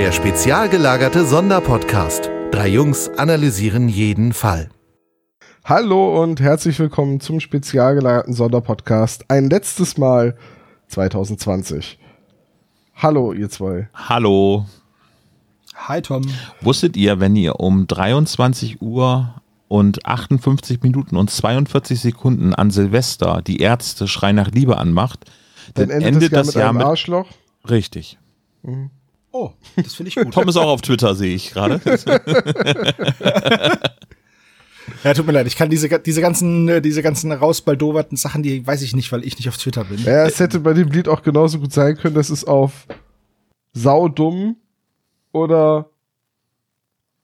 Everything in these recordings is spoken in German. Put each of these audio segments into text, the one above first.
Der spezial gelagerte Sonderpodcast. Drei Jungs analysieren jeden Fall. Hallo und herzlich willkommen zum spezial gelagerten Sonderpodcast. Ein letztes Mal 2020. Hallo, ihr zwei. Hallo. Hi Tom. Wusstet ihr, wenn ihr um 23 Uhr und 58 Minuten und 42 Sekunden an Silvester die Ärzte Schrei nach Liebe anmacht, dann, Dann endet, das Jahr mit, Arschloch. richtig. Oh, das finde ich gut. Tom ist auch auf Twitter, sehe ich gerade. ja, tut mir leid, ich kann diese, diese ganzen, äh, diese ganzen rausbaldoverten Sachen, die weiß ich nicht, weil ich nicht auf Twitter bin. Ja, es hätte bei dem Lied auch genauso gut sein können, dass es auf saudumm oder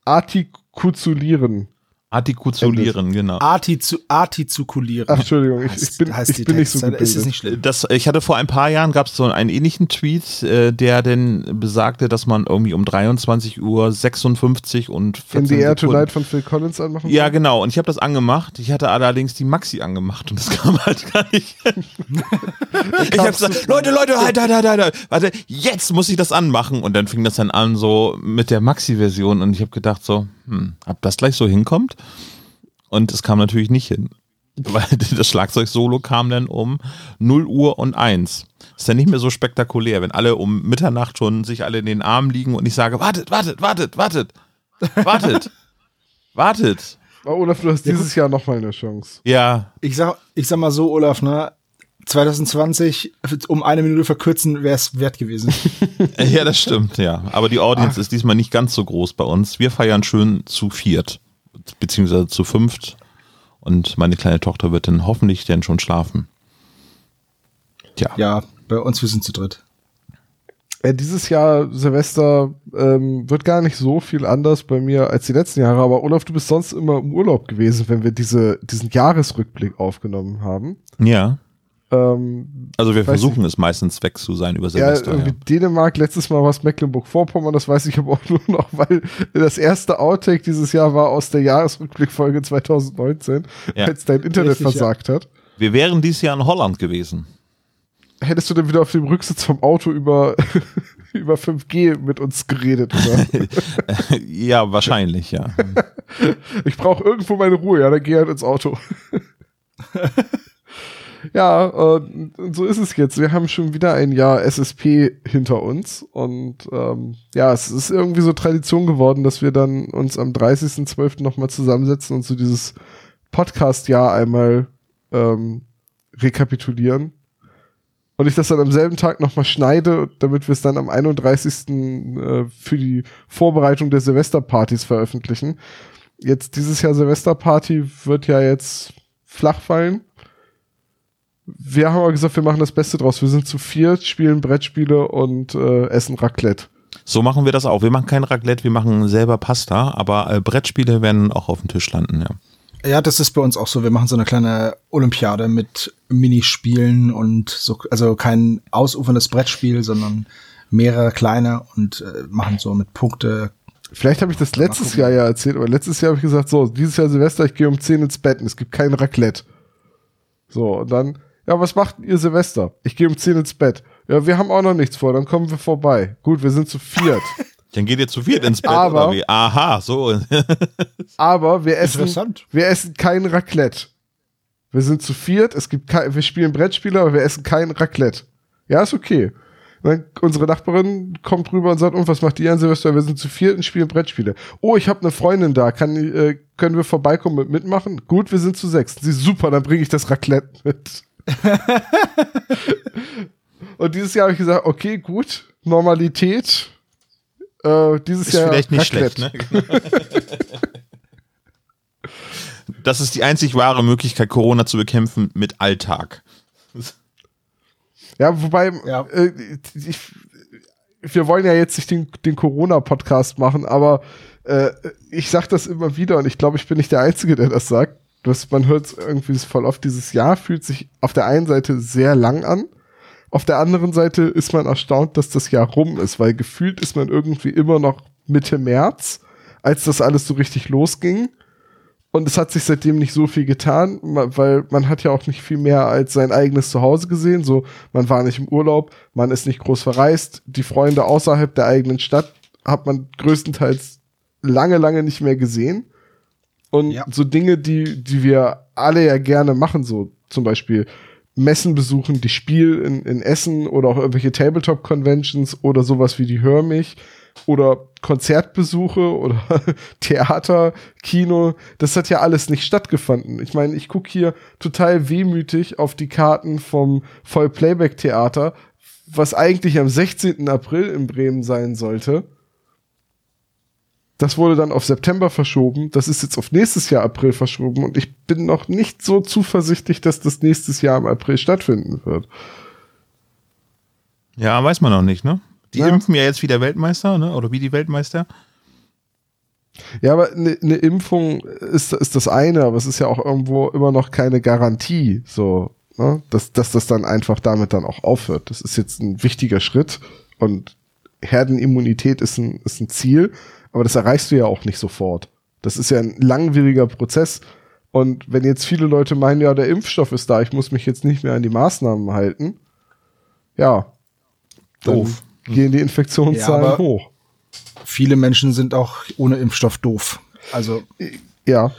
artikulieren. Artikulieren, genau. Arti zu, artikulieren. Ach, Entschuldigung, ich, Heißt- ich bin, heißt ich die bin nicht so gebildet. Ist es nicht schlimm. Das, ich hatte vor ein paar Jahren gab es so einen ähnlichen Tweet, äh, der denn besagte, dass man irgendwie um 23 Uhr 56 und 14 In the Air Sekunden Tonight von Phil Collins anmachen? Ja, soll? genau. Und ich habe das angemacht. Ich hatte allerdings die Maxi angemacht und das kam halt gar nicht. hin. ich habe gesagt, Leute, Leute, halt, halt, halt, halt, halt. Warte, jetzt muss ich das anmachen. Und dann fing das dann an so mit der Maxi-Version und ich habe gedacht so, hm, ob das gleich so hinkommt? Und es kam natürlich nicht hin. Weil das Schlagzeug-Solo kam dann um 0 Uhr und 1. Ist dann nicht mehr so spektakulär, wenn alle um Mitternacht schon sich alle in den Armen liegen und ich sage, wartet, wartet, wartet, wartet, wartet, wartet. Olaf, du hast dieses Jahr noch mal eine Chance. Ja, Ich sag, ich sag mal so, Olaf, ne? 2020 um eine Minute verkürzen wäre es wert gewesen. ja, das stimmt, ja. Aber die Audience ist diesmal nicht ganz so groß bei uns. Wir feiern schön zu viert, beziehungsweise zu fünft. Und meine kleine Tochter wird dann hoffentlich dann schon schlafen. Tja, ja, bei uns, wir sind zu dritt. Äh, dieses Jahr Silvester ähm, wird gar nicht so viel anders bei mir als die letzten Jahre, aber Olaf, du bist sonst immer im Urlaub gewesen, wenn wir diese, diesen Jahresrückblick aufgenommen haben. ja. Ähm, Also wir versuchen es meistens weg zu sein über ja, Silvester. irgendwie Ja, Dänemark, letztes Mal war es Mecklenburg-Vorpommern, das weiß ich aber auch nur noch, weil das erste Outtake dieses Jahr war aus der Jahresrückblickfolge 2019, Ja. als dein Internet Richtig, ja. versagt hat. Wir wären dieses Jahr in Holland gewesen. Hättest du dann wieder auf dem Rücksitz vom Auto über, über 5G mit uns geredet, oder? ja, wahrscheinlich, ja. Ich brauche irgendwo meine Ruhe, ja, dann geh halt ins Auto. Ja, und so ist es jetzt. Wir haben schon wieder ein Jahr SSP hinter uns und ähm, ja, es ist irgendwie so Tradition geworden, dass wir dann uns am 30.12. nochmal zusammensetzen und so dieses Podcast-Jahr einmal ähm, rekapitulieren. Und ich das dann am selben Tag nochmal schneide, damit wir es dann am 31. Äh, für die Vorbereitung der Silvesterpartys veröffentlichen jetzt dieses Jahr Silvesterparty wird ja jetzt flach fallen. Wir haben aber gesagt, wir machen das Beste draus. Wir sind zu viert, spielen Brettspiele und äh, essen Raclette. So machen wir das auch. Wir machen kein Raclette, wir machen selber Pasta, aber äh, Brettspiele werden auch auf dem Tisch landen, ja. Ja, das ist bei uns auch so. Wir machen so eine kleine Olympiade mit Minispielen und so, also kein ausuferndes Brettspiel, sondern mehrere kleine und äh, machen so mit Punkte. Vielleicht habe ich das letztes. Jahr ja erzählt, aber letztes Jahr habe ich gesagt, so, dieses Jahr Silvester, ich gehe um 10 ins Bett und es gibt kein Raclette. So, und dann, ja, was macht ihr Silvester? Ich gehe um 10 ins Bett. Ja, wir haben auch noch nichts vor, dann kommen wir vorbei. Gut, wir sind zu viert. Dann geht ihr zu viert ins Bett Aber- oder wie? Aha, so. Aber wir essen, Interessant. wir essen kein Raclette. Wir sind zu viert, es gibt kein, wir spielen Brettspiele, aber wir essen kein Raclette. Ja, ist okay. Dann unsere Nachbarin kommt rüber und sagt, und was macht ihr an Silvester? Wir sind zu viert und spielen Brettspiele. Oh, ich habe eine Freundin da, kann, äh, können wir vorbeikommen und mitmachen? Gut, wir sind zu sechs. Sie super, dann bringe ich das Raclette mit. und dieses Jahr habe ich gesagt, okay, gut, Normalität. Äh, dieses Ist Jahr vielleicht nicht Raclette. schlecht, ne? Das ist die einzig wahre Möglichkeit, Corona zu bekämpfen mit Alltag. Ja, wobei, Ja. Äh, ich, wir wollen ja jetzt nicht den, den Corona-Podcast machen, aber äh, ich sag das immer wieder und ich glaube, ich bin nicht der Einzige, der das sagt. Das, man hört irgendwie voll oft, dieses Jahr fühlt sich auf der einen Seite sehr lang an, auf der anderen Seite ist man erstaunt, dass das Jahr rum ist, weil gefühlt ist man irgendwie immer noch Mitte März, als das alles so richtig losging. Und es hat sich seitdem nicht so viel getan, weil man hat ja auch nicht viel mehr als sein eigenes Zuhause gesehen. So, man war nicht im Urlaub, man ist nicht groß verreist. Die Freunde außerhalb der eigenen Stadt hat man größtenteils lange, lange nicht mehr gesehen. Und Ja. so Dinge, die, die wir alle ja gerne machen, so zum Beispiel Messen besuchen, die Spiel in, in Essen oder auch irgendwelche Tabletop-Conventions oder sowas wie die Hör mich oder Konzertbesuche oder Theater, Kino, das hat ja alles nicht stattgefunden. Ich meine, ich gucke hier total wehmütig auf die Karten vom Voll-Playback-Theater, was eigentlich am 16. April in Bremen sein sollte. Das wurde dann auf September verschoben. Das ist jetzt auf nächstes Jahr April verschoben und ich bin noch nicht so zuversichtlich, dass das nächstes Jahr im April stattfinden wird. Ja, weiß man noch nicht, ne? Die Ja. impfen ja jetzt wie der Weltmeister, ne? Oder wie die Weltmeister. Ja, aber eine ne Impfung ist, ist das eine, aber es ist ja auch irgendwo immer noch keine Garantie, so, ne? dass, dass das dann einfach damit dann auch aufhört. Das ist jetzt ein wichtiger Schritt und Herdenimmunität ist ein, ist ein Ziel, aber das erreichst du ja auch nicht sofort. Das ist ja ein langwieriger Prozess. Und wenn jetzt viele Leute meinen, ja, der Impfstoff ist da, ich muss mich jetzt nicht mehr an die Maßnahmen halten, ja, Doof. gehen die Infektionszahlen Ja, hoch. Viele Menschen sind auch ohne Impfstoff doof. Also Ja.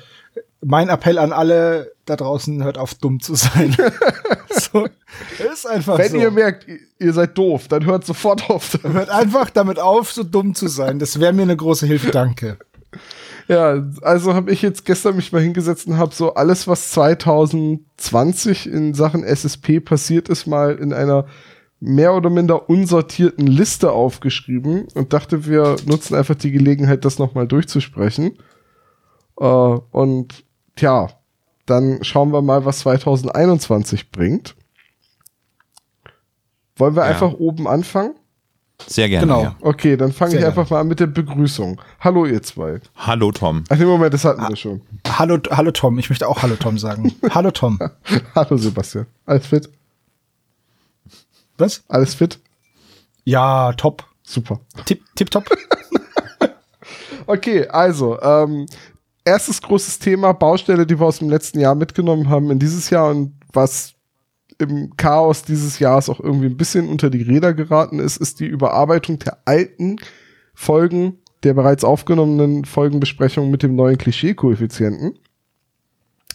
mein Appell an alle da draußen, hört auf, dumm zu sein. so, ist einfach Wenn so. ihr merkt, ihr- seid doof, dann hört sofort auf. Hört einfach damit auf, so dumm zu sein. Das wäre mir eine große Hilfe, danke. Ja, also habe ich jetzt gestern mich mal hingesetzt und habe so alles, was 2020 in Sachen SSP passiert ist, mal in einer mehr oder minder unsortierten Liste aufgeschrieben und dachte, wir nutzen einfach die Gelegenheit, das nochmal durchzusprechen. Äh, und tja, dann schauen wir mal, was 2021 bringt. Wollen wir Ja. einfach oben anfangen? Sehr gerne. Genau. Ja. Okay, dann fange ich einfach mal an mit der Begrüßung. Hallo ihr zwei. Hallo Tom. Ach nee, Moment, das hatten wir schon. Hallo, hallo Tom. Ich möchte auch Hallo Tom sagen. Hallo Tom. Hallo Sebastian. Alles fit? Was? Alles fit? Ja, top. Super. Tipp, tipp top. Okay, also, ähm, erstes großes Thema, Baustelle, die wir aus dem letzten Jahr mitgenommen haben in dieses Jahr und was im Chaos dieses Jahres auch irgendwie ein bisschen unter die Räder geraten ist, ist die Überarbeitung der alten Folgen der bereits aufgenommenen Folgenbesprechung mit dem neuen Klischee-Koeffizienten.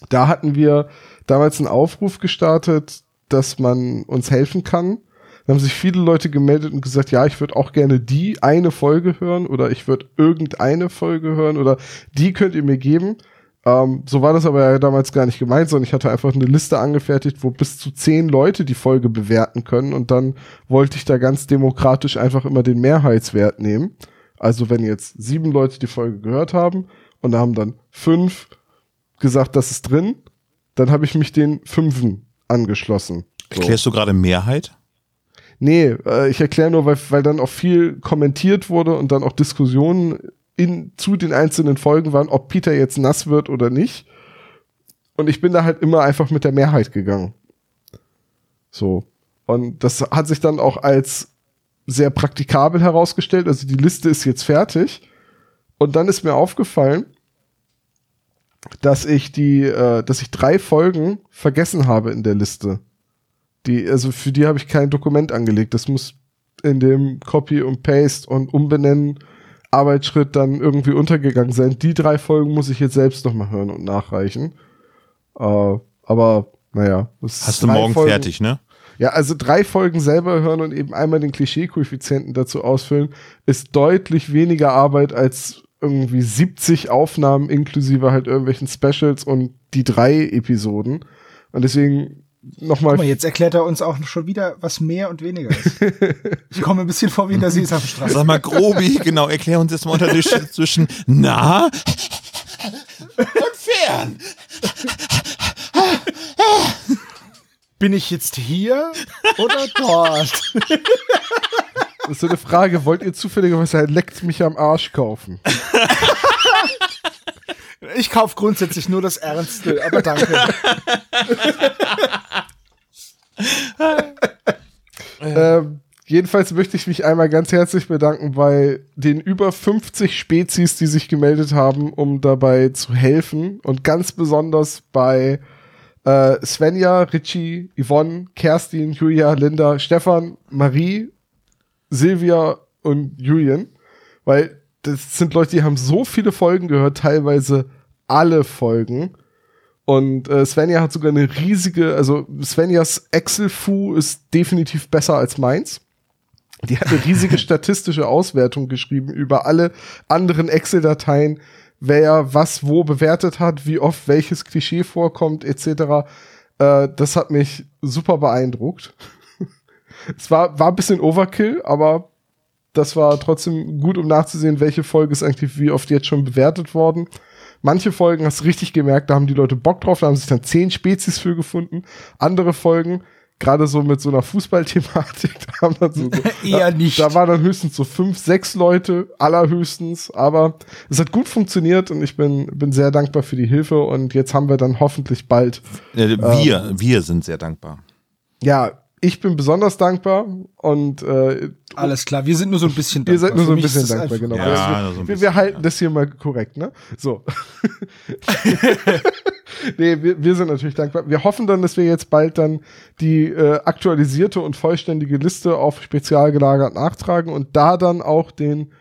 Da hatten wir damals einen Aufruf gestartet, dass man uns helfen kann. Da haben sich viele Leute gemeldet und gesagt, ja, ich würde auch gerne die eine Folge hören oder ich würde irgendeine Folge hören oder die könnt ihr mir geben. Ähm, so war das aber ja damals gar nicht gemeint, sondern ich hatte einfach eine Liste angefertigt, wo bis zu zehn Leute die Folge bewerten können und dann wollte ich da ganz demokratisch einfach immer den Mehrheitswert nehmen. Also wenn jetzt sieben Leute die Folge gehört haben und da haben dann fünf gesagt, das ist drin, dann habe ich mich den Fünfen angeschlossen. So. Erklärst du gerade Mehrheit? Nee, äh, ich erkläre nur, weil, weil dann auch viel kommentiert wurde und dann auch Diskussionen in, zu den einzelnen Folgen waren, ob Peter jetzt nass wird oder nicht. Und ich bin da halt immer einfach mit der Mehrheit gegangen. So. Und das hat sich dann auch als sehr praktikabel herausgestellt. Also die Liste ist jetzt fertig. Und dann ist mir aufgefallen, dass ich die, äh, dass ich drei Folgen vergessen habe in der Liste. Die, also für die habe ich kein Dokument angelegt. Das muss in dem Copy und Paste und Umbenennen Arbeitsschritt dann irgendwie untergegangen sein. Die drei Folgen muss ich jetzt selbst nochmal hören und nachreichen. Äh, aber naja. Hast du morgen Folgen- fertig, ne? ja, also drei Folgen selber hören und eben einmal den Klischee-Koeffizienten dazu ausfüllen, ist deutlich weniger Arbeit als irgendwie 70 Aufnahmen inklusive halt irgendwelchen Specials und die drei Episoden. Und deswegen nochmal. Guck mal, jetzt erklärt er uns auch schon wieder, was mehr und weniger ist. Ich komme ein bisschen vor wie in der Sesamstraße. Sag mal, Grobi, genau, erklär uns jetzt mal unter zwischen nah und fern. Bin ich jetzt hier oder dort? Das ist so eine Frage, wollt ihr zufälligerweise ein Leckt mich am Arsch kaufen? Ich kaufe grundsätzlich nur das Ernste, aber danke. Ähm, jedenfalls möchte ich mich einmal ganz herzlich bedanken bei den über 50 Spezies, die sich gemeldet haben, um dabei zu helfen. Und ganz besonders bei äh, Svenja, Richie, Yvonne, Kerstin, Julia, Linda, Stefan, Marie, Silvia und Julian. Weil das sind Leute, die haben so viele Folgen gehört, teilweise alle Folgen. Und äh, Svenja hat sogar eine riesige, also Svenjas Excel-Fu ist definitiv besser als meins. Die hat eine riesige statistische Auswertung geschrieben über alle anderen Excel-Dateien, wer was wo bewertet hat, wie oft welches Klischee vorkommt, etc. Äh, das hat mich super beeindruckt. es war, war ein bisschen Overkill, aber das war trotzdem gut, um nachzusehen, welche Folge ist eigentlich wie oft jetzt schon bewertet worden. Manche Folgen hast du richtig gemerkt, da haben die Leute Bock drauf, da haben sich dann zehn Spezies für gefunden. Andere Folgen, gerade so mit so einer Fußballthematik, da haben dann so, Eher da, nicht. Da waren dann höchstens so fünf, sechs Leute, allerhöchstens, aber es hat gut funktioniert und ich bin, bin sehr dankbar für die Hilfe und jetzt haben wir dann hoffentlich bald, Wir, wir sind sehr dankbar. ja, ich bin besonders dankbar und äh, Alles klar, wir sind nur so ein bisschen Ihr seid nur so ein bisschen dankbar, genau. Ja, wir, so ein wir, bisschen, wir halten ja. das hier mal korrekt, ne? So. nee, wir, wir sind natürlich dankbar. Wir hoffen dann, dass wir jetzt bald dann die äh, aktualisierte und vollständige Liste auf spezial gelagert nachtragen und da dann auch den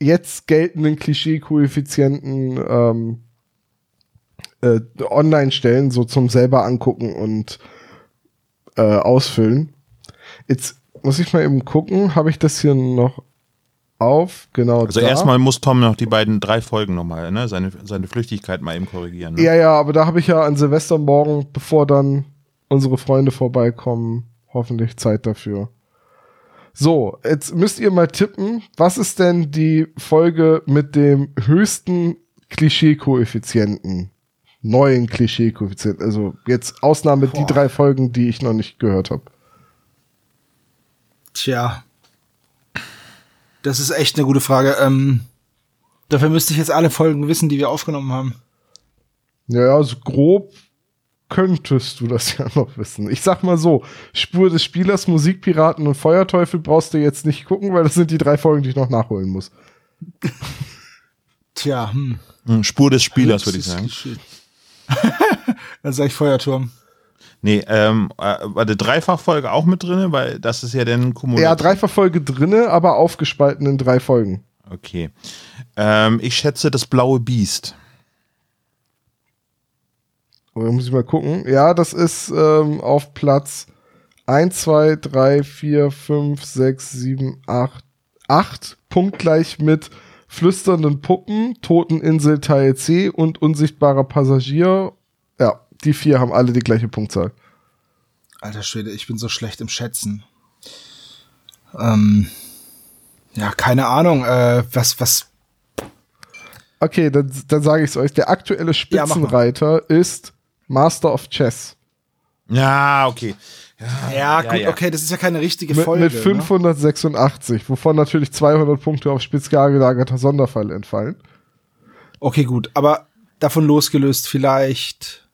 jetzt geltenden Klischee-Koeffizienten ähm, äh, online stellen, so zum selber angucken und äh, ausfüllen. Jetzt muss ich mal eben gucken, habe ich das hier noch auf? Genau. Also da. erstmal muss Tom noch die beiden drei Folgen nochmal, ne, seine, seine Flüchtigkeit mal eben korrigieren. Ne? Ja, ja, aber da habe ich ja an Silvestermorgen, bevor dann unsere Freunde vorbeikommen, hoffentlich Zeit dafür. So, jetzt müsst ihr mal tippen, was ist denn die Folge mit dem höchsten Klischee-Koeffizienten? Neuen Klischee-Koeffizienten. Also jetzt Ausnahme die Boah. drei Folgen, die ich noch nicht gehört habe. Tja. Das ist echt eine gute Frage. Ähm, dafür müsste ich jetzt alle Folgen wissen, die wir aufgenommen haben. Ja, ja, so grob könntest du das ja noch wissen. Ich sag mal so, Spur des Spielers, Musikpiraten und Feuerteufel brauchst du jetzt nicht gucken, weil das sind die drei Folgen, die ich noch nachholen muss. Tja, hm. Hm, Spur des Spielers, würde ich sagen. shit. Dann sag ich Feuerturm. Nee, ähm, äh, war die Dreifachfolge auch mit drin, weil das ist ja dann kumuliert. Ja, Dreifachfolge drinne, aber aufgespalten in drei Folgen. Okay. Ähm, ich schätze das blaue Biest. Oh, da muss ich mal gucken. Ja, das ist ähm, auf Platz 1, 2, 3, 4, 5, 6, 7, 8, 8, punktgleich mit flüsternden Puppen, Toteninsel Teil C und unsichtbarer Passagier. Ja, die vier haben alle die gleiche Punktzahl. Alter Schwede, ich bin so schlecht im Schätzen. Ähm, ja, keine Ahnung. Äh, was, was? Okay, dann, dann sage ich es euch. Der aktuelle Ja. Spitzenreiter ist Master of Chess. Ja, okay. Ja, ja, gut, ja. okay, das ist ja keine richtige Mit, Folge. mit ne? 586, wovon natürlich 200 Punkte auf spezial gelagerter Sonderfall entfallen. Okay, gut, aber davon losgelöst vielleicht.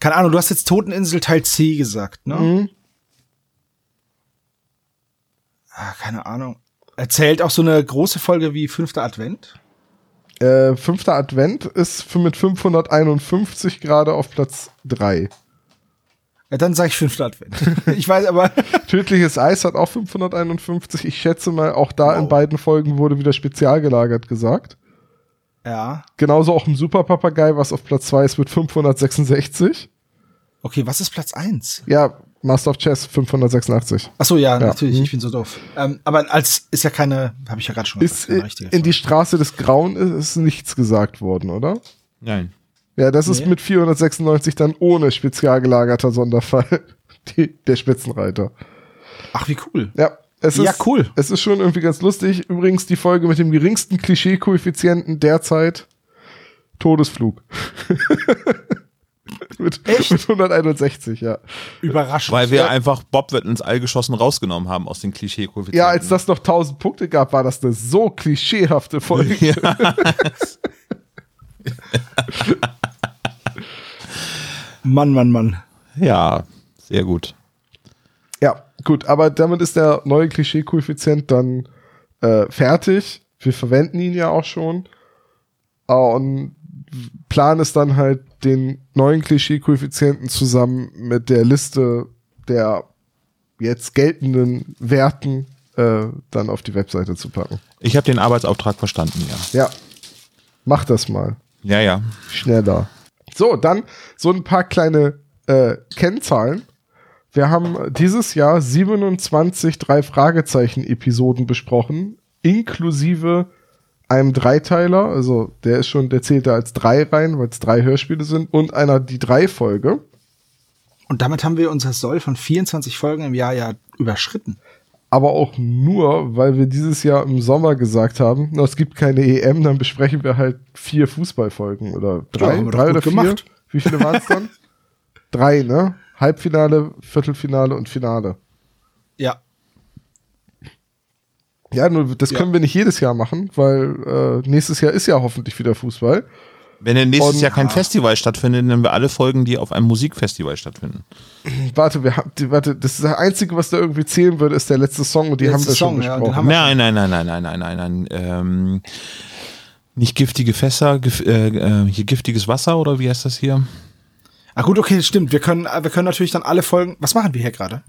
Keine Ahnung, du hast jetzt Toteninsel Teil C gesagt, ne? Mhm. Ah, keine Ahnung. Erzählt auch so eine große Folge wie Fünfter Advent? Äh, fünfter Advent ist für mit 551 gerade auf Platz 3. Ja, dann sage ich Fünfter Advent. ich weiß aber. Tödliches Eis hat auch 551. Ich schätze mal, auch da in beiden Folgen wurde wieder spezial gelagert gesagt. Ja. Genauso auch im Superpapagei, was auf Platz 2 ist mit 566. Okay, was ist Platz eins? Ja, Master of Chess 586. Ach so, ja, Ja. natürlich, Mhm. ich bin so doof. Ähm, aber als ist ja keine, habe ich ja gerade schon Ist keine in, in die. Straße des Grauen ist, ist nichts gesagt worden, oder? Nein. Ja, das ist Nee. mit 496 dann ohne spezial gelagerter Sonderfall die, der Spitzenreiter. Ach, wie cool. Ja, es Ja, ist, cool. Es ist schon irgendwie ganz lustig. Übrigens die Folge mit dem geringsten Klischee-Koeffizienten derzeit Todesflug. mit, Echt? mit 161, ja. Überraschend. Weil wir Ja. einfach Bob wird ins All geschossen rausgenommen haben aus den Klischee-Koeffizienten. Ja, als das noch 1000 Punkte gab, war das eine so klischeehafte Folge. Ja. Mann, Mann, Mann. ja, sehr gut. Ja, gut, aber damit ist der neue Klischee-Koeffizient dann äh, fertig. Wir verwenden ihn ja auch schon. Äh, und Plan ist dann halt, den neuen Klischee-Koeffizienten zusammen mit der Liste der jetzt geltenden Werten äh, dann auf die Webseite zu packen. Ich habe den Arbeitsauftrag verstanden, ja. Ja, mach das mal. Ja, ja. Schneller. So, dann so ein paar kleine äh, Kennzahlen. Wir haben dieses Jahr 27 drei Fragezeichen Episoden besprochen, inklusive einem Dreiteiler, also der ist schon, der zählt da als drei rein, weil es drei Hörspiele sind, und einer die drei Folge. Und damit haben wir unser Soll von 24 Folgen im Jahr ja überschritten. Aber auch nur, weil wir dieses Jahr im Sommer gesagt haben, na, es gibt keine EM, dann besprechen wir halt vier Fußballfolgen oder drei, doch drei oder vier. gemacht. Wie viele waren es dann? drei, ne? Halbfinale, Viertelfinale und Finale. Ja. Ja, nur das Ja. können wir nicht jedes Jahr machen, weil äh, nächstes Jahr ist ja hoffentlich wieder Fußball. Wenn denn nächstes Und- Jahr kein Festival stattfindet, nehmen wir alle Folgen, die auf einem Musikfestival stattfinden. Warte, wir haben, warte, das ist das Einzige, was da irgendwie zählen würde, ist der letzte Song und die haben wir letzte schon Song, ja, Nein, nein, nein, nein, nein, nein, nein, nein. Ähm, nicht giftige Fässer, gif äh, äh, hier giftiges Wasser oder wie heißt das hier? Ah gut, okay, stimmt. Wir können, wir können natürlich dann alle Folgen. Was machen wir hier gerade?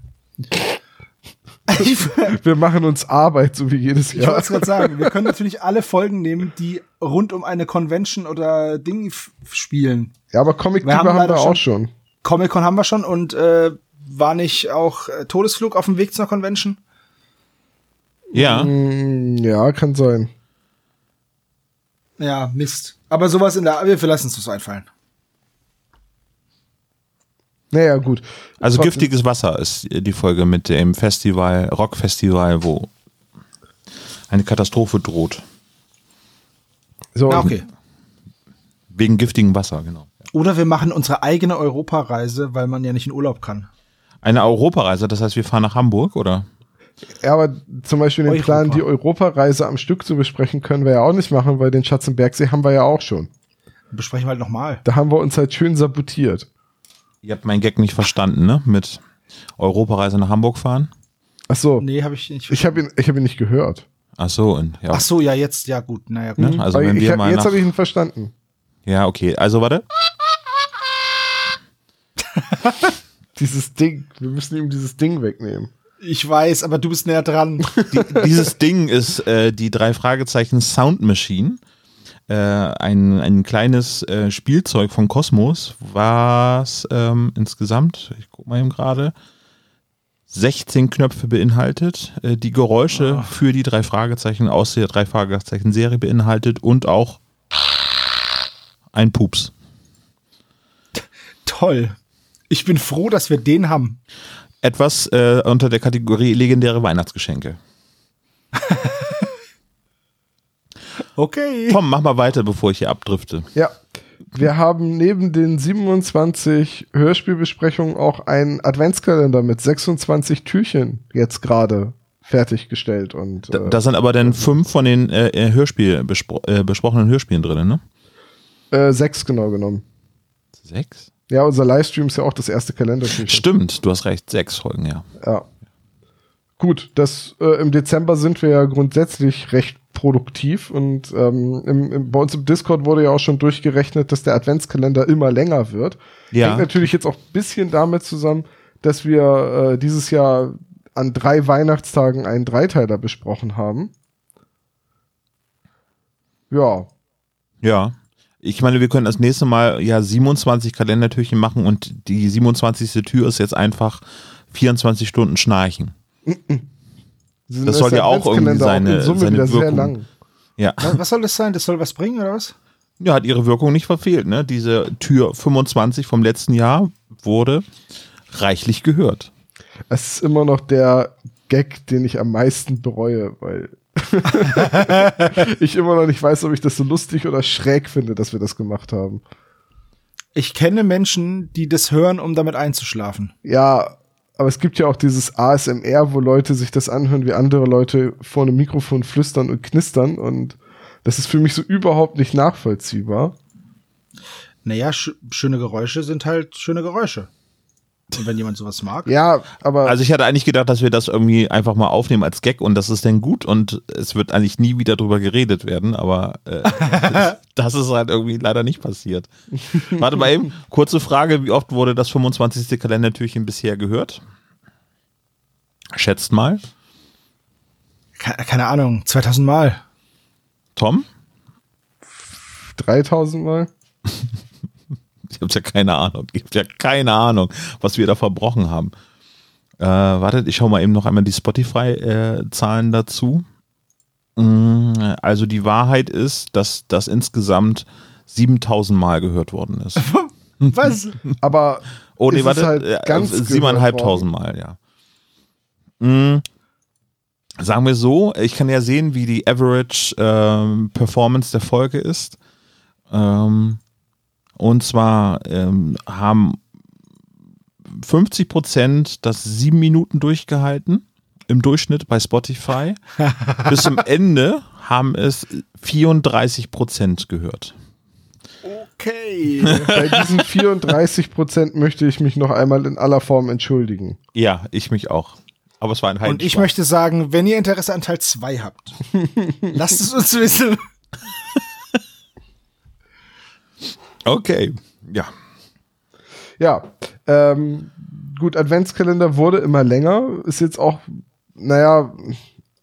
Ich wir machen uns Arbeit, so wie jedes ich Jahr. wollte es gerade sagen. Wir können natürlich alle Folgen nehmen, die rund um eine Convention oder Ding spielen. Ja, aber Comic Wir haben haben, wir auch schon. Comic Con haben wir schon und äh, war nicht auch äh, Todesflug auf dem Weg zur Convention? Ja. Mm, ja, kann sein. Ja, Mist. Aber sowas in der. Wir lassen uns das einfallen. Naja, gut. Also Trotzdem- giftiges Wasser ist die Folge mit dem Festival, Rockfestival, wo eine Katastrophe droht. So, okay. Wegen giftigem Wasser, genau. Oder wir machen unsere eigene Europareise, weil man ja nicht in Urlaub kann. Eine Europareise, das heißt, wir fahren nach Hamburg, oder? Ja, aber zum Beispiel den Europa. Plan, die Europareise am Stück zu besprechen, können wir ja auch nicht machen, weil den Schatz im Bergsee haben wir ja auch schon. Besprechen wir halt nochmal. Da haben wir uns halt schön sabotiert. Ihr habt meinen Gag nicht verstanden, ne? Mit Europareise nach Hamburg fahren. Ach so, Nee, habe ich nicht. ich habe ihn, ich habe ihn nicht gehört. Ach so, und ja. Ach so, ja, jetzt, ja gut. Naja, gut. Ne? Also wenn ich, wir hab- mal jetzt habe ich ihn verstanden. Ja, okay. Also warte. Dieses Ding, wir müssen ihm dieses Ding wegnehmen. Ich weiß, aber du bist näher dran. Die, dieses Ding ist äh, die drei Fragezeichen Sound Machine. Äh, ein, ein kleines äh, Spielzeug von Cosmos, was ähm, insgesamt, ich guck mal eben gerade, 16 Knöpfe beinhaltet, äh, die Geräusche für die drei Fragezeichen aus der drei Fragezeichen Serie beinhaltet und auch ein Pups. Toll. Ich bin froh, dass wir den haben. Etwas äh, unter der Kategorie legendäre Weihnachtsgeschenke. Okay. Tom, mach mal weiter, bevor ich hier abdrifte. Ja. Wir haben neben den 27 Hörspielbesprechungen auch einen Adventskalender mit 26 Türchen jetzt gerade fertiggestellt und Da, äh, da sind aber dann fünf von den äh, äh, Hörspiel bespro äh, besprochenen Hörspielen drin, ne? äh, sechs genau genommen. Sechs? Ja, unser Livestream ist ja auch das erste Kalendertürchen. Stimmt, du hast recht, sechs Folgen, ja. Ja. Gut, das äh, im Dezember sind wir ja grundsätzlich recht produktiv und ähm, im, im, bei uns im Discord wurde ja auch schon durchgerechnet, dass der Adventskalender immer länger wird. Ja. Hängt natürlich jetzt auch ein bisschen damit zusammen, dass wir äh, dieses Jahr an drei Weihnachtstagen einen Dreiteiler besprochen haben. Ja, Ja. Ich meine, wir können das nächste Mal ja 27 Kalendertürchen machen und die 27. Tür ist jetzt einfach 24 Stunden Schnarchen. Das ist soll ja auch irgendwie seine- in Summe seine wieder sehr Wirkung. lang. Ja. Was, was soll das sein? Das soll was bringen, oder was? Ja, hat ihre Wirkung nicht verfehlt, ne? Diese Tür 25 vom letzten Jahr wurde reichlich gehört. Es ist immer noch der Gag, den ich am meisten bereue, weil ich immer noch nicht weiß, ob ich das so lustig oder schräg finde, dass wir das gemacht haben. Ich kenne Menschen, die das hören, um damit einzuschlafen. Ja, aber es gibt ja auch dieses ASMR, wo Leute sich das anhören, wie andere Leute vor einem Mikrofon flüstern und knistern und das ist für mich so überhaupt nicht nachvollziehbar. Naja, sch schöne Geräusche sind halt schöne Geräusche. Und wenn jemand sowas mag. Ja, aber Also ich hatte eigentlich gedacht, dass wir das irgendwie einfach mal aufnehmen als Gag und das ist dann gut und es wird eigentlich nie wieder drüber geredet werden, aber äh, das ist halt irgendwie leider nicht passiert. Warte mal eben, kurze Frage, wie oft wurde das 25. Kalendertürchen bisher gehört? Schätzt mal. keine, keine Ahnung, 2000 Mal. Tom? 3000 Mal? ich habe ja keine Ahnung. Ich habe ja keine Ahnung, was wir da verbrochen haben. Äh, wartet, ich schaue mal eben noch einmal die Spotify-Zahlen äh, dazu. Mm, also die Wahrheit ist, dass das insgesamt 7000 Mal gehört worden ist. Was? Aber oh nee, warte, halt äh, ganz siebeneinhalbtausend Mal, ja. Mhm. Sagen wir so, ich kann ja sehen, wie die Average ähm, Performance der Folge ist. Ähm, und zwar ähm, haben 50 Prozent das sieben Minuten durchgehalten im Durchschnitt bei Spotify. Bis zum Ende haben es 34 Prozent gehört. Okay. Bei diesen 34 Prozent möchte ich mich noch einmal in aller Form entschuldigen. Ja, ich mich auch. Aber es war ein Heim Und ich möchte sagen, wenn ihr Interesse an Teil 2 habt, lasst es uns wissen. Okay, ja. Ja, ähm, gut, Adventskalender wurde immer länger. Ist jetzt auch, naja,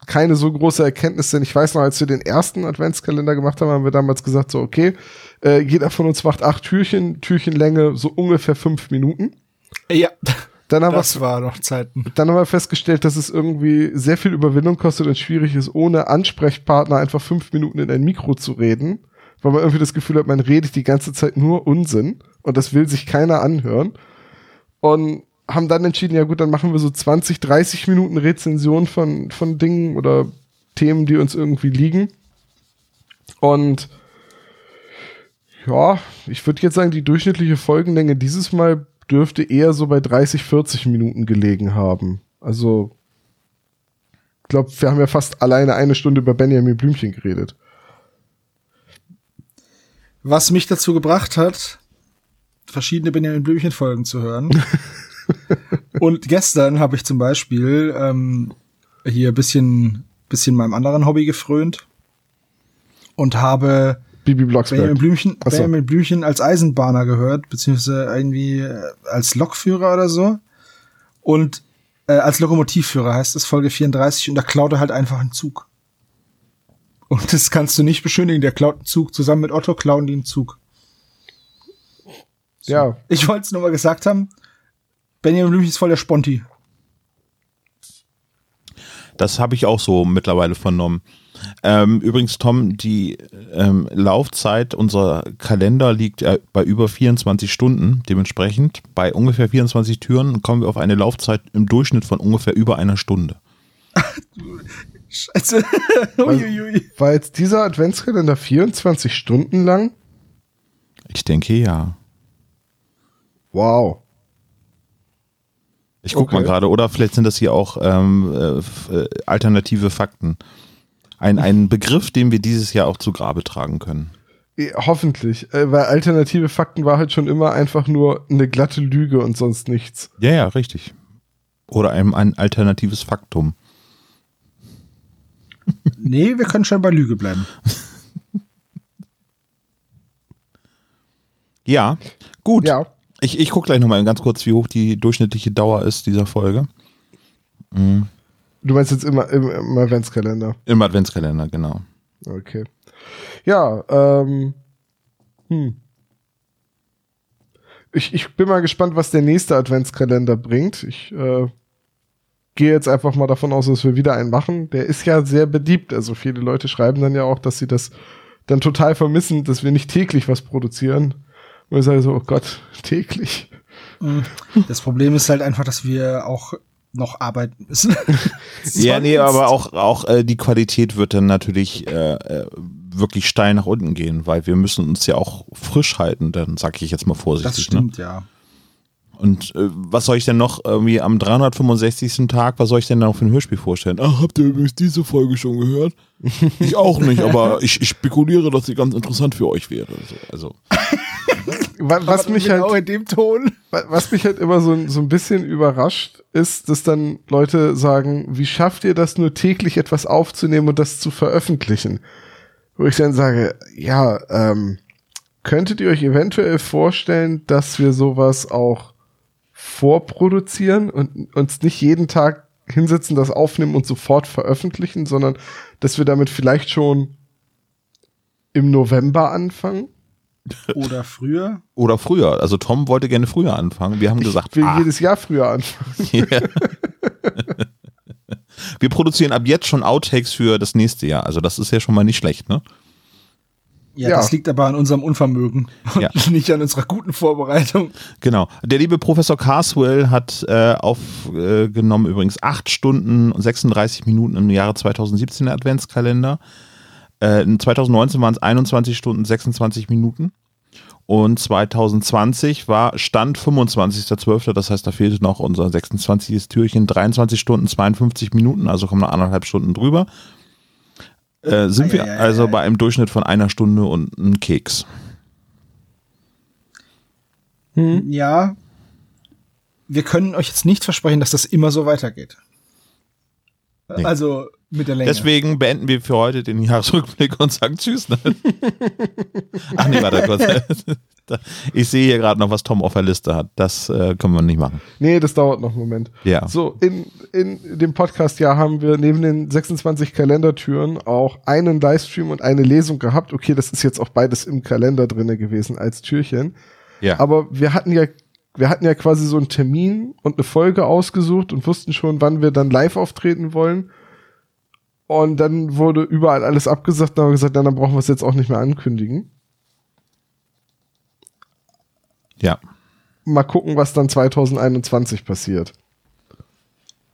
keine so große Erkenntnis, denn ich weiß noch, als wir den ersten Adventskalender gemacht haben, haben wir damals gesagt, so, okay, äh, jeder von uns macht acht Türchen, Türchenlänge so ungefähr fünf Minuten. Ja. Dann haben, Das wir, war noch Zeiten. dann haben wir festgestellt, dass es irgendwie sehr viel Überwindung kostet und schwierig ist, ohne Ansprechpartner einfach fünf Minuten in ein Mikro zu reden, weil man irgendwie das Gefühl hat, man redet die ganze Zeit nur Unsinn und das will sich keiner anhören. Und haben dann entschieden, ja gut, dann machen wir so 20, 30 Minuten Rezension von, von Dingen oder Themen, die uns irgendwie liegen. Und ja, ich würde jetzt sagen, die durchschnittliche Folgenlänge dieses Mal dürfte eher so bei 30, 40 Minuten gelegen haben. Also, ich glaube, wir haben ja fast alleine eine Stunde über Benjamin Blümchen geredet. Was mich dazu gebracht hat, verschiedene Benjamin Blümchen Folgen zu hören. Und gestern habe ich zum Beispiel ähm, hier bisschen, bisschen meinem anderen Hobby gefrönt und habe Bibi Blocksberg. Benjamin Blümchen, so. Benjamin Blümchen als Eisenbahner gehört, beziehungsweise irgendwie äh, als Lokführer oder so. Und äh, als Lokomotivführer heißt es Folge 34 und da klaut er halt einfach einen Zug. Und das kannst du nicht beschönigen. Der klaut einen Zug. Zusammen mit Otto klauen die einen Zug. Ja, Ich wollte es nur mal gesagt haben. Benjamin Blümchen ist voll der Sponti. Das habe ich auch so mittlerweile vernommen. Ähm, übrigens, Tom, die ähm, Laufzeit unserer Kalender liegt äh, bei über 24 Stunden. Dementsprechend bei ungefähr 24 Türen kommen wir auf eine Laufzeit im Durchschnitt von ungefähr über einer Stunde. Scheiße. Uiuiui. war jetzt dieser Adventskalender 24 Stunden lang? Ich denke ja. Wow. Ich guck Okay. mal gerade, oder vielleicht sind das hier auch ähm, äh, äh, alternative Fakten. Ein, ein Begriff, den wir dieses Jahr auch zu Grabe tragen können. Hoffentlich, äh, weil alternative Fakten war halt schon immer einfach nur eine glatte Lüge und sonst nichts. Ja, ja, richtig. Oder ein, ein alternatives Faktum. Nee, wir können schon bei Lüge bleiben. Ja, gut. Ja. Ich, ich gucke gleich nochmal ganz kurz, wie hoch die durchschnittliche Dauer ist dieser Folge. Du meinst jetzt immer im, im Adventskalender. Im Adventskalender, genau. Okay. Ja, ähm. Hm. Ich, ich bin mal gespannt, was der nächste Adventskalender bringt. Ich äh, gehe jetzt einfach mal davon aus, dass wir wieder einen machen. Der ist ja sehr beliebt. Also viele Leute schreiben dann ja auch, dass sie das dann total vermissen, dass wir nicht täglich was produzieren. Und ich sage so, oh Gott, täglich. Das Problem ist halt einfach, dass wir auch noch arbeiten müssen. Ja, nee, aber auch, auch äh, die Qualität wird dann natürlich äh, äh, wirklich steil nach unten gehen, weil wir müssen uns ja auch frisch halten, dann sage ich jetzt mal vorsichtig. Das stimmt, ja. Und äh, was soll ich denn noch irgendwie am 365. Tag, was soll ich denn noch für ein Hörspiel vorstellen? Ach, habt ihr übrigens diese Folge schon gehört? ich auch nicht, aber ich, ich spekuliere, dass sie ganz interessant für euch wäre. So, also, Wa- Was Aber mich halt genau in dem Ton. Wa- Was mich halt immer so, so ein bisschen überrascht, ist, dass dann Leute sagen, wie schafft ihr das nur täglich etwas aufzunehmen und das zu veröffentlichen? Wo ich dann sage, ja, ähm, könntet ihr euch eventuell vorstellen, dass wir sowas auch vorproduzieren und uns nicht jeden Tag hinsetzen, das aufnehmen und sofort veröffentlichen, sondern dass wir damit vielleicht schon im November anfangen. Oder früher. Oder früher. Also Tom wollte gerne früher anfangen. Wir haben gesagt, Ich will ah, jedes Jahr früher anfangen. Ja. Wir produzieren ab jetzt schon Outtakes für das nächste Jahr. Also das ist ja schon mal nicht schlecht, ne? Ja, Ja. das liegt aber an unserem Unvermögen und Ja. nicht an unserer guten Vorbereitung. Genau. Der liebe Professor Carswell hat äh, aufgenommen übrigens 8 Stunden und 36 Minuten im Jahre 2017 der Adventskalender. Äh, in 2019 waren es 21 Stunden 26 Minuten. Und 2020 war Stand 25.12., das heißt, da fehlte noch unser 26. Türchen, 23 Stunden 52 Minuten, also kommen noch anderthalb Stunden drüber. Äh, sind wir Eieiei. also bei einem Durchschnitt von einer Stunde und einem Keks. Ja. Wir können euch jetzt nicht versprechen, dass das immer so weitergeht. Nee. Also mit der Länge. Deswegen beenden wir für heute den Jahresrückblick und sagen Tschüss. Ne? Ach nee, warte kurz. Ich sehe hier gerade noch, was Tom auf der Liste hat. Das äh, können wir nicht machen. Nee, das dauert noch einen Moment. Ja. So, in, in dem Podcast-Jahr haben wir neben den 26 Kalendertüren auch einen Livestream und eine Lesung gehabt. Okay, das ist jetzt auch beides im Kalender drinne gewesen als Türchen. Ja. Aber wir hatten ja, wir hatten ja quasi so einen Termin und eine Folge ausgesucht und wussten schon, wann wir dann live auftreten wollen. Und dann wurde überall alles abgesagt. Dann haben wir gesagt, na, dann brauchen wir es jetzt auch nicht mehr ankündigen. Ja. Mal gucken, was dann 2021 passiert.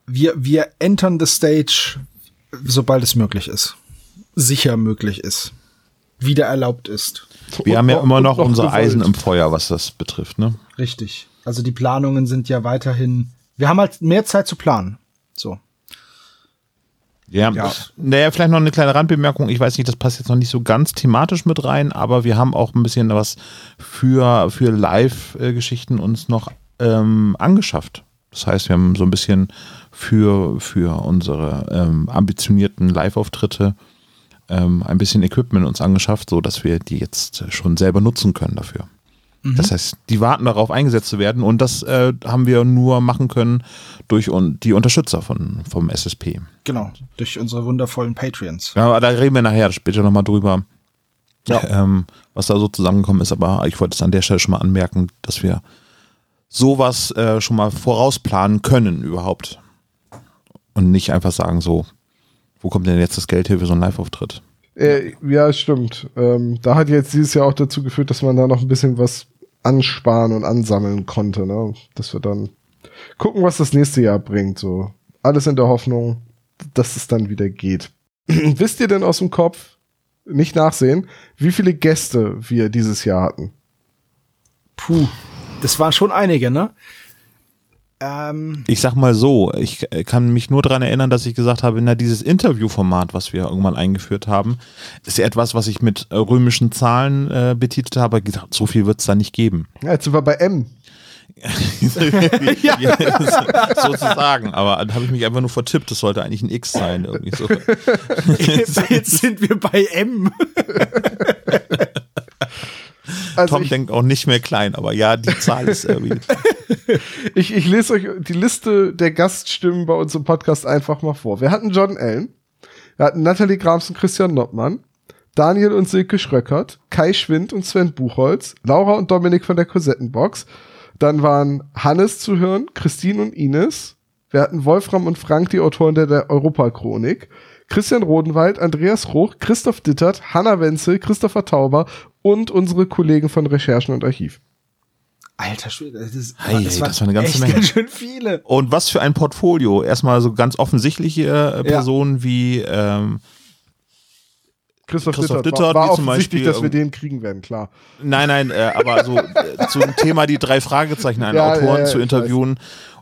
wir, wir entern the stage, sobald es möglich ist. Sicher möglich ist. Wieder erlaubt ist. Wir Und haben ja noch- immer und noch, unser gewollt. Eisen im Feuer, was das betrifft. Ne? Richtig. Also die Planungen sind ja weiterhin. Wir haben halt mehr Zeit zu planen. So. Ja. Ja. Naja, vielleicht noch eine kleine Randbemerkung. Ich weiß nicht, das passt jetzt noch nicht so ganz thematisch mit rein, aber wir haben auch ein bisschen was für, für Live-Geschichten uns noch ähm, angeschafft. Das heißt, wir haben so ein bisschen für, für unsere ähm, ambitionierten Live-Auftritte ähm, ein bisschen Equipment uns angeschafft, so dass wir die jetzt schon selber nutzen können dafür. Das heißt, die warten darauf eingesetzt zu werden und das äh, haben wir nur machen können durch un die Unterstützer von, vom SSP. Genau. Durch unsere wundervollen Patreons. Ja, aber da reden wir nachher später nochmal drüber, Ja. ähm, was da so zusammengekommen ist. Aber ich wollte es an der Stelle schon mal anmerken, dass wir sowas äh, schon mal vorausplanen können überhaupt. Und nicht einfach sagen so, wo kommt denn jetzt das Geld her für so einen Live-Auftritt? Äh, ja, stimmt. Ähm, da hat jetzt dieses Jahr auch dazu geführt, dass man da noch ein bisschen was ansparen und ansammeln konnte, ne? Dass wir dann gucken, was das nächste Jahr bringt. So alles in der Hoffnung, dass es dann wieder geht. Wisst ihr denn aus dem Kopf, nicht nachsehen, wie viele Gäste wir dieses Jahr hatten? Puh. Das waren schon einige, ne? Ähm, Ich sag mal so, ich kann mich nur daran erinnern, dass ich gesagt habe, na, dieses Interviewformat, was wir irgendwann eingeführt haben, ist ja etwas, was ich mit äh, römischen Zahlen äh, betitelt habe. Gedacht, so viel wird es da nicht geben. Ja, jetzt sind wir bei M. ja. sozusagen, aber da habe ich mich einfach nur vertippt. Das sollte eigentlich ein X sein. Irgendwie so. jetzt, jetzt sind wir bei M. Also Tom ich, denkt auch nicht mehr klein, aber ja, die Zahl ist irgendwie. ich, ich lese euch die Liste der Gaststimmen bei uns im Podcast einfach mal vor. Wir hatten John Allen, wir hatten Nathalie Grams und Christian Nottmann, Daniel und Silke Schröckert, Kai Schwind und Sven Buchholz, Laura und Dominik von der Kosettenbox. Dann waren Hannes zu hören, Christine und Ines. Wir hatten Wolfram und Frank, die Autoren der, der Europachronik. Christian Rodenwald, Andreas Ruch, Christoph Dittert, Hanna Wenzel, Christopher Tauber und unsere Kollegen von Recherchen und Archiv. Alter Schwede, das, ist, Ei, ei, das war eine ganze echt Menge. ganz schön viele. Und was für ein Portfolio. Erstmal so ganz offensichtliche äh, Personen wie ähm, Christoph, Christoph Dittert, Dittert, war, war wie zum offensichtlich, Beispiel, dass wir den kriegen werden, klar. Nein, nein, äh, aber so äh, zum Thema die drei Fragezeichen einen Ja, Autoren ja, ja, zu interviewen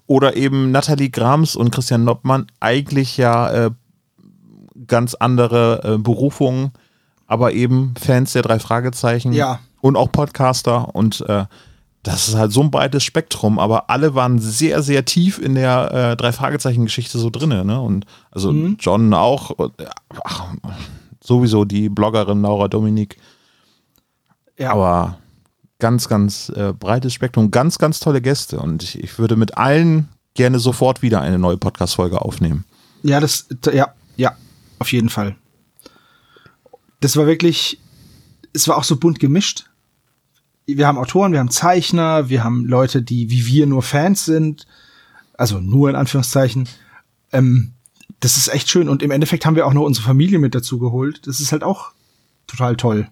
oder eben Nathalie Grams und Christian Noppmann eigentlich ja äh, ganz andere äh, Berufungen, aber eben Fans der drei Fragezeichen Ja. und auch Podcaster und äh, das ist halt so ein breites Spektrum, aber alle waren sehr, sehr tief in der äh, drei Fragezeichen-Geschichte so drinne, ne? Und also John auch, und, äh, ach, sowieso die Bloggerin Laura Dominik. Ja. Aber ganz, ganz äh, breites Spektrum, ganz, ganz tolle Gäste. Und ich, ich würde mit allen gerne sofort wieder eine neue Podcast-Folge aufnehmen. Ja, das, ja, ja, auf jeden Fall. Das war wirklich, es war auch so bunt gemischt. Wir haben Autoren, wir haben Zeichner, wir haben Leute, die wie wir nur Fans sind. Also nur in Anführungszeichen. Ähm, das ist echt schön. Und im Endeffekt haben wir auch noch unsere Familie mit dazu geholt. Das ist halt auch total toll.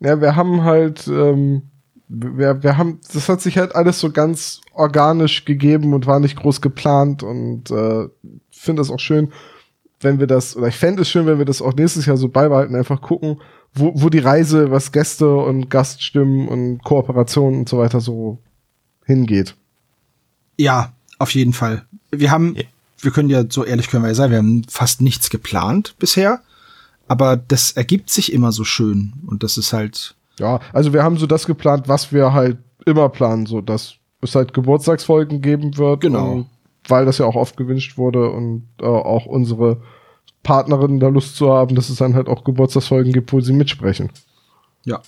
Ja, wir haben halt, ähm, wir, wir haben, das hat sich halt alles so ganz organisch gegeben und war nicht groß geplant und äh, finde es auch schön, wenn wir das, oder ich fände es schön, wenn wir das auch nächstes Jahr so beibehalten, einfach gucken, wo, wo die Reise, was Gäste und Gaststimmen und Kooperationen und so weiter so hingeht. Ja, auf jeden Fall. Wir haben, ja. wir können ja, so ehrlich können wir ja sein, wir haben fast nichts geplant bisher, aber das ergibt sich immer so schön und das ist halt. Ja, also wir haben so das geplant, was wir halt immer planen, so dass es halt Geburtstagsfolgen geben wird. Genau weil das ja auch oft gewünscht wurde und äh, auch unsere Partnerinnen da Lust zu haben, dass es dann halt auch Geburtstagsfolgen gibt, wo sie mitsprechen. Ja.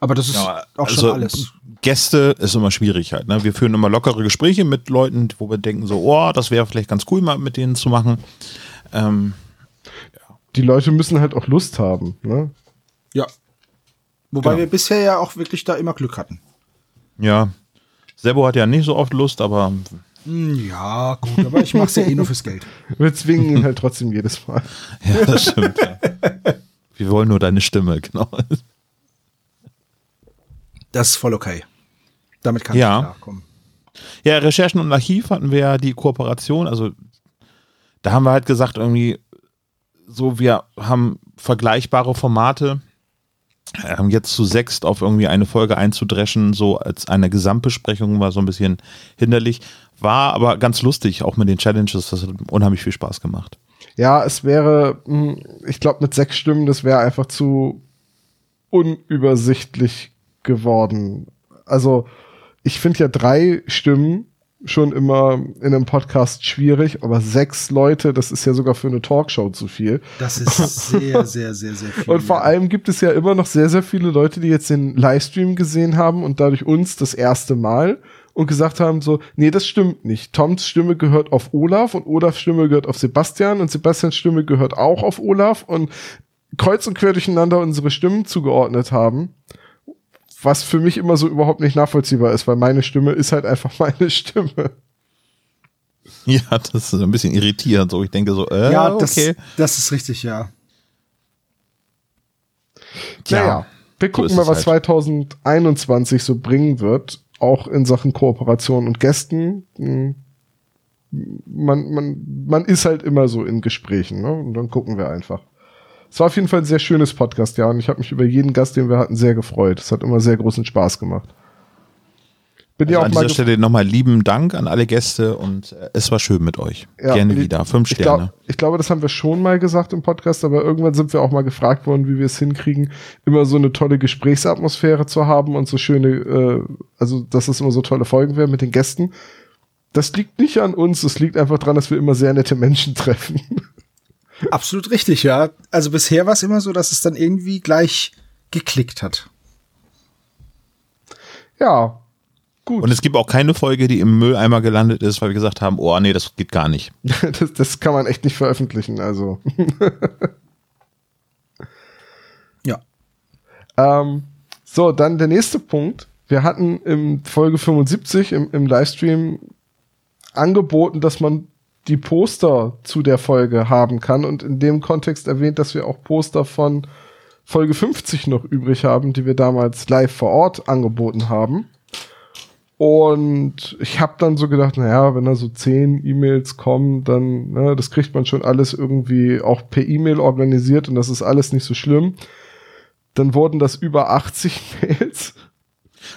Aber das ist ja, auch also schon alles. Gäste ist immer schwierig halt. Ne? Wir führen immer lockere Gespräche mit Leuten, wo wir denken so, oh, das wäre vielleicht ganz cool, mal mit denen zu machen. Ähm, ja. Die Leute müssen halt auch Lust haben. Ne? Ja. Wobei genau. wir bisher ja auch wirklich da immer Glück hatten. Ja. Sebo hat ja nicht so oft Lust, aber ja, gut, aber ich mach's ja eh nur fürs Geld. Wir zwingen ihn halt trotzdem jedes Mal. Ja, das stimmt. Ja. Wir wollen nur deine Stimme, genau. Das ist voll okay. Damit kann ja. ich klarkommen. Ja, Recherchen und Archiv hatten wir ja die Kooperation, also da haben wir halt gesagt, irgendwie so, wir haben vergleichbare Formate ähm, jetzt zu sechst auf irgendwie eine Folge einzudreschen, so als eine Gesamtbesprechung war so ein bisschen hinderlich. War aber ganz lustig, auch mit den Challenges. Das hat unheimlich viel Spaß gemacht. Ja, es wäre, hm, ich glaube, mit sechs Stimmen, das wäre einfach zu unübersichtlich geworden. Also, ich finde ja drei Stimmen schon immer in einem Podcast schwierig, aber sechs Leute, das ist ja sogar für eine Talkshow zu viel. Das ist sehr, sehr, sehr, sehr viel. Und vor allem gibt es ja immer noch sehr, sehr viele Leute, die jetzt den Livestream gesehen haben und dadurch uns das erste Mal und gesagt haben so, nee, das stimmt nicht. Toms Stimme gehört auf Olaf und Olafs Stimme gehört auf Sebastian und Sebastians Stimme gehört auch auf Olaf und kreuz und quer durcheinander unsere Stimmen zugeordnet haben was für mich immer so überhaupt nicht nachvollziehbar ist, weil meine Stimme ist halt einfach meine Stimme. Ja, das ist ein bisschen irritierend. So, ich denke so, äh, ja, das, okay. das ist richtig, ja. Tja, naja, wir gucken so mal, was halt. 2021 so bringen wird, auch in Sachen Kooperation und Gästen. Hm, man, man, man ist halt immer so in Gesprächen, ne? Und dann gucken wir einfach. Es war auf jeden Fall ein sehr schönes Podcast, ja, und ich habe mich über jeden Gast, den wir hatten, sehr gefreut. Es hat immer sehr großen Spaß gemacht. Bin also ja auch an dieser Stelle nochmal lieben Dank an alle Gäste und äh, es war schön mit euch. Ja, Gerne wieder. Fünf ich Sterne. Glaub, ich glaube, das haben wir schon mal gesagt im Podcast, aber irgendwann sind wir auch mal gefragt worden, wie wir es hinkriegen, immer so eine tolle Gesprächsatmosphäre zu haben und so schöne, äh, also dass es immer so tolle Folgen werden mit den Gästen. Das liegt nicht an uns, es liegt einfach daran, dass wir immer sehr nette Menschen treffen. Absolut richtig, ja. Also bisher war es immer so, dass es dann irgendwie gleich geklickt hat. Ja, gut. Und es gibt auch keine Folge, die im Mülleimer gelandet ist, weil wir gesagt haben, oh nee, das geht gar nicht. das, das kann man echt nicht veröffentlichen, also. ja. Ähm, so, dann der nächste Punkt. Wir hatten im Folge 75 im, im Livestream angeboten, dass man die Poster zu der Folge haben kann und in dem Kontext erwähnt, dass wir auch Poster von Folge 50 noch übrig haben, die wir damals live vor Ort angeboten haben. Und ich habe dann so gedacht, naja, wenn da so zehn E-Mails kommen, dann, ne, das kriegt man schon alles irgendwie auch per E-Mail organisiert und das ist alles nicht so schlimm. Dann wurden das über 80 Mails.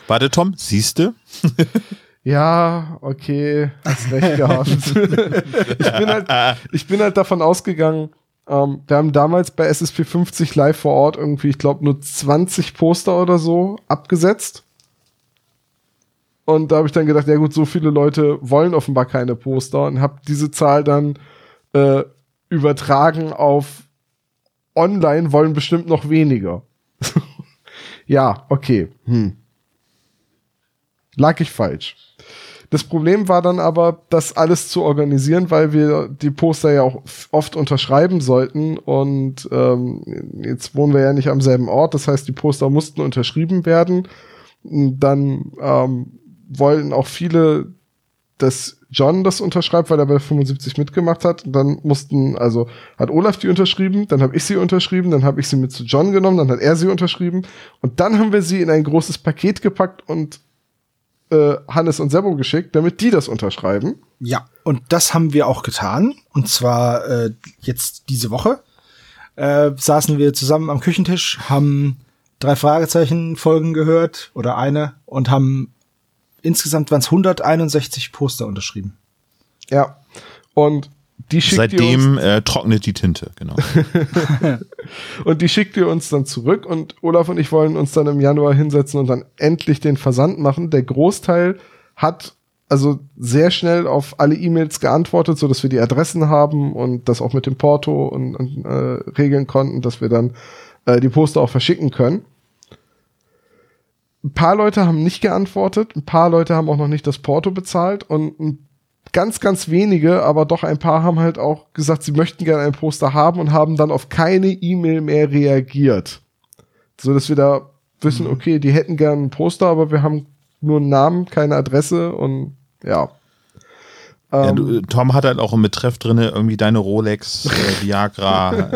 Warte, Tom, siehste? ja, okay, hast recht gehabt. ich, bin halt, ich bin halt davon ausgegangen, ähm, wir haben damals bei SSP 50 live vor Ort irgendwie, ich glaube, nur 20 Poster oder so abgesetzt. Und da habe ich dann gedacht, ja gut, so viele Leute wollen offenbar keine Poster und habe diese Zahl dann äh, übertragen auf online wollen bestimmt noch weniger. ja, okay. Hm. Lag ich falsch. Das Problem war dann aber, das alles zu organisieren, weil wir die Poster ja auch oft unterschreiben sollten. Und ähm, jetzt wohnen wir ja nicht am selben Ort. Das heißt, die Poster mussten unterschrieben werden. Dann ähm, wollten auch viele, dass John das unterschreibt, weil er bei 75 mitgemacht hat. Und dann mussten, also hat Olaf die unterschrieben, dann habe ich sie unterschrieben, dann habe ich sie mit zu John genommen, dann hat er sie unterschrieben. Und dann haben wir sie in ein großes Paket gepackt und äh, Hannes und Sebo geschickt, damit die das unterschreiben. Ja, und das haben wir auch getan. Und zwar äh, jetzt diese Woche äh, saßen wir zusammen am Küchentisch, haben drei Fragezeichen Folgen gehört oder eine und haben insgesamt waren es 161 Poster unterschrieben. Ja. Und die schickt Seitdem äh, trocknet die Tinte, genau. und die schickt ihr uns dann zurück und Olaf und ich wollen uns dann im Januar hinsetzen und dann endlich den Versand machen. Der Großteil hat also sehr schnell auf alle E-Mails geantwortet, so dass wir die Adressen haben und das auch mit dem Porto und, und äh, regeln konnten, dass wir dann äh, die Poster auch verschicken können. Ein paar Leute haben nicht geantwortet, ein paar Leute haben auch noch nicht das Porto bezahlt und ein ganz, ganz wenige, aber doch ein paar haben halt auch gesagt, sie möchten gerne ein Poster haben und haben dann auf keine E-Mail mehr reagiert. So dass wir da wissen, mhm. okay, die hätten gerne ein Poster, aber wir haben nur einen Namen, keine Adresse und ja. Ja, du, ähm, Tom hat halt auch im Betreff drin irgendwie deine Rolex, äh, Viagra.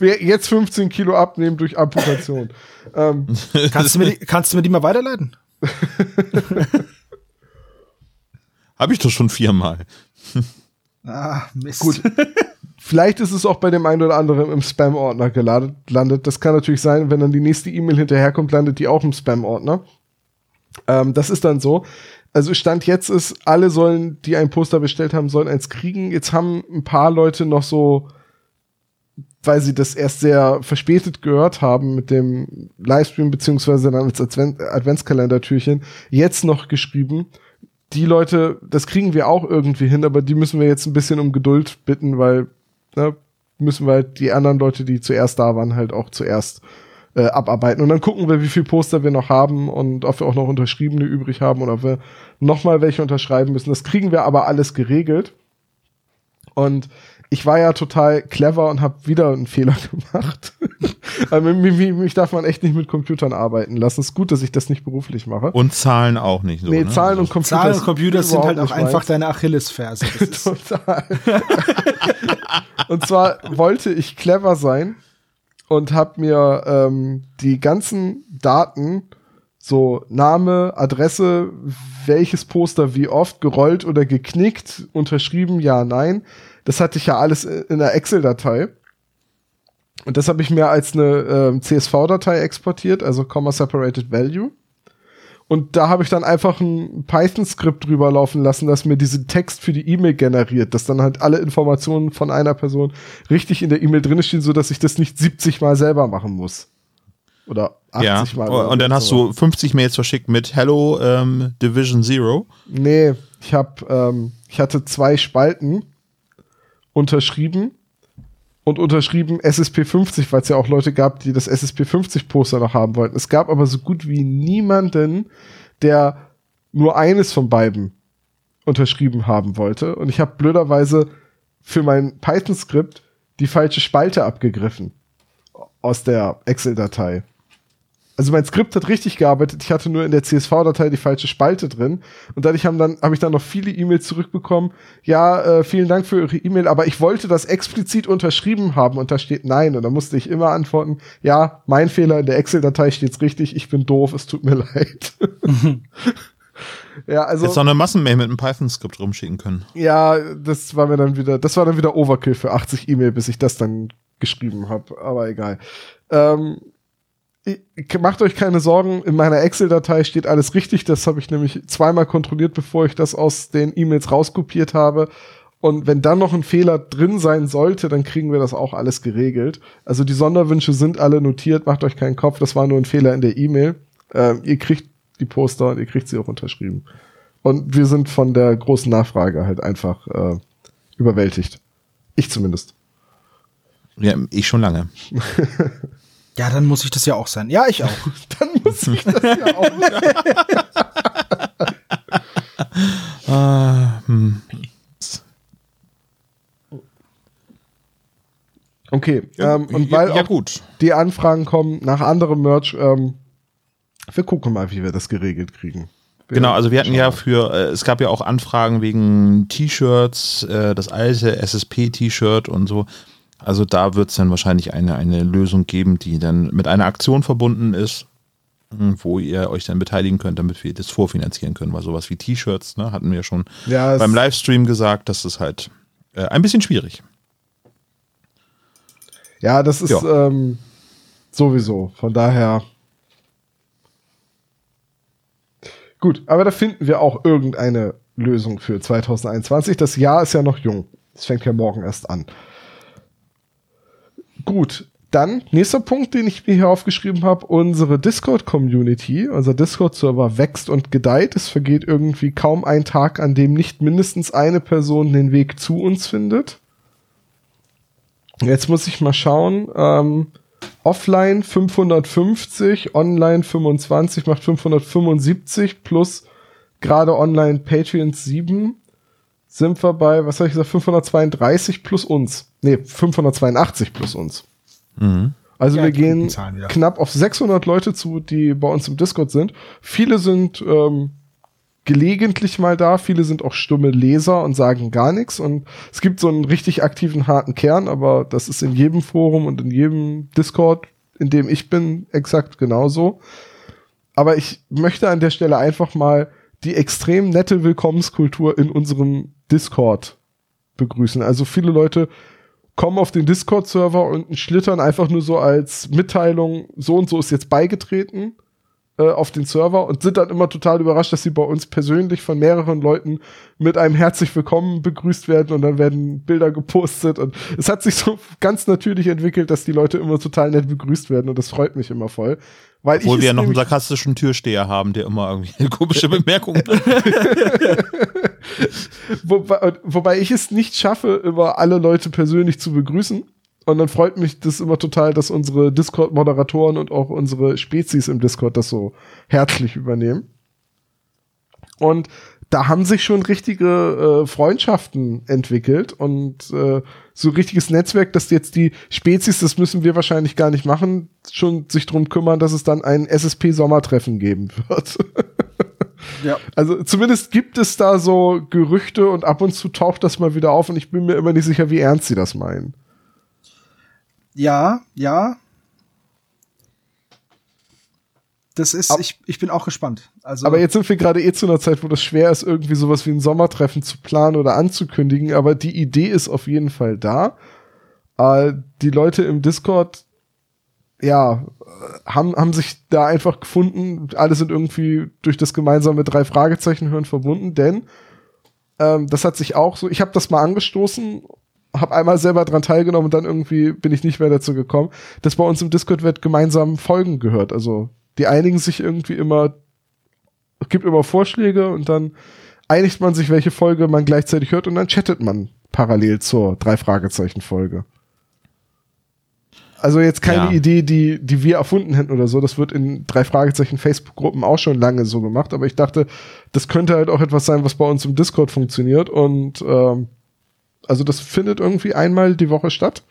Jetzt 15 Kilo abnehmen durch Amputation. ähm, kannst, du mir die, kannst du mir die mal weiterleiten? Habe ich doch schon viermal. ah, Mist. Gut. Vielleicht ist es auch bei dem einen oder anderen im Spam-Ordner gelandet. Das kann natürlich sein, wenn dann die nächste E-Mail hinterherkommt, landet die auch im Spam-Ordner. Ähm, das ist dann so. Also Stand jetzt ist, alle sollen, die ein Poster bestellt haben, sollen eins kriegen. Jetzt haben ein paar Leute noch so, weil sie das erst sehr verspätet gehört haben mit dem Livestream, beziehungsweise dann als Advent Adventskalender-Türchen, jetzt noch geschrieben, die Leute, das kriegen wir auch irgendwie hin, aber die müssen wir jetzt ein bisschen um Geduld bitten, weil ne, müssen wir halt die anderen Leute, die zuerst da waren, halt auch zuerst äh, abarbeiten. Und dann gucken wir, wie viel Poster wir noch haben und ob wir auch noch unterschriebene übrig haben oder ob wir noch mal welche unterschreiben müssen. Das kriegen wir aber alles geregelt. Und ich war ja total clever und habe wieder einen Fehler gemacht. also, mich, mich, darf man echt nicht mit Computern arbeiten lassen. Es ist gut, dass ich das nicht beruflich mache. Und Zahlen auch nicht. So, nee, ne? Zahlen und Computer. Zahlen und Computer sind halt auch einfach meins. deine Achillesferse. total. und zwar wollte ich clever sein und habe mir ähm, die ganzen Daten so Name, Adresse, welches Poster wie oft gerollt oder geknickt, unterschrieben, ja, nein. Das hatte ich ja alles in einer Excel-Datei. Und das habe ich mir als eine äh, CSV-Datei exportiert, also Comma Separated Value. Und da habe ich dann einfach ein Python-Skript drüber laufen lassen, das mir diesen Text für die E-Mail generiert, dass dann halt alle Informationen von einer Person richtig in der E-Mail drin stehen, so dass ich das nicht 70 Mal selber machen muss. Oder 80 ja. Mal. Und dann hast so. du 50 Mails verschickt mit Hello ähm, Division Zero. Nee, ich habe, ähm, ich hatte zwei Spalten unterschrieben und unterschrieben SSP 50, weil es ja auch Leute gab, die das SSP 50 Poster noch haben wollten. Es gab aber so gut wie niemanden, der nur eines von beiden unterschrieben haben wollte. Und ich habe blöderweise für mein Python-Skript die falsche Spalte abgegriffen aus der Excel-Datei also mein Skript hat richtig gearbeitet, ich hatte nur in der CSV-Datei die falsche Spalte drin und dadurch haben dann habe ich dann noch viele E-Mails zurückbekommen. Ja, äh, vielen Dank für Ihre E-Mail, aber ich wollte das explizit unterschrieben haben und da steht nein und da musste ich immer antworten, ja, mein Fehler in der Excel-Datei steht's richtig, ich bin doof, es tut mir leid. ja, also Jetzt noch eine Massenmail mit einem Python-Skript rumschicken können. Ja, das war mir dann wieder, das war dann wieder Overkill für 80 E-Mail, bis ich das dann geschrieben habe, aber egal. Ähm, macht euch keine Sorgen, in meiner Excel-Datei steht alles richtig. Das habe ich nämlich zweimal kontrolliert, bevor ich das aus den E-Mails rauskopiert habe. Und wenn dann noch ein Fehler drin sein sollte, dann kriegen wir das auch alles geregelt. Also die Sonderwünsche sind alle notiert, macht euch keinen Kopf, das war nur ein Fehler in der E-Mail. Ähm, ihr kriegt die Poster und ihr kriegt sie auch unterschrieben. Und wir sind von der großen Nachfrage halt einfach äh, überwältigt. Ich zumindest. Ja, ich schon lange. Ja, dann muss ich das ja auch sein. Ja, ich auch. dann muss ich das ja auch sein. hm. Okay, Ja, ähm, und ja, weil ja, auch gut. die Anfragen kommen nach anderem Merch, ähm, wir gucken mal, wie wir das geregelt kriegen. Wir Genau, also wir hatten schauen ja für, äh, es gab ja auch Anfragen wegen T-Shirts, äh, das alte SSP-T-Shirt und so. Also da wird es dann wahrscheinlich eine, eine Lösung geben, die dann mit einer Aktion verbunden ist, mh, wo ihr euch dann beteiligen könnt, damit wir das vorfinanzieren können. Weil sowas wie T-Shirts, ne, hatten wir schon Ja, beim Livestream gesagt, das ist halt äh, ein bisschen schwierig. Ja, das ist. Ähm, sowieso. Von daher. Gut, aber da finden wir auch irgendeine Lösung für 2021. Das Jahr ist ja noch jung. Es fängt ja morgen erst an. Gut, dann nächster Punkt, den ich mir hier aufgeschrieben habe, unsere Discord-Community, unser Discord-Server wächst und gedeiht. Es vergeht irgendwie kaum ein Tag, an dem nicht mindestens eine Person den Weg zu uns findet. Jetzt muss ich mal schauen. Ähm, offline 550, online 25, macht 575 plus gerade online Patreons 7 sind wir bei, was habe ich gesagt, 532 plus uns. Nee, 582 plus uns. Also Ja, wir gehen knapp auf 600 Leute zu, die bei uns im Discord sind. Viele sind ähm, gelegentlich mal da, viele sind auch stumme Leser und sagen gar nichts. Und es gibt so einen richtig aktiven, harten Kern, aber das ist in jedem Forum und in jedem Discord, in dem ich bin, exakt genauso. Aber ich möchte an der Stelle einfach mal die extrem nette Willkommenskultur in unserem Discord begrüßen. Also viele Leute kommen auf den Discord-Server und schlittern einfach nur so als Mitteilung, so und so ist jetzt beigetreten äh, auf den Server und sind dann immer total überrascht, dass sie bei uns persönlich von mehreren Leuten mit einem herzlich willkommen begrüßt werden und dann werden Bilder gepostet und es hat sich so ganz natürlich entwickelt, dass die Leute immer total nett begrüßt werden und das freut mich immer voll. Weil Obwohl ich wir ja noch einen sarkastischen Türsteher haben, der immer irgendwie komische Bemerkungen. Wobei, wobei ich es nicht schaffe, immer alle Leute persönlich zu begrüßen. Und dann freut mich das immer total, dass unsere Discord-Moderatoren und auch unsere Spezies im Discord das so herzlich übernehmen. Und da haben sich schon richtige äh, Freundschaften entwickelt und äh, so richtiges Netzwerk, dass jetzt die Spezies, das müssen wir wahrscheinlich gar nicht machen, schon sich drum kümmern, dass es dann ein SSP-Sommertreffen geben wird. Ja. Also zumindest gibt es da so Gerüchte und ab und zu taucht das mal wieder auf und ich bin mir immer nicht sicher, wie ernst sie das meinen. Ja, ja. Das ist, Ab- ich, ich bin auch gespannt. Also, Aber jetzt sind wir gerade eh zu einer Zeit, wo das schwer ist, irgendwie sowas wie ein Sommertreffen zu planen oder anzukündigen. Aber die Idee ist auf jeden Fall da. Äh, die Leute im Discord, ja, haben, haben sich da einfach gefunden. Alle sind irgendwie durch das gemeinsame drei Fragezeichen hören verbunden, denn ähm, das hat sich auch so, ich habe das mal angestoßen, habe einmal selber dran teilgenommen und dann irgendwie bin ich nicht mehr dazu gekommen. Das bei uns im Discord wird gemeinsam Folgen gehört. Also die einigen sich irgendwie immer, gibt immer Vorschläge und dann einigt man sich, welche Folge man gleichzeitig hört und dann chattet man parallel zur drei Fragezeichen Folge. Also jetzt keine Ja. Idee, die, die wir erfunden hätten oder so. Das wird in drei Fragezeichen Facebook-Gruppen auch schon lange so gemacht. Aber ich dachte, das könnte halt auch etwas sein, was bei uns im Discord funktioniert. Und ähm, also das findet irgendwie einmal die Woche statt.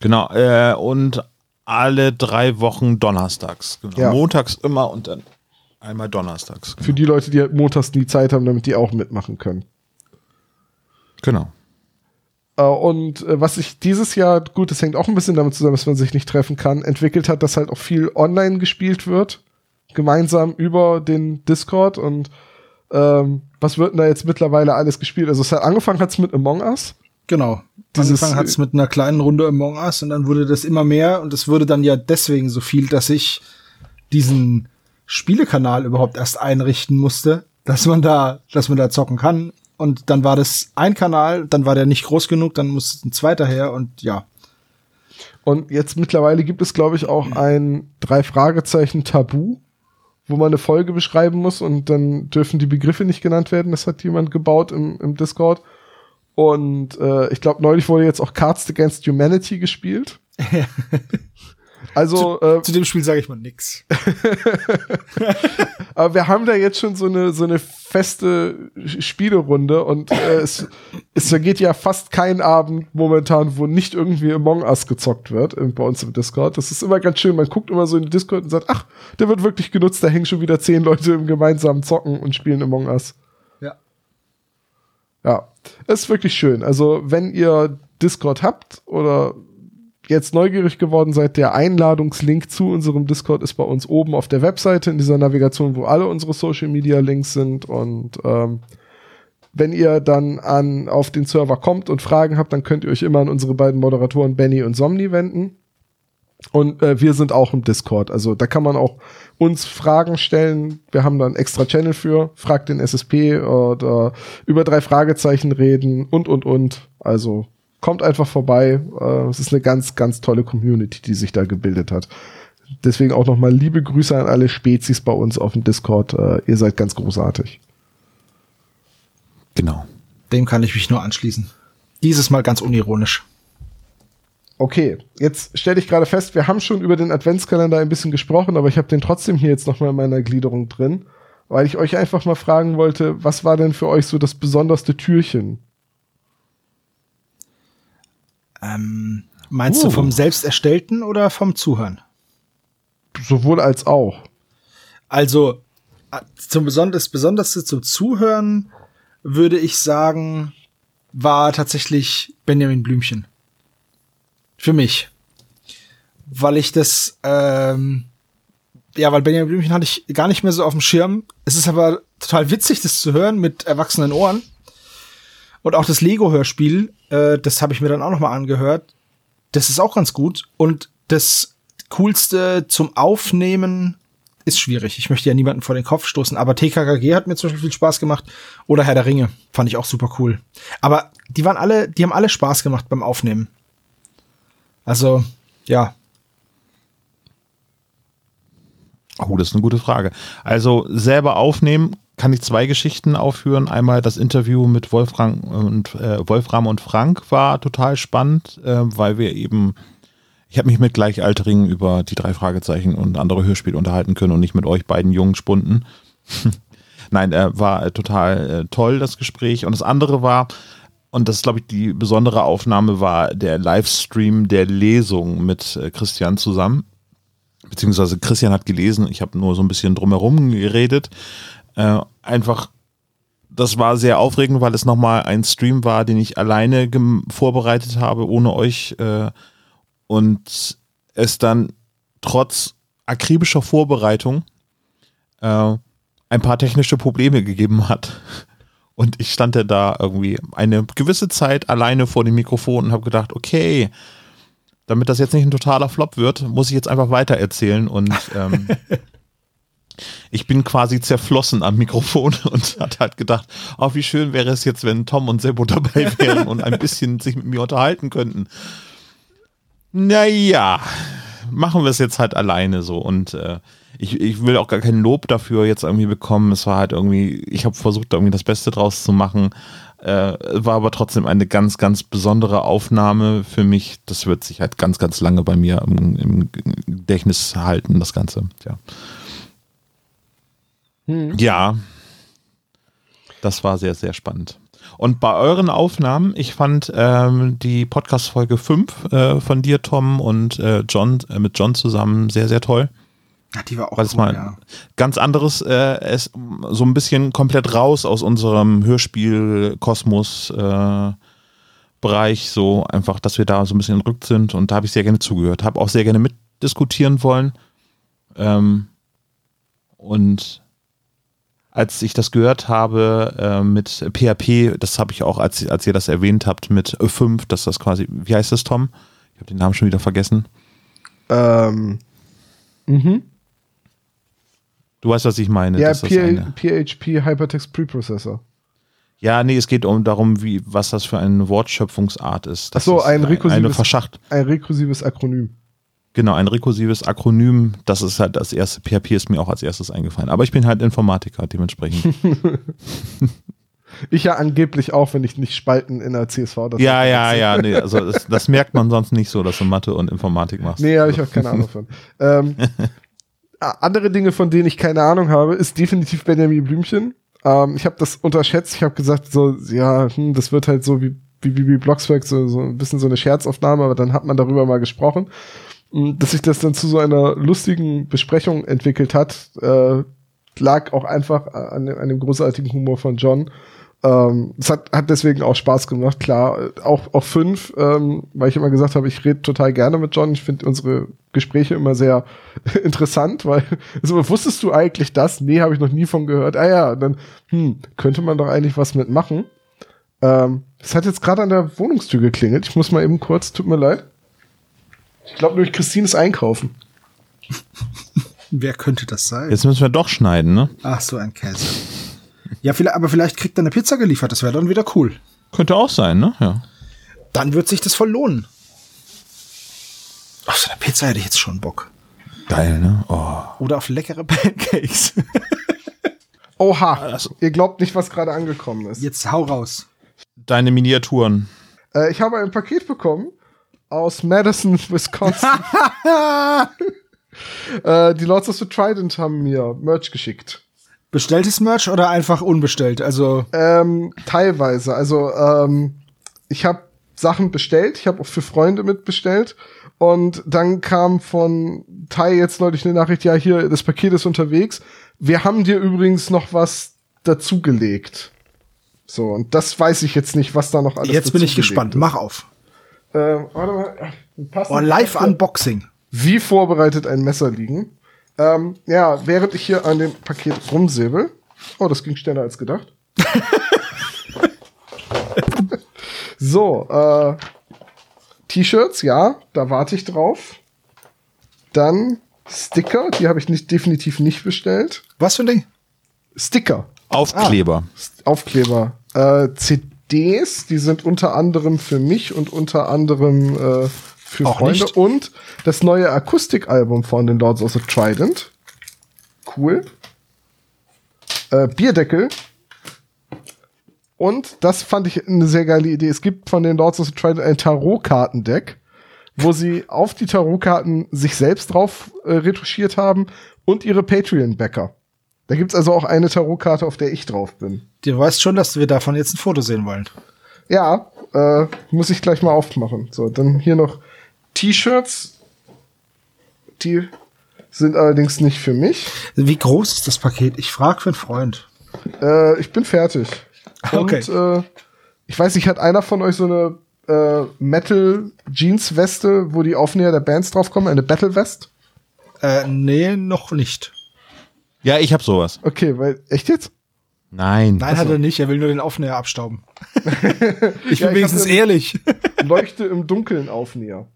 Genau, äh, und alle drei Wochen donnerstags. Genau. Ja. Montags immer und dann einmal donnerstags. Für die Leute, die halt montags nie Zeit haben, damit die auch mitmachen können. Genau. Äh, und äh, was sich dieses Jahr, gut, das hängt auch ein bisschen damit zusammen, dass man sich nicht treffen kann, entwickelt hat, dass halt auch viel online gespielt wird. Gemeinsam über den Discord und ähm, was wird denn da jetzt mittlerweile alles gespielt? Also es hat angefangen hat's mit Among Us. Genau. Dieses- Angefangen hat es mit einer kleinen Runde Among Us und dann wurde das immer mehr und es wurde dann ja deswegen so viel, dass ich diesen Spielekanal überhaupt erst einrichten musste, dass man da, dass man da zocken kann. Und dann war das ein Kanal, dann war der nicht groß genug, dann musste ein zweiter her und ja. Und jetzt mittlerweile gibt es, glaube ich, auch ein drei Fragezeichen Tabu, wo man eine Folge beschreiben muss und dann dürfen die Begriffe nicht genannt werden. Das hat jemand gebaut im, im Discord. Und äh, ich glaube, neulich wurde jetzt auch Cards Against Humanity gespielt. Also zu, äh, zu dem Spiel sage ich mal nix. Aber wir haben da jetzt schon so eine so eine feste Spielerunde und äh, es, es vergeht ja fast kein Abend momentan, wo nicht irgendwie Among Us gezockt wird bei uns im Discord. Das ist immer ganz schön. Man guckt immer so in den Discord und sagt, ach, der wird wirklich genutzt. Da hängen schon wieder zehn Leute im gemeinsamen Zocken und spielen Among Us. Ja. Ist wirklich schön. Also wenn ihr Discord habt oder jetzt neugierig geworden seid, der Einladungslink zu unserem Discord ist bei uns oben auf der Webseite in dieser Navigation, wo alle unsere Social Media Links sind. Und ähm, wenn ihr dann an auf den Server kommt und Fragen habt, dann könnt ihr euch immer an unsere beiden Moderatoren Benny und Somni wenden. Und äh, wir sind auch im Discord. Also da kann man auch uns Fragen stellen. Wir haben da einen extra Channel für. Fragt den SSP oder über drei Fragezeichen reden und, und, und. Also kommt einfach vorbei. Äh, es ist eine ganz, ganz tolle Community, die sich da gebildet hat. Deswegen auch nochmal liebe Grüße an alle Spezies bei uns auf dem Discord. Äh, ihr seid ganz großartig. Genau. Dem kann ich mich nur anschließen. Dieses Mal ganz unironisch. Okay, jetzt stelle ich gerade fest, wir haben schon über den Adventskalender ein bisschen gesprochen, aber ich habe den trotzdem hier jetzt nochmal in meiner Gliederung drin, weil ich euch einfach mal fragen wollte, was war denn für euch so das besonderste Türchen ähm, meinst uh. du vom selbst erstellten oder vom Zuhören? Sowohl als auch. Also äh, zum besonders besonderste zum Zuhören würde ich sagen, war tatsächlich Benjamin Blümchen. Für mich. Weil ich das, ähm, ja, weil Benjamin Blümchen hatte ich gar nicht mehr so auf dem Schirm. Es ist aber total witzig, das zu hören mit erwachsenen Ohren. Und auch das Lego-Hörspiel, äh, das habe ich mir dann auch noch mal angehört. Das ist auch ganz gut. Und das Coolste zum Aufnehmen ist schwierig. Ich möchte ja niemanden vor den Kopf stoßen, aber TKKG hat mir zum Beispiel viel Spaß gemacht. Oder Herr der Ringe. Fand ich auch super cool. Aber die waren alle, die haben alle Spaß gemacht beim Aufnehmen. Also, ja. Oh, das ist eine gute Frage. Also selber aufnehmen kann ich zwei Geschichten aufführen. Einmal das Interview mit Wolfram und äh, Wolfram und Frank war total spannend, äh, weil wir eben ich habe mich mit Gleichaltrigen über die drei Fragezeichen und andere Hörspiele unterhalten können und nicht mit euch beiden jungen Spunden. Nein, äh, war total äh, toll, das Gespräch. Und das andere war, und das ist, glaube ich, die besondere Aufnahme war der Livestream der Lesung mit äh, Christian zusammen. Beziehungsweise Christian hat gelesen, ich habe nur so ein bisschen drumherum geredet. Äh, einfach, das war sehr aufregend, weil es nochmal ein Stream war, den ich alleine vorbereitet habe, ohne euch. Äh, und es dann trotz akribischer Vorbereitung äh, ein paar technische Probleme gegeben hat. Und ich stand ja da irgendwie eine gewisse Zeit alleine vor dem Mikrofon und habe gedacht, okay, damit das jetzt nicht ein totaler Flop wird, muss ich jetzt einfach weiter erzählen und ähm, ich bin quasi zerflossen am Mikrofon und hat halt gedacht, oh, wie schön wäre es jetzt, wenn Tom und Sebo dabei wären und ein bisschen sich mit mir unterhalten könnten. Naja, machen wir es jetzt halt alleine so und äh, ich, ich will auch gar kein Lob dafür jetzt irgendwie bekommen. Es war halt irgendwie, ich habe versucht, irgendwie das Beste draus zu machen. Äh, war aber trotzdem eine ganz, ganz besondere Aufnahme für mich. Das wird sich halt ganz, ganz lange bei mir im, im Gedächtnis halten, das Ganze. Ja. Hm. Ja. Das war sehr, sehr spannend. Und bei euren Aufnahmen, ich fand ähm, die Podcast-Folge 5 äh, von dir, Tom, und äh, John, äh, mit John zusammen sehr, sehr toll. Ja, die war auch es mal ja. ganz anderes, äh, es, so ein bisschen komplett raus aus unserem Hörspiel-Kosmos äh, Bereich, so einfach, dass wir da so ein bisschen entrückt sind und da habe ich sehr gerne zugehört, habe auch sehr gerne mitdiskutieren wollen. Ähm, und als ich das gehört habe äh, mit PHP, das habe ich auch, als, als ihr das erwähnt habt, mit 5, dass das quasi, wie heißt das, Tom? Ich habe den Namen schon wieder vergessen. Ähm, mhm. Du weißt, was ich meine. Ja, PHP Hypertext Preprocessor. Ja, nee, es geht um darum, wie, was das für eine Wortschöpfungsart ist. Das Ach so, ein, rekursives, Verschacht ein rekursives Akronym. Genau, ein rekursives Akronym, das ist halt das erste, PHP ist mir auch als erstes eingefallen. Aber ich bin halt Informatiker, dementsprechend. Ich ja angeblich auch, wenn ich nicht Spalten in der CSV. Ja, ja, ja, nee, also das, das, merkt man sonst nicht so, dass du Mathe und Informatik machst. Nee, habe ich auch keine Ahnung von. ähm, andere Dinge, von denen ich keine Ahnung habe, ist definitiv Benjamin Blümchen. Ähm, ich habe das unterschätzt. Ich habe gesagt, so, ja, hm, das wird halt so wie wie, wie, wie Blockswerk, so, so ein bisschen so eine Scherzaufnahme, aber dann hat man darüber mal gesprochen. Hm, dass sich das dann zu so einer lustigen Besprechung entwickelt hat, äh, lag auch einfach an, an dem großartigen Humor von John. Ähm, es hat, hat deswegen auch Spaß gemacht, klar. Auch, auch fünf, ähm, weil ich immer gesagt habe, ich rede total gerne mit John. Ich finde unsere Gespräche immer sehr interessant, weil also, wusstest du eigentlich das? Nee, habe ich noch nie von gehört. Ah ja, dann hm, könnte man doch eigentlich was mitmachen. Ähm, es hat jetzt gerade an der Wohnungstür geklingelt. Ich muss mal eben kurz, tut mir leid. Ich glaube nämlich, Christine ist einkaufen. Wer könnte das sein? Jetzt müssen wir doch schneiden, ne? Ach, so ein Käse. Ja, vielleicht, aber vielleicht kriegt er eine Pizza geliefert. Das wäre dann wieder cool. Könnte auch sein, ne? Ja. Dann wird sich das voll lohnen. Auf so eine Pizza hätte ich jetzt schon Bock. Geil, ne? Oh. Oder auf leckere Pancakes. Oha, also, ihr glaubt nicht, was gerade angekommen ist. Jetzt hau raus. Deine Miniaturen. Äh, ich habe ein Paket bekommen aus Madison, Wisconsin. äh, die Lords of the Trident haben mir Merch geschickt. Bestelltes Merch oder einfach unbestellt? Also ähm, teilweise. Also ähm, ich habe Sachen bestellt. Ich habe auch für Freunde mitbestellt. Und dann kam von Tai jetzt neulich eine Nachricht, ja, hier, das Paket ist unterwegs. Wir haben dir übrigens noch was dazugelegt. So, und das weiß ich jetzt nicht, was da noch alles Jetzt bin ich gespannt. Ist. Mach auf. Ähm, warte mal. Oh, Live-Unboxing. Wie vorbereitet ein Messer liegen. Ähm, ja, während ich hier an dem Paket rumsäbel. Oh, das ging schneller als gedacht. so, äh, T-Shirts, ja, da warte ich drauf. Dann Sticker, die habe ich nicht, definitiv nicht bestellt. Was für ein Ding? Sticker. Aufkleber. Ah, Aufkleber. Äh, CDs, die sind unter anderem für mich und unter anderem äh, für Auch Freunde. Nicht. Und das neue Akustikalbum von den Lords of the Trident. Cool. Äh, Bierdeckel, und das fand ich eine sehr geile Idee. Es gibt von den Lords of the Trident ein Tarotkartendeck, wo sie auf die Tarotkarten sich selbst drauf äh, retuschiert haben und ihre Patreon-Backer. Da gibt's also auch eine Tarotkarte, auf der ich drauf bin. Du weißt schon, dass wir davon jetzt ein Foto sehen wollen. Ja, äh, muss ich gleich mal aufmachen. So, dann hier noch T-Shirts. Die sind allerdings nicht für mich. Wie groß ist das Paket? Ich frage für einen Freund. Äh, ich bin fertig. Okay. Und äh, ich weiß nicht, hat einer von euch so eine äh, Metal-Jeans-Weste, wo die Aufnäher der Bands draufkommen? Eine Battle-West? Äh, nee, noch nicht. Ja, ich hab sowas. Okay, weil, echt jetzt? Nein. Nein, hat er nicht. Er will nur den Aufnäher abstauben. ich bin ja, wenigstens ehrlich. Leuchte im Dunkeln Aufnäher.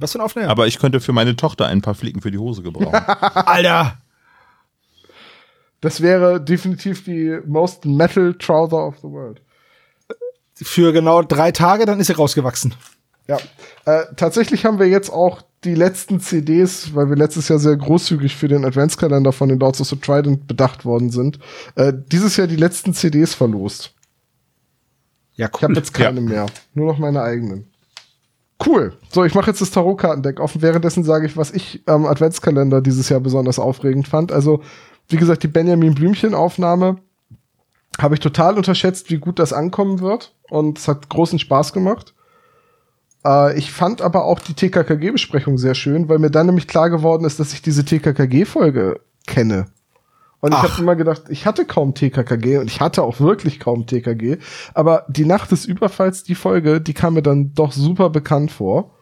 Was für ein Aufnäher? Aber ich könnte für meine Tochter ein paar Flicken für die Hose gebrauchen. Alter! Das wäre definitiv die most metal trouser of the world. Für genau drei Tage, dann ist sie rausgewachsen. Ja. Äh, tatsächlich haben wir jetzt auch die letzten CDs, weil wir letztes Jahr sehr großzügig für den Adventskalender von den Lords of the Trident bedacht worden sind, äh, dieses Jahr die letzten CDs verlost. Ja, cool. Ich habe jetzt keine ja. mehr. Nur noch meine eigenen. Cool. So, ich mache jetzt das Tarotkartendeck und währenddessen sage ich, was ich am Adventskalender dieses Jahr besonders aufregend fand. Also wie gesagt, die Benjamin Blümchen-Aufnahme habe ich total unterschätzt, wie gut das ankommen wird. Und es hat großen Spaß gemacht. Äh, ich fand aber auch die TKKG-Besprechung sehr schön, weil mir dann nämlich klar geworden ist, dass ich diese TKKG-Folge kenne. Und Ach. ich habe immer gedacht, ich hatte kaum TKKG und ich hatte auch wirklich kaum TKG. Aber die Nacht des Überfalls, die Folge, die kam mir dann doch super bekannt vor.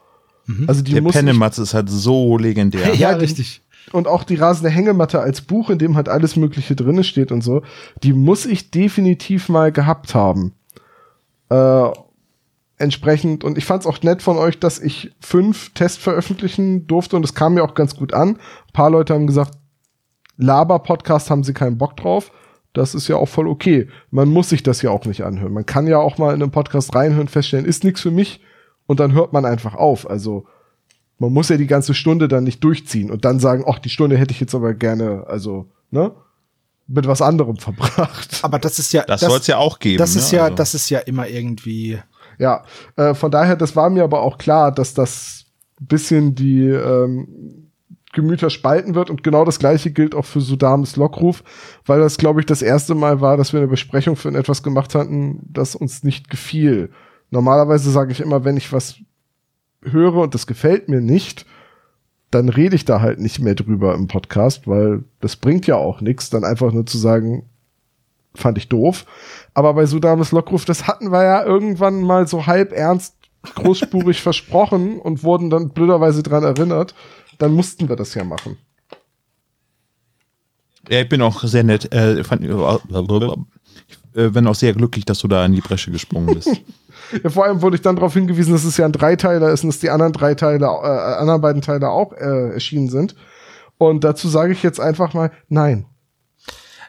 Mhm. Also die Der Pennematz ist halt so legendär. ja, ja, richtig und auch die rasende Hängematte als Buch, in dem halt alles Mögliche drinne steht und so, die muss ich definitiv mal gehabt haben. Äh, entsprechend, und ich fand es auch nett von euch, dass ich fünf Tests veröffentlichen durfte und es kam mir auch ganz gut an. Ein paar Leute haben gesagt, Laber-Podcast haben sie keinen Bock drauf. Das ist ja auch voll okay. Man muss sich das ja auch nicht anhören. Man kann ja auch mal in einen Podcast reinhören, feststellen, ist nichts für mich und dann hört man einfach auf. Also man muss ja die ganze Stunde dann nicht durchziehen und dann sagen, ach, die Stunde hätte ich jetzt aber gerne, also, ne? mit was anderem verbracht. Aber das ist ja. Das, soll es ja auch geben. Das ist ne? ja, Also- das ist ja immer irgendwie. Ja, äh, von daher, das war mir aber auch klar, dass das ein bisschen die ähm, Gemüter spalten wird und genau das gleiche gilt auch für Sudams Lockruf, weil das, glaube ich, das erste Mal war, dass wir eine Besprechung für etwas gemacht hatten, das uns nicht gefiel. Normalerweise sage ich immer, wenn ich was höre und das gefällt mir nicht, dann rede ich da halt nicht mehr drüber im Podcast, weil das bringt ja auch nichts, dann einfach nur zu sagen, fand ich doof. Aber bei Sudames Lockruf, das hatten wir ja irgendwann mal so halb ernst großspurig versprochen und wurden dann blöderweise dran erinnert. Dann mussten wir das ja machen. Ja, ich bin auch sehr nett. Äh, fand, ich äh, bin auch sehr glücklich, dass du da in die Bresche gesprungen bist. Ja, vor allem wurde ich dann darauf hingewiesen, dass es ja ein Dreiteiler ist und dass die anderen drei Teile, äh, anderen beiden Teile auch äh, erschienen sind. Und dazu sage ich jetzt einfach mal nein.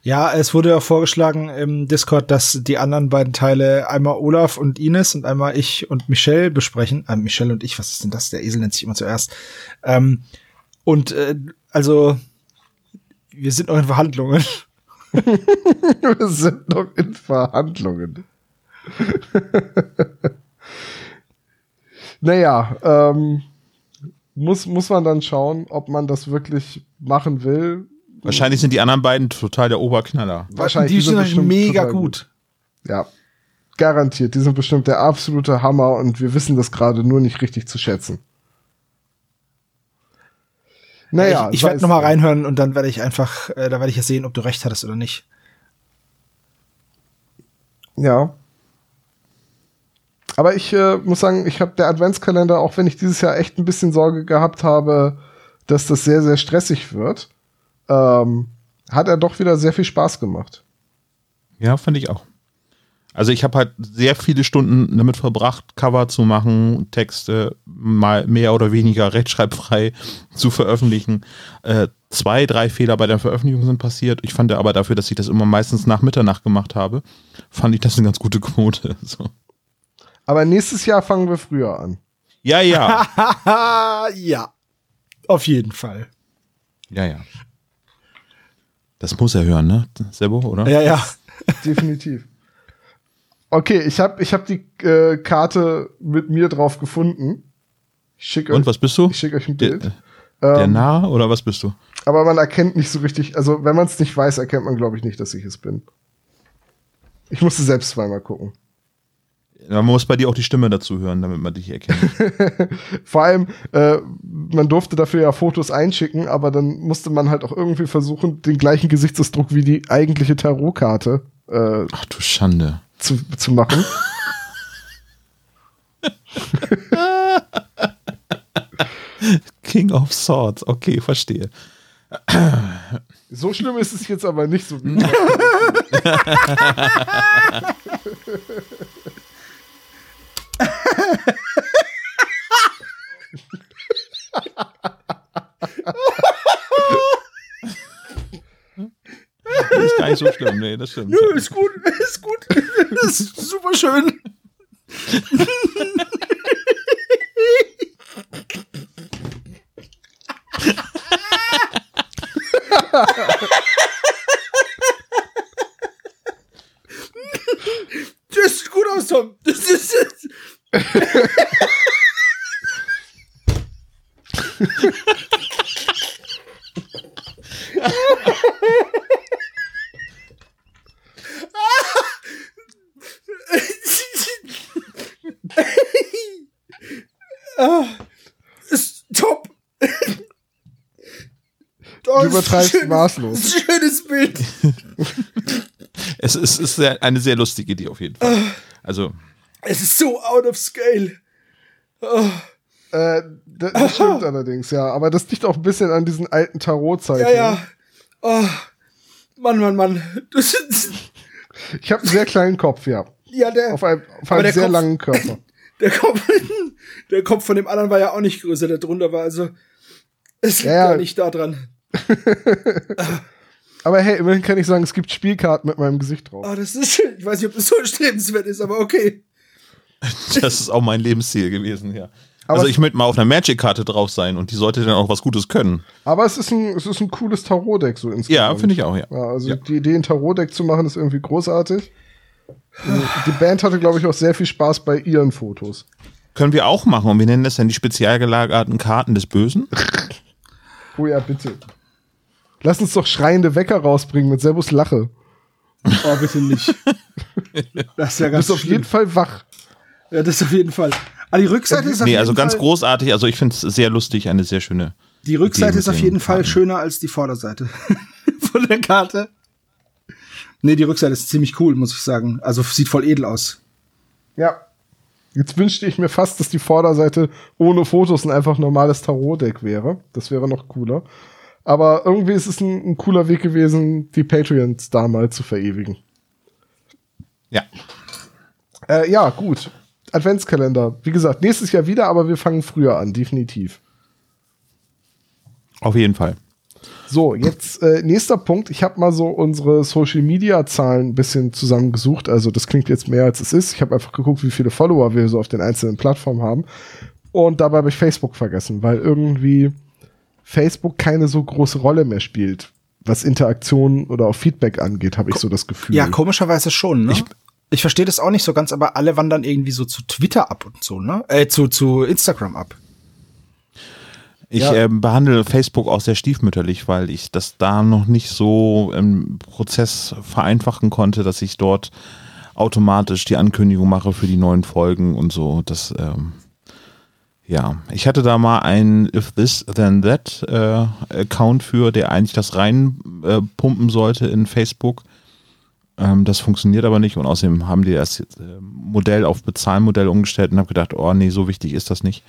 Ja, es wurde ja vorgeschlagen im Discord, dass die anderen beiden Teile einmal Olaf und Ines und einmal ich und Michelle besprechen. Äh, Michelle und ich, was ist denn das? Der Esel nennt sich immer zuerst. Ähm, und äh, also, wir sind noch in Verhandlungen. wir sind noch in Verhandlungen. naja, ähm, muss, muss man dann schauen, ob man das wirklich machen will. Wahrscheinlich sind die anderen beiden total der Oberknaller. Wahrscheinlich, die die sind sind bestimmt mega total gut. Ja, garantiert. Die sind bestimmt der absolute Hammer und wir wissen das gerade nur nicht richtig zu schätzen. Naja, ich ich werde es noch mal drum. reinhören und dann werde ich einfach, äh, da werde ich ja sehen, ob du recht hattest oder nicht. Ja. Aber ich äh, muss sagen, ich habe der Adventskalender, auch wenn ich dieses Jahr echt ein bisschen Sorge gehabt habe, dass das sehr, sehr stressig wird, ähm, hat er doch wieder sehr viel Spaß gemacht. Ja, fand ich auch. Also ich habe halt sehr viele Stunden damit verbracht, Cover zu machen, Texte mal mehr oder weniger rechtschreibfrei zu veröffentlichen. Äh, zwei, drei Fehler bei der Veröffentlichung sind passiert. Ich fand aber dafür, dass ich das immer meistens nach Mitternacht gemacht habe, fand ich das eine ganz gute Quote. So. Aber nächstes Jahr fangen wir früher an. Ja, ja. ja. Auf jeden Fall. ja, ja. Das muss er hören, ne? Sebo, oder? Ja, ja. Definitiv. Okay, ich habe ich hab die äh, Karte mit mir drauf gefunden. Ich schicke Und euch, was bist du? ich schick euch ein Der, Bild. der Ähm, Narr oder was bist du? aber man erkennt nicht so richtig, also wenn man es nicht weiß, erkennt man, glaube ich, nicht, dass ich es bin. Ich musste selbst zweimal gucken. Man muss bei dir auch die Stimme dazu hören, damit man dich erkennt. Vor allem, äh, man durfte dafür ja Fotos einschicken, aber dann musste man halt auch irgendwie versuchen, den gleichen Gesichtsausdruck wie die eigentliche Tarotkarte äh, Ach du Schande. zu, zu machen. King of Swords, okay, verstehe. So schlimm ist es jetzt aber nicht so gar nicht so schlimm, nee, das stimmt. Nö, ist gut, ist gut. Das ist super schön. Das sieht gut aus, Tom. Das ist. ah, ist top. Oh, Du übertreibst maßlos. Schönes Bild. Es ist, es ist eine sehr lustige Idee auf jeden Fall. Also, Es ist so out of scale. Oh, Äh, das, das stimmt allerdings, ja. Aber das liegt auch ein bisschen an diesen alten Tarotzeichen. ja, ja. Oh, Mann, Mann, Mann. Ich habe einen sehr kleinen Kopf, ja. ja, der, Auf einem, auf einem der sehr Kopf- langen Körper. der Kopf, der Kopf von dem anderen war ja auch nicht größer, der drunter war. Also, es liegt Ja, ja. nicht da dran. Aber hey, immerhin kann ich sagen, es gibt Spielkarten mit meinem Gesicht drauf. Oh, das ist schön. Ich weiß nicht, ob das so strebenswert ist, aber okay. das ist auch mein Lebensziel gewesen, ja. also ich möchte mal auf einer Magic-Karte drauf sein und die sollte dann auch was Gutes können. Aber es ist ein, es ist ein cooles Tarot-Deck so insgesamt. Ja, finde ich auch, ja. ja also ja. die Idee, ein Tarot-Deck zu machen, ist irgendwie großartig. Die Band hatte, glaube ich, auch sehr viel Spaß bei ihren Fotos. Können wir auch machen und wir nennen das dann die spezial gelagerten Karten des Bösen. Oh ja, bitte. Lass uns doch schreiende Wecker rausbringen mit Servus Lache. Oh, bitte nicht. Das ist ja Du ganz bist auf jeden Fall wach. Ja, das ist auf jeden Fall. Aber die Rückseite ist auf Nee, jeden also ganz Fall, großartig. Also ich finde es sehr lustig, eine sehr schöne. Die Rückseite Idee ist auf den jeden Fall Karten. schöner als die Vorderseite von der Karte. Nee, die Rückseite ist ziemlich cool, muss ich sagen. Also sieht voll edel aus. Ja. Jetzt wünschte ich mir fast, dass die Vorderseite ohne Fotos ein einfach normales Tarot-Deck wäre. Das wäre noch cooler. Aber irgendwie ist es ein, ein cooler Weg gewesen, die Patreons da mal zu verewigen. Ja. Äh, ja, gut. Adventskalender. Wie gesagt, nächstes Jahr wieder, aber wir fangen früher an, definitiv. Auf jeden Fall. So, jetzt äh, nächster Punkt. Ich habe mal so unsere Social Media Zahlen ein bisschen zusammengesucht. Also das klingt jetzt mehr als es ist. Ich habe einfach geguckt, wie viele Follower wir so auf den einzelnen Plattformen haben. Und dabei habe ich Facebook vergessen, weil irgendwie Facebook keine so große Rolle mehr spielt, was Interaktion oder auch Feedback angeht, habe ich so das Gefühl. Ja, komischerweise schon, ne? Ich- Ich, verstehe das auch nicht so ganz, aber alle wandern irgendwie so zu Twitter ab und so, ne? Äh, zu, zu Instagram ab. Ich Ja. ähm, behandle Facebook auch sehr stiefmütterlich, weil ich das da noch nicht so im Prozess vereinfachen konnte, dass ich dort automatisch die Ankündigung mache für die neuen Folgen und so. Das, ähm, ja, ich hatte da mal einen If This Then That äh, Account für, der eigentlich das reinpumpen äh, sollte in Facebook. Ähm, das funktioniert aber nicht und außerdem haben die das äh, Modell auf Bezahlmodell umgestellt und habe gedacht, oh nee, so wichtig ist das nicht.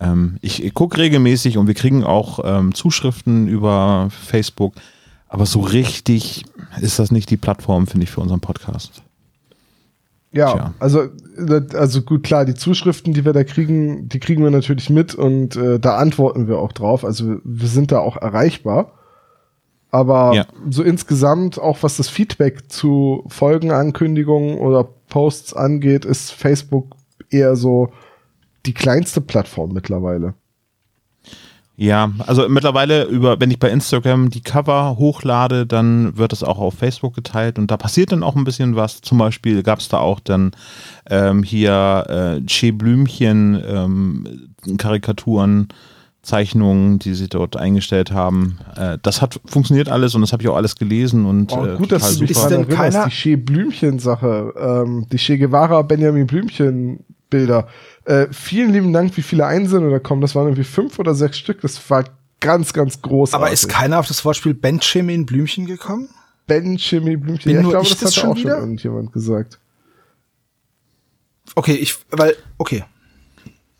Ähm, ich ich gucke regelmäßig und wir kriegen auch ähm, Zuschriften über Facebook, aber so richtig ist das nicht die Plattform, finde ich, für unseren Podcast. Ja, Tja. also, äh, also gut, klar, die Zuschriften, die wir da kriegen, die kriegen wir natürlich mit und äh, da antworten wir auch drauf. Also wir- wir sind da auch erreichbar. Aber Ja. so insgesamt, auch was das Feedback zu Folgenankündigungen oder Posts angeht, ist Facebook eher so die kleinste Plattform mittlerweile. Ja, also mittlerweile über, wenn ich bei Instagram die Cover hochlade, dann wird es auch auf Facebook geteilt und da passiert dann auch ein bisschen was. Zum Beispiel gab es da auch dann ähm, hier äh, Che Blümchen ähm, Karikaturen, Zeichnungen, die sie dort eingestellt haben. Äh, das hat funktioniert alles und das habe ich auch alles gelesen und Oh, äh, gut, du mich Ist denn keiner- die Che Blümchen-Sache, ähm, die Che Guevara Benjamin Blümchen-Bilder. Äh, vielen lieben Dank, wie viele Einsendungen da kommen. Das waren irgendwie fünf oder sechs Stück. Das war ganz, ganz großartig. Aber ist keiner auf das Wortspiel Benjamin Blümchen gekommen? Ben Chimmy Blümchen. Bin Ja, ich glaube, ich das das hat schon auch schon wieder? irgendjemand gesagt. Okay, ich, weil, okay.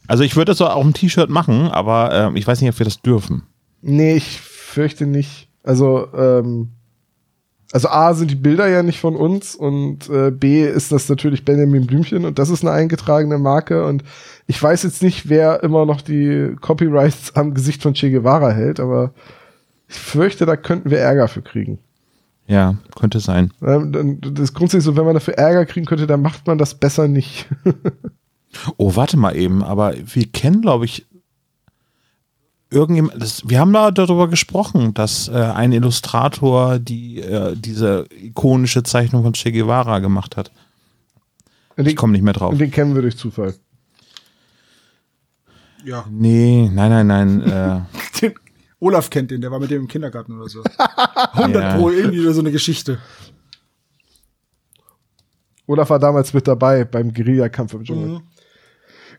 Also ich würde das so auf dem T-Shirt machen, aber ähm, ich weiß nicht, ob wir das dürfen. Nee, ich fürchte nicht. Also, ähm, also A sind die Bilder ja nicht von uns und äh, B ist das natürlich Benjamin Blümchen und das ist eine eingetragene Marke und ich weiß jetzt nicht, wer immer noch die Copyrights am Gesicht von Che Guevara hält, aber ich fürchte, da könnten wir Ärger für kriegen. Ja, könnte sein. Ähm, Das ist grundsätzlich so, wenn man dafür Ärger kriegen könnte, dann macht man das besser nicht. Oh, warte mal eben, aber wir kennen, glaube ich, irgendjemand, das, wir haben da darüber gesprochen, dass äh, ein Illustrator die äh, diese ikonische Zeichnung von Che Guevara gemacht hat. Und Ich den, komme nicht mehr drauf. und den kennen wir durch Zufall. Ja. Nee, nein, nein, nein. Äh, Olaf kennt den, der war mit dem im Kindergarten oder so. 100 Ja. Pro, irgendwie so eine Geschichte. Olaf war damals mit dabei beim Guerillakampf im Dschungel.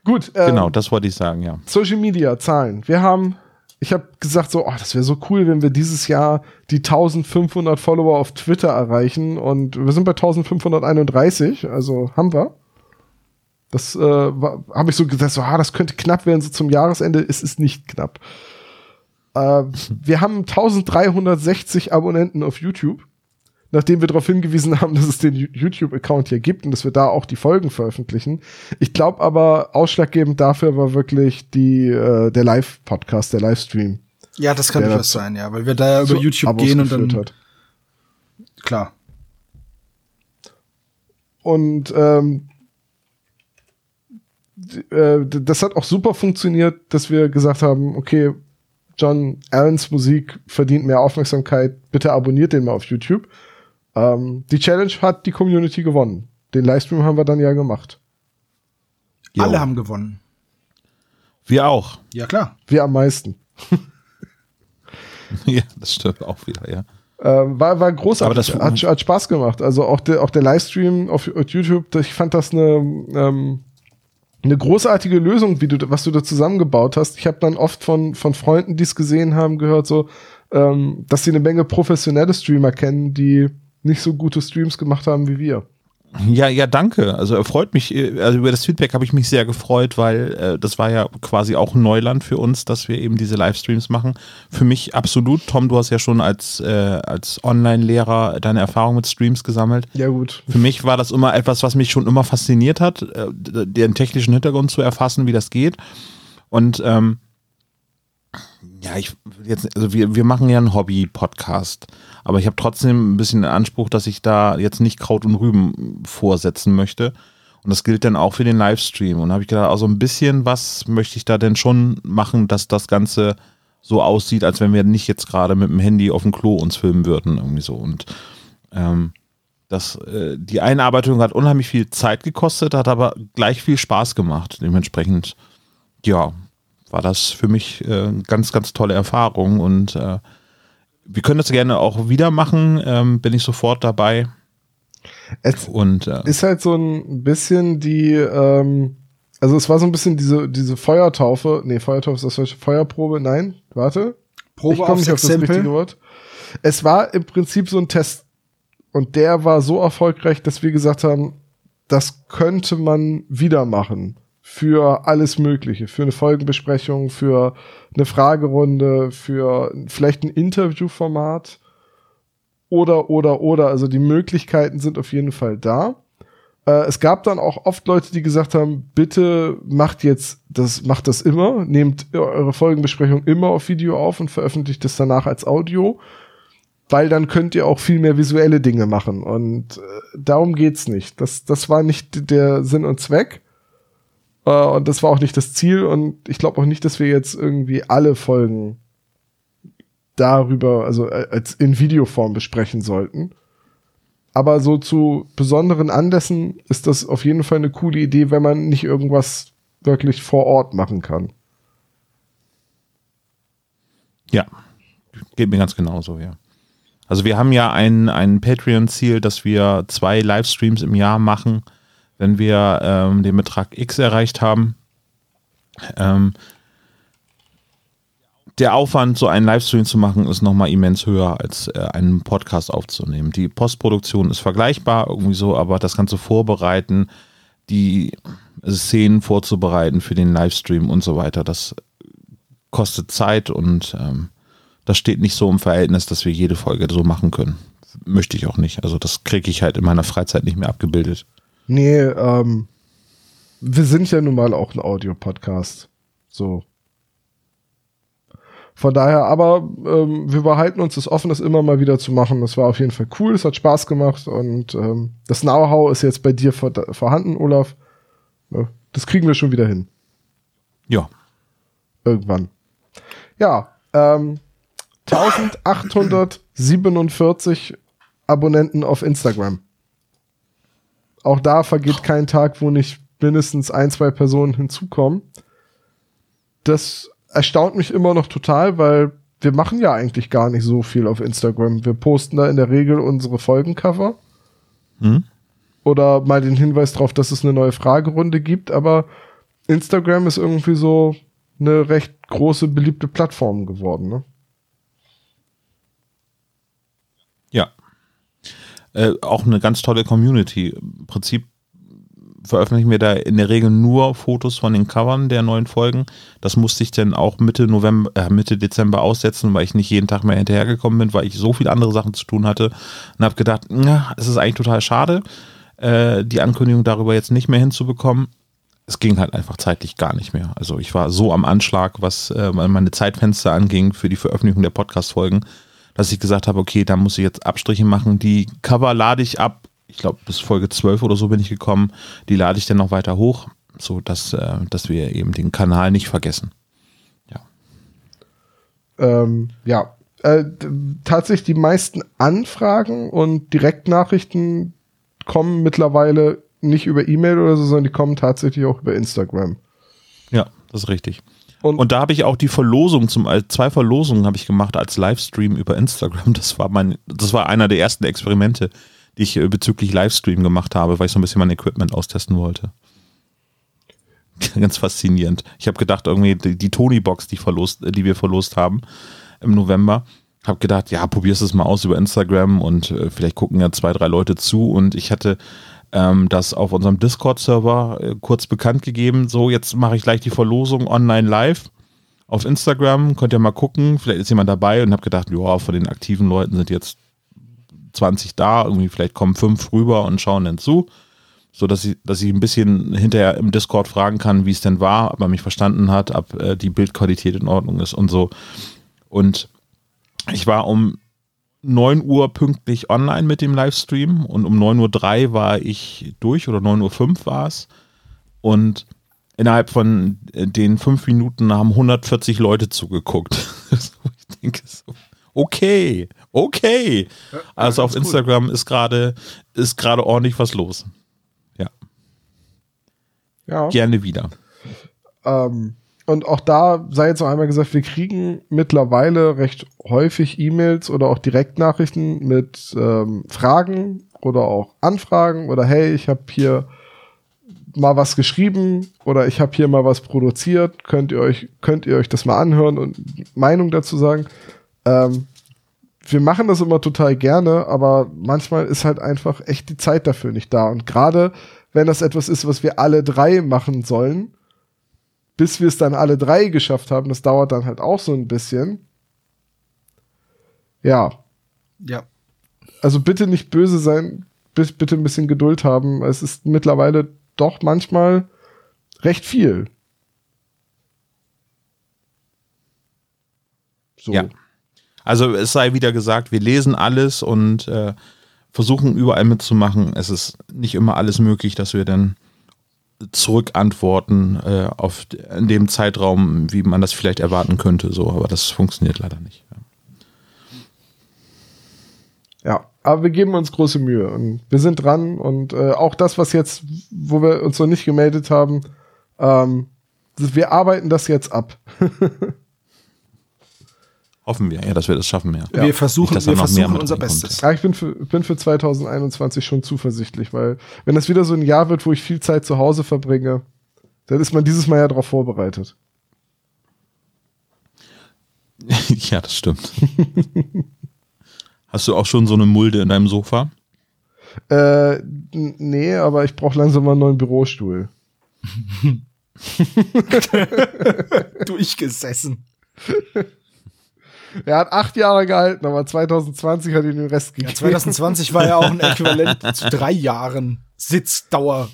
Gut, ähm, genau, das wollte ich sagen, ja. Social Media Zahlen. Wir haben, ich habe gesagt so, oh, das wäre so cool, wenn wir dieses Jahr die 1500 Follower auf Twitter erreichen und wir sind bei 1531, also haben wir. Das äh, habe ich so gesagt, so, ah, das könnte knapp werden so zum Jahresende. Es ist nicht knapp. Äh, wir haben 1360 Abonnenten auf YouTube, nachdem wir darauf hingewiesen haben, dass es den YouTube-Account hier gibt und dass wir da auch die Folgen veröffentlichen. Ich glaube aber, ausschlaggebend dafür war wirklich die, äh, der Live-Podcast, der Livestream. Ja, das kann durchaus sein, ja, weil wir da ja über zu YouTube Abos gehen und dann, hat. klar. Und ähm, äh, das hat auch super funktioniert, dass wir gesagt haben, okay, John Allens Musik verdient mehr Aufmerksamkeit, bitte abonniert den mal auf YouTube. Ähm, die Challenge hat die Community gewonnen. Den Livestream haben wir dann ja gemacht. Jo. Alle haben gewonnen. Wir auch. Ja, klar. Wir am meisten. ja, das stimmt auch wieder, ja. Ähm, war, war großartig. hat, hat Spaß gemacht. Also auch der, auch der Livestream auf, auf YouTube, ich fand das eine, ähm, eine großartige Lösung, wie du, was du da zusammengebaut hast. Ich habe dann oft von, von Freunden, die es gesehen haben, gehört, so, ähm, dass sie eine Menge professionelle Streamer kennen, die nicht so gute Streams gemacht haben wie wir. Ja, ja, danke. Also er freut mich, äh, also über das Feedback habe ich mich sehr gefreut, weil äh, das war ja quasi auch Neuland für uns, dass wir eben diese Livestreams machen. Für mich absolut. Tom, du hast ja schon als, äh, als Online-Lehrer deine Erfahrung mit Streams gesammelt. Ja, gut. Für mich war das immer etwas, was mich schon immer fasziniert hat, äh, den technischen Hintergrund zu erfassen, wie das geht. Und ähm, ja, ich jetzt, also wir, wir machen ja einen Hobby-Podcast, aber ich habe trotzdem ein bisschen den Anspruch, dass ich da jetzt nicht Kraut und Rüben vorsetzen möchte. Und das gilt dann auch für den Livestream. Und da habe ich gedacht, also ein bisschen was möchte ich da denn schon machen, dass das Ganze so aussieht, als wenn wir nicht jetzt gerade mit dem Handy auf dem Klo uns filmen würden, irgendwie so. Und ähm, das, äh, die Einarbeitung hat unheimlich viel Zeit gekostet, hat aber gleich viel Spaß gemacht. Dementsprechend, ja, war das für mich äh, ganz, ganz tolle Erfahrung und äh, wir können das gerne auch wieder machen, ähm, bin ich sofort dabei. Es und, äh, ist halt so ein bisschen die, ähm, also es war so ein bisschen diese, diese Feuertaufe, nee, Feuertaufe ist das falsche, Feuerprobe, nein, warte. Probe ich komme nicht auf das richtige Wort. Es war im Prinzip so ein Test und der war so erfolgreich, dass wir gesagt haben, das könnte man wieder machen für alles Mögliche, für eine Folgenbesprechung, für eine Fragerunde, für vielleicht ein Interviewformat oder, oder, oder. Also die Möglichkeiten sind auf jeden Fall da. Äh, es gab dann auch oft Leute, die gesagt haben, bitte macht jetzt das, macht das immer, nehmt eure Folgenbesprechung immer auf Video auf und veröffentlicht es danach als Audio, weil dann könnt ihr auch viel mehr visuelle Dinge machen und äh, darum geht's nicht. Das, das war nicht der Sinn und Zweck. Äh, und das war auch nicht das Ziel. Und ich glaube auch nicht, dass wir jetzt irgendwie alle Folgen darüber, also äh, als in Videoform besprechen sollten. Aber so zu besonderen Anlässen ist das auf jeden Fall eine coole Idee, wenn man nicht irgendwas wirklich vor Ort machen kann. Ja, geht mir ganz genauso, ja. Also wir haben ja ein, ein Patreon-Ziel, dass wir zwei Livestreams im Jahr machen wenn wir ähm, den Betrag X erreicht haben. Ähm, der Aufwand, so einen Livestream zu machen, ist nochmal immens höher, als äh, einen Podcast aufzunehmen. Die Postproduktion ist vergleichbar irgendwie so, aber das Ganze vorbereiten, die Szenen vorzubereiten für den Livestream und so weiter, das kostet Zeit und ähm, das steht nicht so im Verhältnis, dass wir jede Folge so machen können. Möchte ich auch nicht. Also das kriege ich halt in meiner Freizeit nicht mehr abgebildet. Nee, ähm, wir sind ja nun mal auch ein Audio-Podcast. So. Von daher, aber ähm, wir behalten uns das offen, das immer mal wieder zu machen. Das war auf jeden Fall cool, es hat Spaß gemacht und ähm, das Know-how ist jetzt bei dir vor, vorhanden, Olaf. Das kriegen wir schon wieder hin. Ja. Irgendwann. Ja, ähm, 1847 Abonnenten auf Instagram. Auch da vergeht kein Tag, wo nicht mindestens ein, zwei Personen hinzukommen. Das erstaunt mich immer noch total, weil wir machen ja eigentlich gar nicht so viel auf Instagram. Wir posten da in der Regel unsere Folgencover. Hm? Oder mal den Hinweis darauf, dass es eine neue Fragerunde gibt, aber Instagram ist irgendwie so eine recht große, beliebte Plattform geworden, ne? Äh, auch eine ganz tolle Community. Im Prinzip veröffentlichen wir da in der Regel nur Fotos von den Covern der neuen Folgen. Das musste ich dann auch Mitte November, äh, Mitte Dezember aussetzen, weil ich nicht jeden Tag mehr hinterhergekommen bin, weil ich so viele andere Sachen zu tun hatte und habe gedacht, es ist eigentlich total schade, äh, die Ankündigung darüber jetzt nicht mehr hinzubekommen. Es ging halt einfach zeitlich gar nicht mehr. Also ich war so am Anschlag, was äh, meine Zeitfenster anging für die Veröffentlichung der Podcast-Folgen, dass ich gesagt habe, okay, da muss ich jetzt Abstriche machen. Die Cover lade ich ab. Ich glaube, bis Folge 12 oder so bin ich gekommen. Die lade ich dann noch weiter hoch. so dass, äh, dass wir eben den Kanal nicht vergessen. Ja. Ähm, ja. Äh, tatsächlich die meisten Anfragen und Direktnachrichten kommen mittlerweile nicht über E-Mail oder so, sondern die kommen tatsächlich auch über Instagram. Ja, das ist richtig. Und, und da habe ich auch die Verlosung zum zwei Verlosungen habe ich gemacht als Livestream über Instagram. Das war mein, das war einer der ersten Experimente, die ich äh, bezüglich Livestream gemacht habe, weil ich so ein bisschen mein Equipment austesten wollte. Ganz faszinierend. Ich habe gedacht, irgendwie die, die Tony-Box, die, verlost, die wir verlost haben im November, habe gedacht, ja, probierst es mal aus über Instagram und äh, vielleicht gucken ja zwei, drei Leute zu. Und ich hatte ähm, das auf unserem Discord-Server äh, kurz bekannt gegeben. So, jetzt mache ich gleich die Verlosung online live auf Instagram. Könnt ihr mal gucken, vielleicht ist jemand dabei und habe gedacht, ja, von den aktiven Leuten sind jetzt 20 da, irgendwie vielleicht kommen fünf rüber und schauen dann zu. So dass ich, dass ich ein bisschen hinterher im Discord fragen kann, wie es denn war, ob er mich verstanden hat, ob äh, die Bildqualität in Ordnung ist und so. Und ich war um 9 Uhr pünktlich online mit dem Livestream und um 9.03 Uhr war ich durch oder 9.05 Uhr war es. Und innerhalb von äh, den fünf Minuten haben 140 Leute zugeguckt. ich denke so, okay, okay. Also auf Instagram ist gerade ist gerade ordentlich was los. Ja. Ja. Gerne wieder. Ähm, und auch da sei jetzt noch einmal gesagt, wir kriegen mittlerweile recht häufig E-Mails oder auch Direktnachrichten mit ähm, Fragen oder auch Anfragen oder hey, ich habe hier mal was geschrieben oder ich habe hier mal was produziert, könnt ihr euch könnt ihr euch das mal anhören und Meinung dazu sagen. Ähm, wir machen das immer total gerne, aber manchmal ist halt einfach echt die Zeit dafür nicht da. Und gerade wenn das etwas ist, was wir alle drei machen sollen, bis wir es dann alle drei geschafft haben, das dauert dann halt auch so ein bisschen. Ja. Ja. Also bitte nicht böse sein, bitte ein bisschen Geduld haben. Es ist mittlerweile doch manchmal recht viel. So. Ja. Also es sei wieder gesagt, wir lesen alles und äh, versuchen überall mitzumachen. Es ist nicht immer alles möglich, dass wir dann zurückantworten äh, auf in dem Zeitraum, wie man das vielleicht erwarten könnte, so, aber das funktioniert leider nicht. Ja, ja aber wir geben uns große Mühe und wir sind dran und äh, auch das, was jetzt, wo wir uns noch nicht gemeldet haben, ähm, wir arbeiten das jetzt ab. Hoffen wir, ja, dass wir das schaffen, ja. Wir versuchen, nicht, wir versuchen unser Bestes. Ja, ich bin für, bin für 2021 schon zuversichtlich, weil wenn das wieder so ein Jahr wird, wo ich viel Zeit zu Hause verbringe, dann ist man dieses Mal ja darauf vorbereitet. ja, das stimmt. Hast du auch schon so eine Mulde in deinem Sofa? Äh, nee, aber ich brauche langsam mal einen neuen Bürostuhl. Durchgesessen. Er hat acht Jahre gehalten, aber 2020 hat ihn den Rest gegeben. Ja, 2020 war ja auch ein Äquivalent zu drei Jahren Sitzdauer.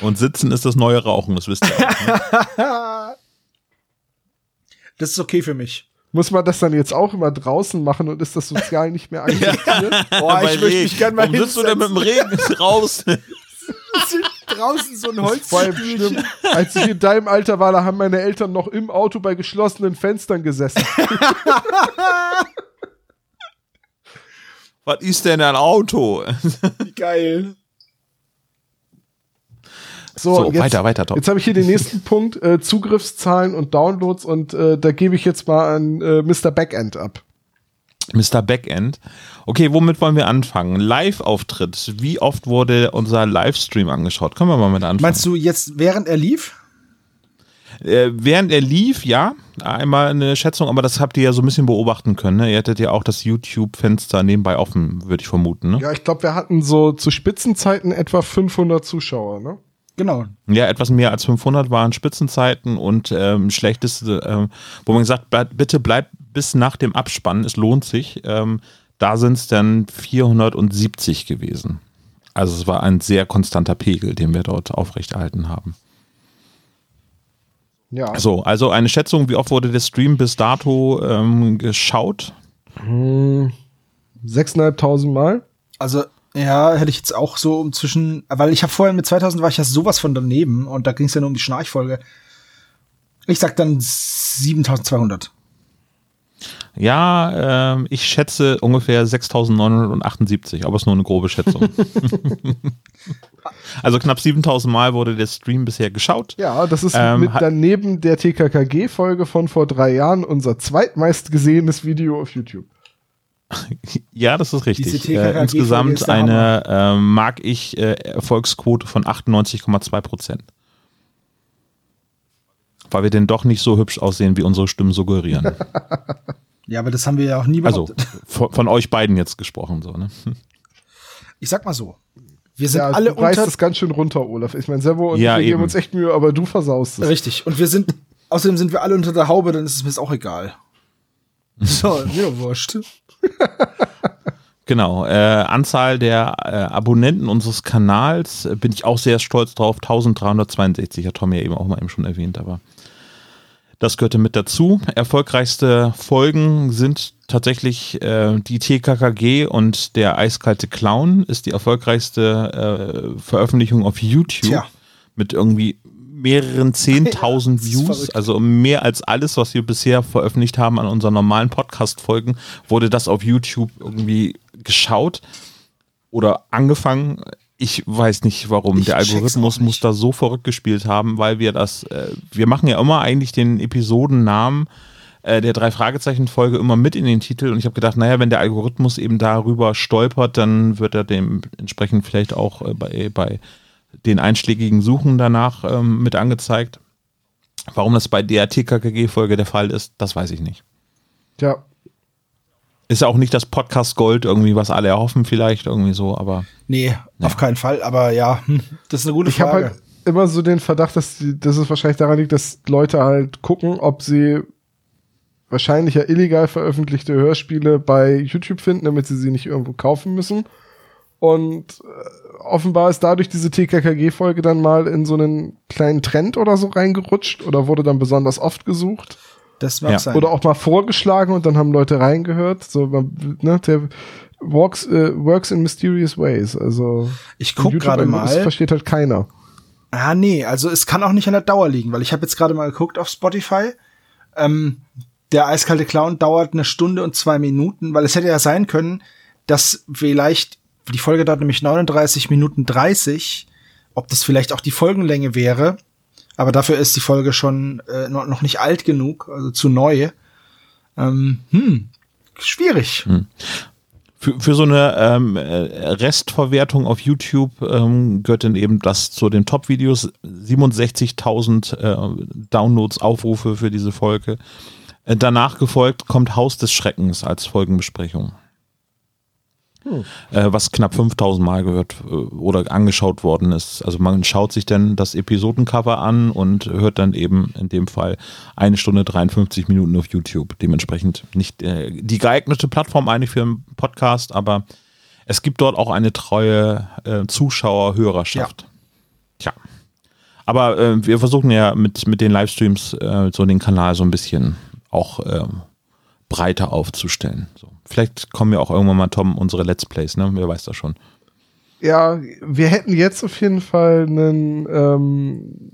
Und Sitzen ist das neue Rauchen, das wisst ihr auch. Ne? Das ist okay für mich. Muss man das dann jetzt auch immer draußen machen und ist das sozial nicht mehr akzeptiert? Boah, ich möchte mich gerne mal Warum sitzt du denn mit dem Regen raus? draußen so ein Holzstühlchen. Als ich in deinem Alter war, da haben meine Eltern noch im Auto bei geschlossenen Fenstern gesessen. Was ist denn ein Auto? Wie geil. So, so jetzt, weiter, weiter, top. Jetzt habe ich hier den nächsten Punkt, äh, Zugriffszahlen und Downloads und äh, da gebe ich jetzt mal an äh, Mr. Backend ab. Mr. Backend. Okay, womit wollen wir anfangen? Live-Auftritt. Wie oft wurde unser Livestream angeschaut? Können wir mal mit anfangen? Meinst du jetzt, während er lief? Äh, während er lief, ja, einmal eine Schätzung, aber das habt ihr ja so ein bisschen beobachten können. Ne? Ihr hättet ja auch das YouTube-Fenster nebenbei offen, würde ich vermuten. Ne? Ja, ich glaube, wir hatten so zu Spitzenzeiten etwa 500 Zuschauer, ne? Genau. Ja, etwas mehr als 500 waren Spitzenzeiten und ähm, schlechteste, ähm, wo man gesagt, bitte bleibt bis nach dem Abspann, es lohnt sich. Ähm, da sind es dann 470 gewesen. Also es war ein sehr konstanter Pegel, den wir dort aufrechterhalten haben. Ja. So, also eine Schätzung, wie oft wurde der Stream bis dato ähm, geschaut? Hm, 6.500 Mal. Also Ja, hätte ich jetzt auch so um zwischen, weil ich habe vorhin mit 2000 war ich ja sowas von daneben und da ging es ja nur um die Schnarchfolge. Ich sag dann 7200. Ja, ähm, ich schätze ungefähr 6978, aber es ist nur eine grobe Schätzung. also knapp 7000 Mal wurde der Stream bisher geschaut. Ja, das ist Ähm, mit daneben der TKKG-Folge von vor drei Jahren unser zweitmeist gesehenes Video auf YouTube. Ja, das ist richtig. Äh, insgesamt eine, äh, mag ich, äh, Erfolgsquote von 98,2 Prozent. Weil wir denn doch nicht so hübsch aussehen, wie unsere Stimmen suggerieren. Ja, aber das haben wir ja auch nie Also behauptet. von, von euch beiden jetzt gesprochen. So, ne? Ich sag mal so. Wir sind Ja, alle du reißt unter. es ganz schön runter, Olaf. Ich meine, Servo und Ja, wir geben eben. uns echt Mühe, aber du versaust es. Richtig. Und wir sind, außerdem sind wir alle unter der Haube, dann ist es mir jetzt auch egal. So, mir wurscht. Genau, äh, Anzahl der äh, Abonnenten unseres Kanals äh, bin ich auch sehr stolz drauf. 1362 hat Tom ja eben auch mal eben schon erwähnt, aber das gehörte mit dazu. Erfolgreichste Folgen sind tatsächlich äh, die TKKG und der eiskalte Clown ist die erfolgreichste äh, Veröffentlichung auf YouTube Tja. mit irgendwie mehreren 10.000 das ist Views, also mehr als alles, was wir bisher veröffentlicht haben an unseren normalen Podcast-Folgen, wurde das auf YouTube irgendwie geschaut oder angefangen. Ich weiß nicht warum. Ich Der Algorithmus muss da so verrückt gespielt haben, weil wir das, äh, wir machen ja immer eigentlich den Episodennamen äh, der drei Fragezeichen-Folge immer mit in den Titel und ich habe gedacht, naja, wenn der Algorithmus eben darüber stolpert, dann wird er dementsprechend vielleicht auch äh, bei, bei den einschlägigen Suchen danach ähm, mit angezeigt. Warum das bei der TKKG-Folge der Fall ist, das weiß ich nicht. Tja, Ist ja auch nicht das Podcast Gold irgendwie, was alle erhoffen vielleicht irgendwie so, aber Nee, auf keinen Fall. Aber ja, hm, das ist eine gute ich habe Frage. halt immer so den Verdacht, dass, die, dass es wahrscheinlich daran liegt, dass Leute halt gucken, ob sie wahrscheinlich ja illegal veröffentlichte Hörspiele bei YouTube finden, damit sie sie nicht irgendwo kaufen müssen. Und äh, offenbar ist dadurch diese TKKG-Folge dann mal in so einen kleinen Trend oder so reingerutscht oder wurde dann besonders oft gesucht. Das mag Ja. sein. Oder auch mal vorgeschlagen und dann haben Leute reingehört. So, ne, der walks, äh, works in mysterious ways. Also ich guck YouTube gerade Das mal. versteht halt keiner. Ah, nee, also es kann auch nicht an der Dauer liegen, weil ich habe jetzt gerade mal geguckt auf Spotify. Ähm, der eiskalte Clown dauert eine Stunde und zwei Minuten, weil es hätte ja sein können, dass vielleicht, die Folge dauert nämlich 39 Minuten 30, ob das vielleicht auch die Folgenlänge wäre, aber dafür ist die Folge schon äh, noch nicht alt genug, also zu neu. Ähm, hm, schwierig. für, für so eine ähm, äh, Restverwertung auf YouTube ähm, gehört dann eben das zu den Top-Videos 67.000 äh, Downloads, Aufrufe für diese Folge. Äh, danach gefolgt kommt Haus des Schreckens als Folgenbesprechung. Äh, was knapp 5000 Mal gehört äh, oder angeschaut worden ist. Also man schaut sich dann das Episodencover an und hört dann eben in dem Fall eine Stunde 53 Minuten auf YouTube. Dementsprechend nicht äh, die geeignete Plattform eigentlich für einen Podcast, aber es gibt dort auch eine treue äh, Zuschauer-Hörerschaft. Tja. Aber äh, wir versuchen ja mit, mit den Livestreams äh, so den Kanal so ein bisschen auch ähm, breiter aufzustellen. So. Vielleicht kommen ja auch irgendwann mal, Tom, unsere Let's Plays, ne? Wer weiß das schon. Ja, wir hätten jetzt auf jeden Fall einen ähm,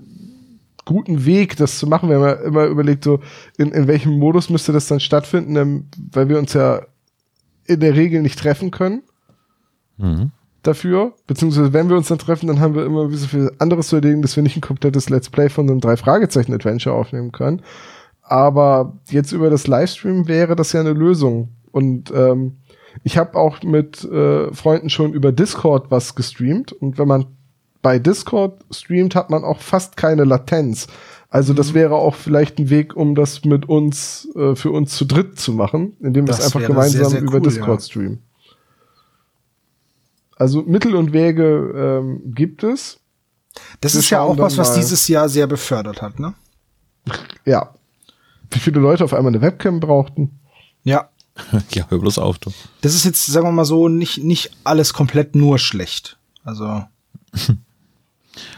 guten Weg, das zu machen. Wir haben ja immer überlegt, so in, in welchem Modus müsste das dann stattfinden, ähm, weil wir uns ja in der Regel nicht treffen können Mhm. dafür. Beziehungsweise wenn wir uns dann treffen, dann haben wir immer wie so viel anderes zu erledigen, dass wir nicht ein komplettes Let's Play von einem Drei-Fragezeichen-Adventure aufnehmen können. Aber jetzt über das Livestream wäre das ja eine Lösung. Und ähm, ich habe auch mit äh, Freunden schon über Discord was gestreamt. Und wenn man bei Discord streamt, hat man auch fast keine Latenz. Also das wäre auch vielleicht ein Weg, um das mit uns, äh, für uns zu dritt zu machen, indem wir es einfach gemeinsam sehr, sehr über cool, Discord ja. streamen. Also Mittel und Wege ähm, gibt es. Das Wir ist ja auch was, was dieses Jahr sehr befördert hat, ne? Ja. Wie viele Leute auf einmal eine Webcam brauchten. Ja. ja, hör bloß auf, du. Das ist jetzt, sagen wir mal so, nicht, nicht alles komplett nur schlecht. Also,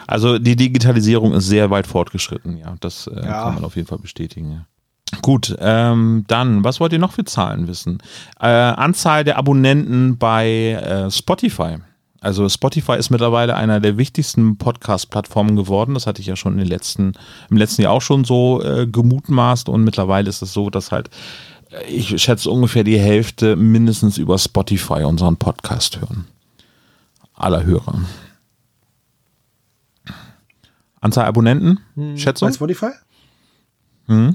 Also die Digitalisierung ist sehr weit fortgeschritten, ja. Das äh, Ja. kann man auf jeden Fall bestätigen, ja. Gut, ähm, dann, was wollt ihr noch für Zahlen wissen? Äh, Anzahl der Abonnenten bei äh, Spotify. Also Spotify ist mittlerweile einer der wichtigsten Podcast-Plattformen geworden. Das hatte ich ja schon in den letzten, im letzten Jahr auch schon so äh, gemutmaßt und mittlerweile ist es so, dass halt, äh, ich schätze ungefähr die Hälfte mindestens über Spotify unseren Podcast hören. Aller Hörer. Anzahl Abonnenten? Schätzung? Bei Spotify?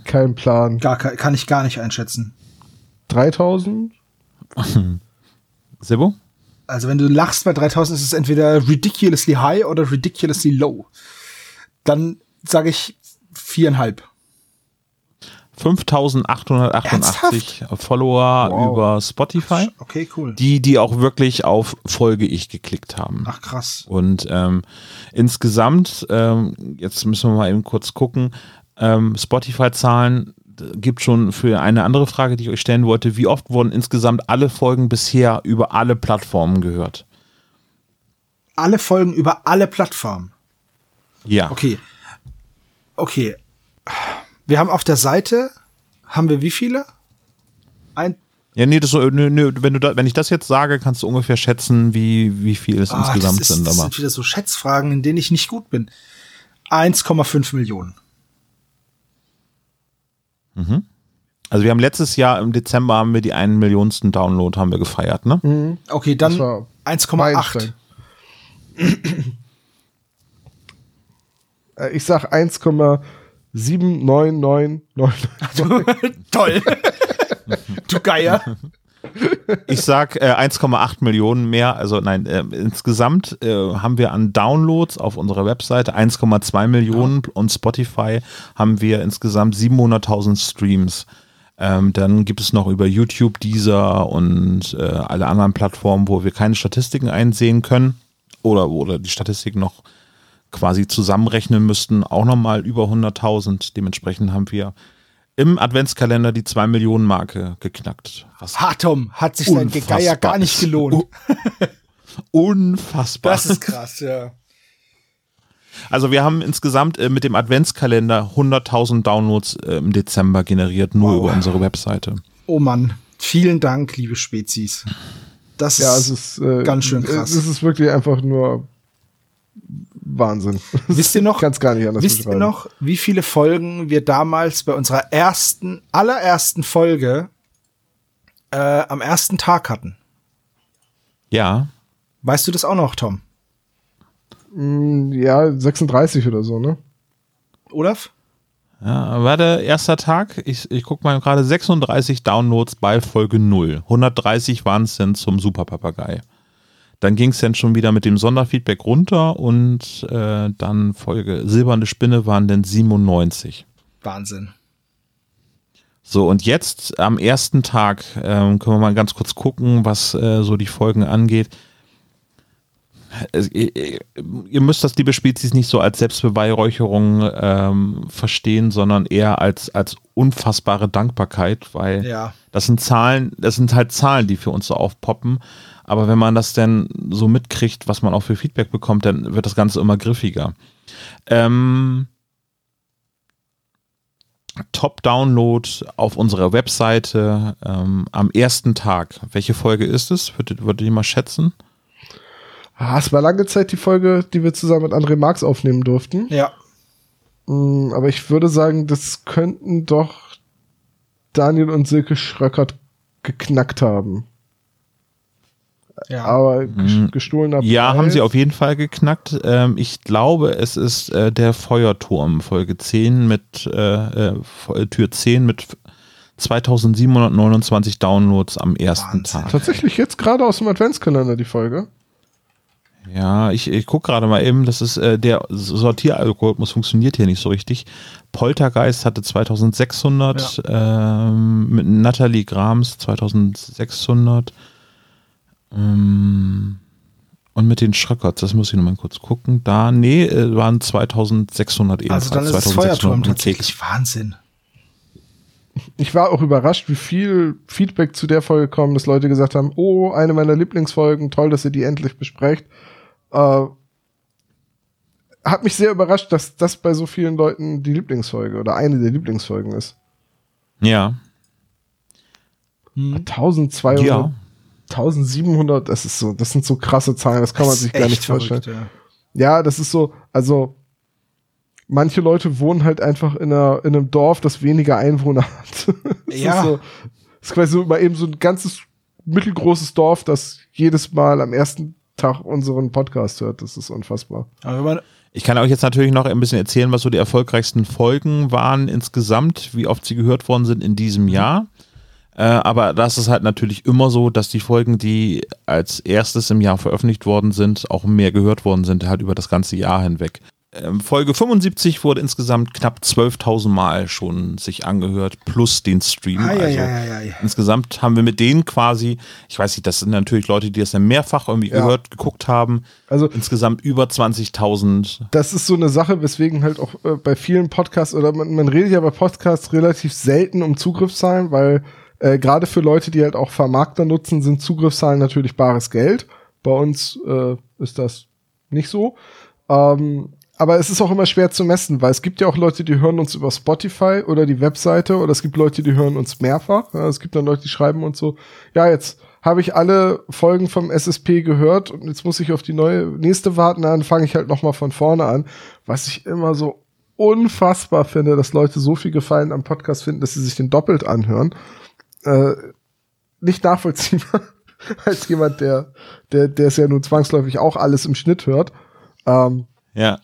Kein Plan. Gar, kann ich gar nicht einschätzen. 3000? Sebo? Also wenn du lachst bei 3000 ist es entweder ridiculously high oder ridiculously low. Dann sage ich viereinhalb. 5888 Follower Wow. über Spotify, Okay, cool. die, die auch wirklich auf Folge ich geklickt haben. Ach krass. Und ähm, insgesamt, ähm, jetzt müssen wir mal eben kurz gucken, ähm, Spotify-Zahlen gibt schon für eine andere Frage, die ich euch stellen wollte. Wie oft wurden insgesamt alle Folgen bisher über alle Plattformen gehört? Alle Folgen über alle Plattformen. Ja. Okay. Okay. Wir haben auf der Seite, haben wir wie viele? Ein, Ja, nee, das, so- nö, nö, wenn, du da, wenn ich das jetzt sage, kannst du ungefähr schätzen, wie, wie viel es Ah, insgesamt das, ist, sind. das Aber sind wieder so Schätzfragen, in denen ich nicht gut bin. 1,5 Millionen. Also wir haben letztes Jahr im Dezember haben wir die einen Millionsten Download haben wir gefeiert, ne? Okay, Das dann war 1,8. Meilenstein. Äh, Ich sag 1,79999. Toll. du Geier. Ich sag äh, 1,8 Millionen mehr, also nein, äh, insgesamt äh, haben wir an Downloads auf unserer Webseite 1,2 Millionen und Spotify haben wir insgesamt 700.000 Streams. Ähm, dann gibt es noch über YouTube, Deezer und äh, alle anderen Plattformen, wo wir keine Statistiken einsehen können oder, oder die Statistiken noch quasi zusammenrechnen müssten, auch nochmal über 100.000. Dementsprechend haben wir im Adventskalender die 2 Millionen Marke geknackt. Was Ha, Tom, hat sich Unfassbar Gegeier gar nicht ist. gelohnt. unfassbar. Das ist krass, ja. Also wir haben insgesamt äh, mit dem Adventskalender 100.000 Downloads äh, im Dezember generiert, nur Wow. über unsere Webseite. Oh Mann. Vielen Dank, liebe Spezies. Das ist, Ja, es ist äh, ganz schön krass. Es ist wirklich einfach nur Wahnsinn. Wisst ihr noch, Ich kann es gar nicht anders wisst ihr noch, wie viele Folgen wir damals bei unserer ersten, allerersten Folge äh, am ersten Tag hatten? Ja, Weißt du das auch noch, Tom? Mm, Ja, 36 oder so, ne? Olaf? ja war der erste Tag. Ich, ich gucke mal gerade 36 Downloads bei Folge 0. 130 waren es denn zum Super Papagei. Dann ging es dann schon wieder mit dem Sonderfeedback runter und äh, dann Folge Silberne Spinne waren dann 97. Wahnsinn. So, und jetzt am ersten Tag ähm, können wir mal ganz kurz gucken, was äh, so die Folgen angeht. Es, ihr, ihr- ihr müsst das, liebe Spezies, nicht so als Selbstbeweihräucherung ähm, verstehen, sondern eher als, als unfassbare Dankbarkeit, weil Ja. das sind Zahlen, das sind halt Zahlen, die für uns so aufpoppen. Aber wenn man das denn so mitkriegt, was man auch für Feedback bekommt, dann wird das Ganze immer griffiger. Ähm, Top-Download auf unserer Webseite ähm, am ersten Tag. Welche Folge ist es? Würdet, würdet ihr mal schätzen? Ah, es war lange Zeit die Folge, die wir zusammen mit André Marx aufnehmen durften. Ja. Mm, Aber ich würde sagen, das könnten doch Daniel und Silke Schröckert geknackt haben. Ja. Aber ges- gestohlener Mhm. Ja, haben Preis- sie auf jeden Fall geknackt. Ähm, ich glaube, es ist äh, der Feuerturm, Folge 10 mit äh, äh, Fo- Tür 10 mit 2729 Downloads am ersten Wahnsinn. Tag. Tatsächlich jetzt gerade aus dem Adventskalender die Folge. Ja, ich, ich gucke gerade mal eben, das ist äh, der Sortieralgorithmus funktioniert hier nicht so richtig. Poltergeist hatte 2600, ähm, mit Natalie Grams 2600 ähm, und mit den Schröckerts, das muss ich nochmal kurz gucken. Da, nee, äh, waren 2600 ebenfalls. Also dann ist es 2600 Feuerturm tatsächlich Wahnsinn. Ich war auch überrascht, wie viel Feedback zu der Folge kam, dass Leute gesagt haben, oh, eine meiner Lieblingsfolgen, toll, dass ihr die endlich besprecht. Äh, hat mich sehr überrascht, dass das bei so vielen Leuten die Lieblingsfolge oder eine der Lieblingsfolgen ist. Ja, Hm. 1200 ja. 1700, das ist so, das sind so krasse Zahlen, das kann man Das sich ist gar nicht verrückt, vorstellen. ja. Ja, das ist so, also manche Leute wohnen halt einfach in, einer, in einem Dorf, das weniger Einwohner hat. das Ja. Ist so, das ist quasi so mal eben so ein ganzes mittelgroßes Dorf, das jedes Mal am ersten Tag unseren Podcast hört. Das ist unfassbar. Aber wenn man, Ich kann euch jetzt natürlich noch ein bisschen erzählen, was so die erfolgreichsten Folgen waren insgesamt, wie oft sie gehört worden sind in diesem Jahr. Äh, aber das ist halt natürlich immer so, dass die Folgen, die als erstes im Jahr veröffentlicht worden sind, auch mehr gehört worden sind, halt über das ganze Jahr hinweg. Ähm, Folge 75 wurde insgesamt knapp 12.000 Mal schon sich angehört, plus den Stream. Ah, ja, also ja, ja, ja. Insgesamt haben wir mit denen quasi, ich weiß nicht, das sind natürlich Leute, die das dann mehrfach irgendwie gehört, geguckt haben. Also Insgesamt über 20.000 das ist so eine Sache, weswegen halt auch äh, bei vielen Podcasts oder man, man redet ja bei Podcasts relativ selten um Zugriffszahlen, weil äh, gerade für Leute, die halt auch Vermarkter nutzen, sind Zugriffszahlen natürlich bares Geld. Bei uns äh, ist das nicht so. Ähm, aber es ist auch immer schwer zu messen, weil es gibt ja auch Leute, die hören uns über Spotify oder die Webseite oder es gibt Leute, die hören uns mehrfach. Ja, es gibt dann Leute, die schreiben uns so, ja, jetzt habe ich alle Folgen vom SSP gehört und jetzt muss ich auf die neue nächste warten, dann fange ich halt noch mal von vorne an, was ich immer so unfassbar finde, dass Leute so viel Gefallen am Podcast finden, dass sie sich den doppelt anhören. Äh, nicht nachvollziehbar als jemand, der der der es ja nun zwangsläufig auch alles im Schnitt hört. Ähm, Ja,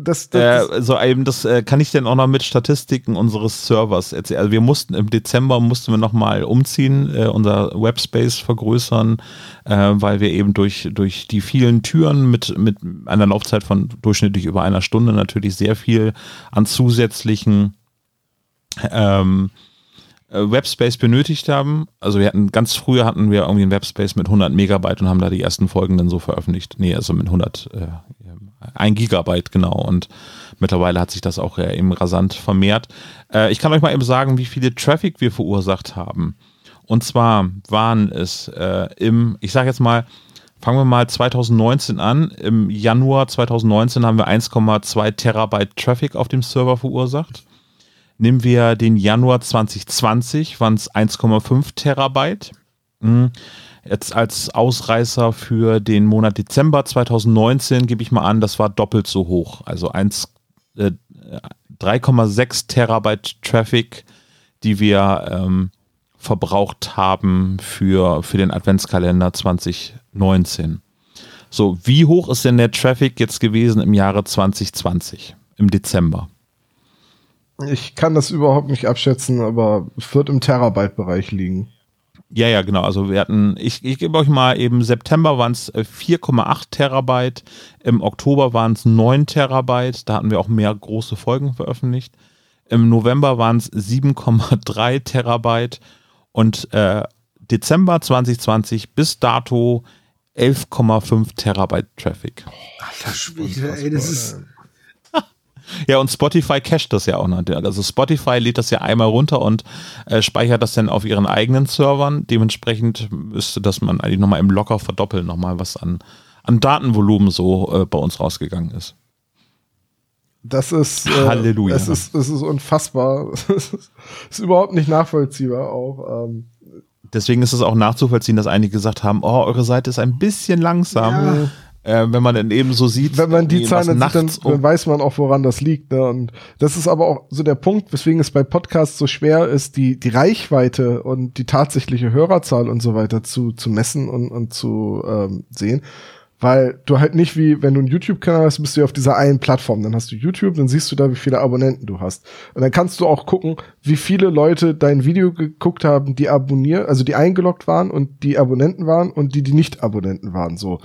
das, das, äh, so eben, das äh, kann ich denn auch noch mit Statistiken unseres Servers erzählen. Also wir mussten im Dezember mussten wir nochmal umziehen, äh, unser Webspace vergrößern, äh, weil wir eben durch, durch die vielen Türen mit, mit einer Laufzeit von durchschnittlich über einer Stunde natürlich sehr viel an zusätzlichen ähm, äh, Webspace benötigt haben. Also wir hatten ganz früher hatten wir irgendwie einen Webspace mit 100 Megabyte und haben da die ersten Folgen dann so veröffentlicht. Nee, also mit 100, äh, ein Gigabyte genau. Und mittlerweile hat sich das auch äh, eben rasant vermehrt. Äh, ich kann euch mal eben sagen, wie viele Traffic wir verursacht haben. Und zwar waren es äh, im, ich sage jetzt mal, fangen wir mal 2019 an. Im Januar 2019 haben wir 1,2 Terabyte Traffic auf dem Server verursacht. Nehmen wir den Januar 2020, waren es 1,5 Terabyte. Mhm. Jetzt als Ausreißer für den Monat Dezember 2019 gebe ich mal an, das war doppelt so hoch. Also 1, äh, 3,6 Terabyte Traffic, die wir ähm, verbraucht haben für, für den Adventskalender 2019. So, wie hoch ist denn der Traffic jetzt gewesen im Jahre 2020, im Dezember? Ich kann das überhaupt nicht abschätzen, aber es wird im Terabyte-Bereich liegen. Ja, ja, genau. Also wir hatten, ich, ich gebe euch mal eben, September waren es 4,8 Terabyte, im Oktober waren es 9 Terabyte, da hatten wir auch mehr große Folgen veröffentlicht. Im November waren es 7,3 Terabyte und äh, Dezember 2020 bis dato 11,5 Terabyte Traffic. Alter Schwede, ey, das ist. Ja, und Spotify cached das ja auch noch. Also Spotify lädt das ja einmal runter und äh, speichert das dann auf ihren eigenen Servern. Dementsprechend müsste das man eigentlich nochmal im Locker verdoppeln, nochmal was an, an Datenvolumen so äh, bei uns rausgegangen ist. Das ist, äh, Halleluja. Es ist, es ist unfassbar. Es ist, ist überhaupt nicht nachvollziehbar auch. Ähm, Deswegen ist es auch nachzuvollziehen, dass einige gesagt haben, oh, eure Seite ist ein bisschen langsam. Ja. Äh, wenn man dann eben so sieht, wenn man die Zahlen dann sieht, dann, dann weiß man auch, woran das liegt. Ne? Und das ist aber auch so der Punkt, weswegen es bei Podcasts so schwer ist, die, die Reichweite und die tatsächliche Hörerzahl und so weiter zu, zu messen und, und zu ähm, sehen. Weil du halt nicht wie, wenn du einen YouTube-Kanal hast, bist du ja auf dieser einen Plattform. Dann hast du YouTube, dann siehst du da, wie viele Abonnenten du hast. Und dann kannst du auch gucken, wie viele Leute dein Video geguckt haben, die abonniert, also die eingeloggt waren und die Abonnenten waren und die, die nicht Abonnenten waren, so.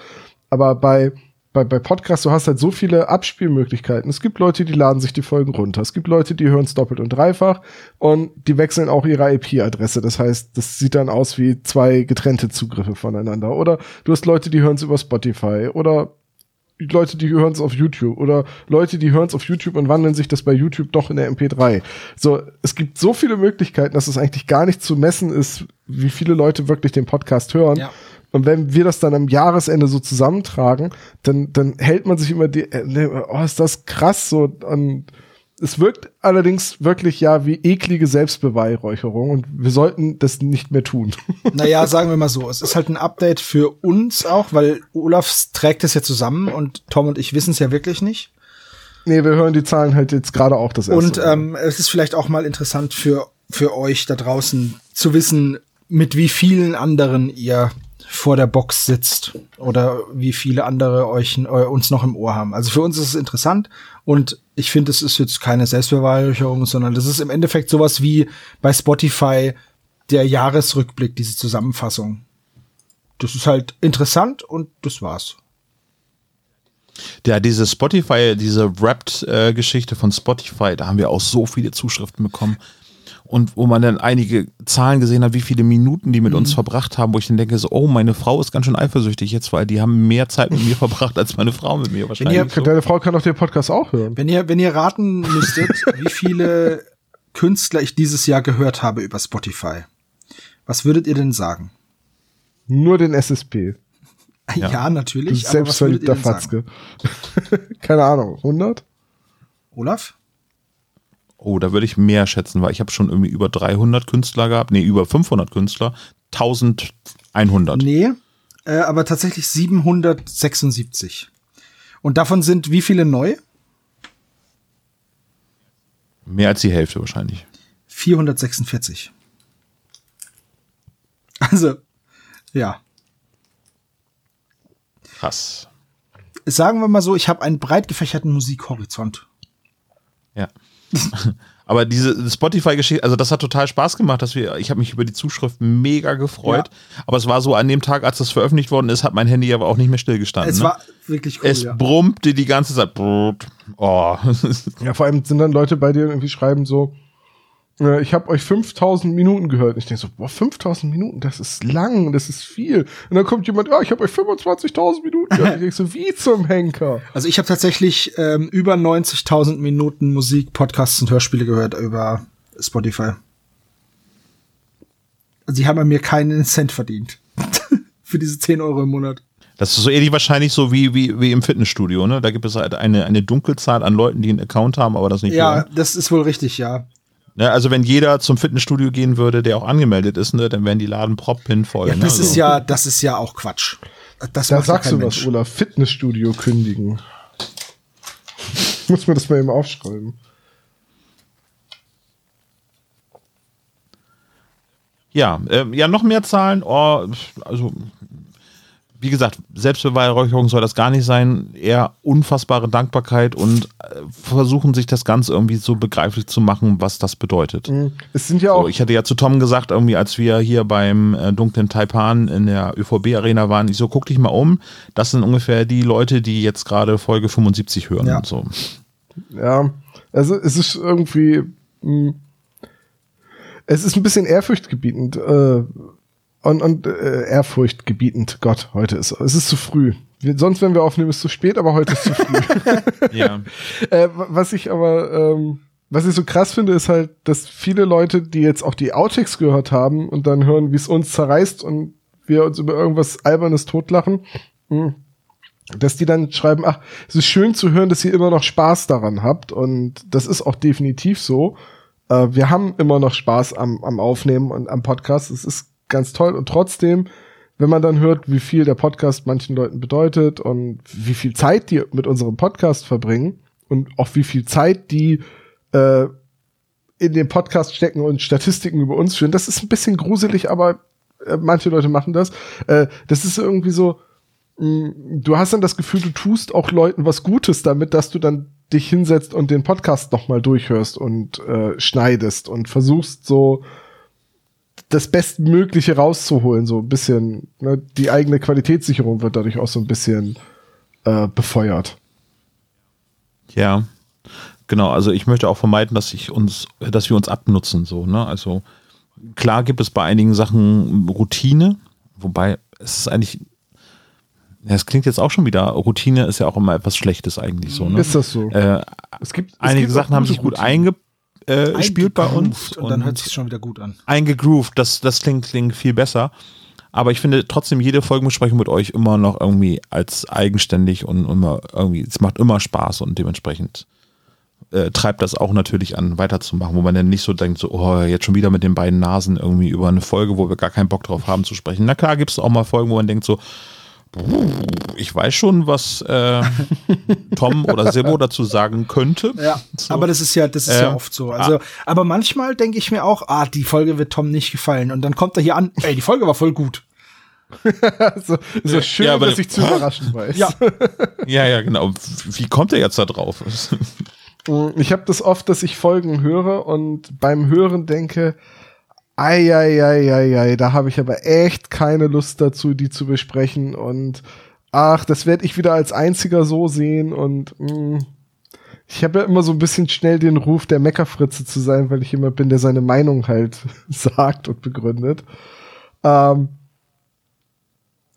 Aber bei, bei, bei Podcasts, du hast halt so viele Abspielmöglichkeiten. Es gibt Leute, die laden sich die Folgen runter. Es gibt Leute, die hören es doppelt und dreifach und die wechseln auch ihre IP-Adresse. Das heißt, das sieht dann aus wie zwei getrennte Zugriffe voneinander. Oder du hast Leute, die hören es über Spotify oder Leute, die hören es auf YouTube oder Leute, die hören es auf YouTube und wandeln sich das bei YouTube doch in der MP3. So, es gibt so viele Möglichkeiten, dass es eigentlich gar nicht zu messen ist, wie viele Leute wirklich den Podcast hören. Ja. Und wenn wir das dann am Jahresende so zusammentragen, dann, dann hält man sich immer die, äh, oh, ist das krass so. Und es wirkt allerdings wirklich ja wie eklige Selbstbeweihräucherung und wir sollten das nicht mehr tun. Naja, sagen wir mal so, es ist halt ein Update für uns auch, weil Olaf trägt es ja zusammen und Tom und ich wissen es ja wirklich nicht. Nee, wir hören die Zahlen halt jetzt gerade auch das erste Und ähm, es ist vielleicht auch mal interessant für, für euch da draußen zu wissen, mit wie vielen anderen ihr vor der Box sitzt oder wie viele andere euch äh, uns noch im Ohr haben. Also für uns ist es interessant und ich finde, es ist jetzt keine Selbstbeweihräucherung, sondern das ist im Endeffekt sowas wie bei Spotify der Jahresrückblick, diese Zusammenfassung. Das ist halt interessant und das war's. Ja, diese Spotify, diese Wrapped-Geschichte von Spotify, da haben wir auch so viele Zuschriften bekommen. Und wo man dann einige Zahlen gesehen hat, wie viele Minuten die mit Mhm. uns verbracht haben, wo ich dann denke, so, oh, meine Frau ist ganz schön eifersüchtig jetzt, weil die haben mehr Zeit mit mir verbracht als meine Frau mit mir wahrscheinlich. ihr- so. Deine Frau kann doch den Podcast auch hören. Wenn ihr, wenn ihr raten müsstet, wie viele Künstler ich dieses Jahr gehört habe über Spotify, was würdet ihr denn sagen? Nur den SSP. Ja, Ja. Natürlich. Selbstverliebter? Fatzke. Keine Ahnung, 100? Olaf? Oh, da würde ich mehr schätzen, weil ich habe schon irgendwie über 300 Künstler gehabt, nee, über 500 Künstler, 1100. Nee, äh, aber tatsächlich 776. Und davon sind wie viele neu? Mehr als die Hälfte wahrscheinlich. 446. Also, ja. Krass. Sagen wir mal so, ich habe einen breit gefächerten Musikhorizont. Ja. Aber diese Spotify-Geschichte, also das hat total Spaß gemacht, dass wir, ich habe mich über die Zuschriften mega gefreut. Aber es war so, an dem Tag, als das veröffentlicht worden ist, hat mein Handy aber auch nicht mehr stillgestanden. Es ne? war wirklich cool, es ja. brummte die ganze Zeit. Oh. Ja, vor allem sind dann Leute bei dir irgendwie schreiben so, ich habe euch 5000 Minuten gehört. Und ich denke so, boah, 5000 Minuten, das ist lang, das ist viel. Und dann kommt jemand, ja, ich habe euch 25.000 Minuten gehört. ich denke so, wie zum Henker? Also ich habe tatsächlich ähm, über 90.000 Minuten Musik, Podcasts und Hörspiele gehört über Spotify. Sie haben an mir keinen Cent verdient. Für diese 10 Euro im Monat. Das ist so ähnlich wahrscheinlich so wie, wie, wie im Fitnessstudio, ne? Da gibt es halt eine, eine Dunkelzahl an Leuten, die einen Account haben, aber das nicht Ja, hören. das ist wohl richtig, ja. Ne? Also wenn jeder zum Fitnessstudio gehen würde, der auch angemeldet ist, ne, dann wären die Laden proppenvoll. voll. ja ne? das Also- ist ja, das ist ja auch Quatsch. Das Da sagst du was, Mensch. Olaf. Fitnessstudio kündigen. Ich muss mir das mal eben aufschreiben. Ja, ähm, ja, noch mehr Zahlen. Oh, also, wie gesagt, Selbstbeweihräucherung soll das gar nicht sein. Eher unfassbare Dankbarkeit und äh, versuchen sich das Ganze irgendwie so begreiflich zu machen, was das bedeutet. Es sind ja auch, So, ich hatte ja zu Tom gesagt, irgendwie, als wir hier beim äh, dunklen Taipan in der ÖVB-Arena waren, ich so, guck dich mal um. Das sind ungefähr die Leute, die jetzt gerade Folge 75 hören Ja. und so. ja, also es ist irgendwie, mh, es ist ein bisschen ehrfurchtgebietend, äh, und, und äh, ehrfurchtgebietend. Gott, heute ist, es ist zu früh. Wir, sonst, wenn wir aufnehmen, ist es zu spät, aber heute ist zu früh. Ja. Äh, wa- was ich aber, ähm, was ich so krass finde, ist halt, dass viele Leute, die jetzt auch die Outtakes gehört haben und dann hören, wie es uns zerreißt und wir uns über irgendwas Albernes totlachen, mh, dass die dann schreiben, ach, es ist schön zu hören, dass ihr immer noch Spaß daran habt und das ist auch definitiv so. Äh, wir haben immer noch Spaß am, am Aufnehmen und am Podcast. Es ist ganz toll und trotzdem, wenn man dann hört, wie viel der Podcast manchen Leuten bedeutet und wie viel Zeit die mit unserem Podcast verbringen und auch wie viel Zeit die äh, in den Podcast stecken und Statistiken über uns führen, das ist ein bisschen gruselig, aber äh, manche Leute machen das. Äh, das ist irgendwie so, mh, du hast dann das Gefühl, du tust auch Leuten was Gutes damit, dass du dann dich hinsetzt und den Podcast nochmal durchhörst und äh, schneidest und versuchst so das Bestmögliche rauszuholen, so ein bisschen. Ne? Die eigene Qualitätssicherung wird dadurch auch so ein bisschen äh, befeuert. Ja, genau. Also ich möchte auch vermeiden, dass ich uns, dass wir uns abnutzen. So, ne? Also klar gibt es bei einigen Sachen Routine, wobei es ist eigentlich, es klingt jetzt auch schon wieder, Routine ist ja auch immer etwas Schlechtes eigentlich so. Ne? Ist das so? Äh, Es gibt es einige gibt Sachen haben sich gut Routinen. eingespielt bei uns Und dann hört sich schon wieder gut an. eingegroovt, das, das klingt, klingt viel besser. Aber ich finde trotzdem jede Folgenbesprechung mit euch immer noch irgendwie als eigenständig und immer irgendwie, es macht immer Spaß und dementsprechend äh, treibt das auch natürlich an, weiterzumachen, wo man dann nicht so denkt, so, oh, jetzt schon wieder mit den beiden Nasen irgendwie über eine Folge, wo wir gar keinen Bock drauf haben zu sprechen. Na klar, gibt es auch mal Folgen, wo man denkt so, ich weiß schon, was äh, Tom oder Sebo dazu sagen könnte. Ja, so. aber das ist ja, das ist äh, ja oft so. Also, ah. aber manchmal denke ich mir auch, ah, die Folge wird Tom nicht gefallen. Und dann kommt er hier an, ey, die Folge war voll gut. so, so schön, ja, dass ich zu überraschen weiß. Ja. ja, ja, genau. Wie kommt er jetzt da drauf? ich habe das oft, dass ich Folgen höre und beim Hören denke, Eieieiei, da habe ich aber echt keine Lust dazu, die zu besprechen. Und ach, das werde ich wieder als einziger so sehen. Und mh, mm, ich habe ja immer so ein bisschen schnell den Ruf, der Meckerfritze zu sein, weil ich immer bin, der seine Meinung halt sagt und begründet. Ähm,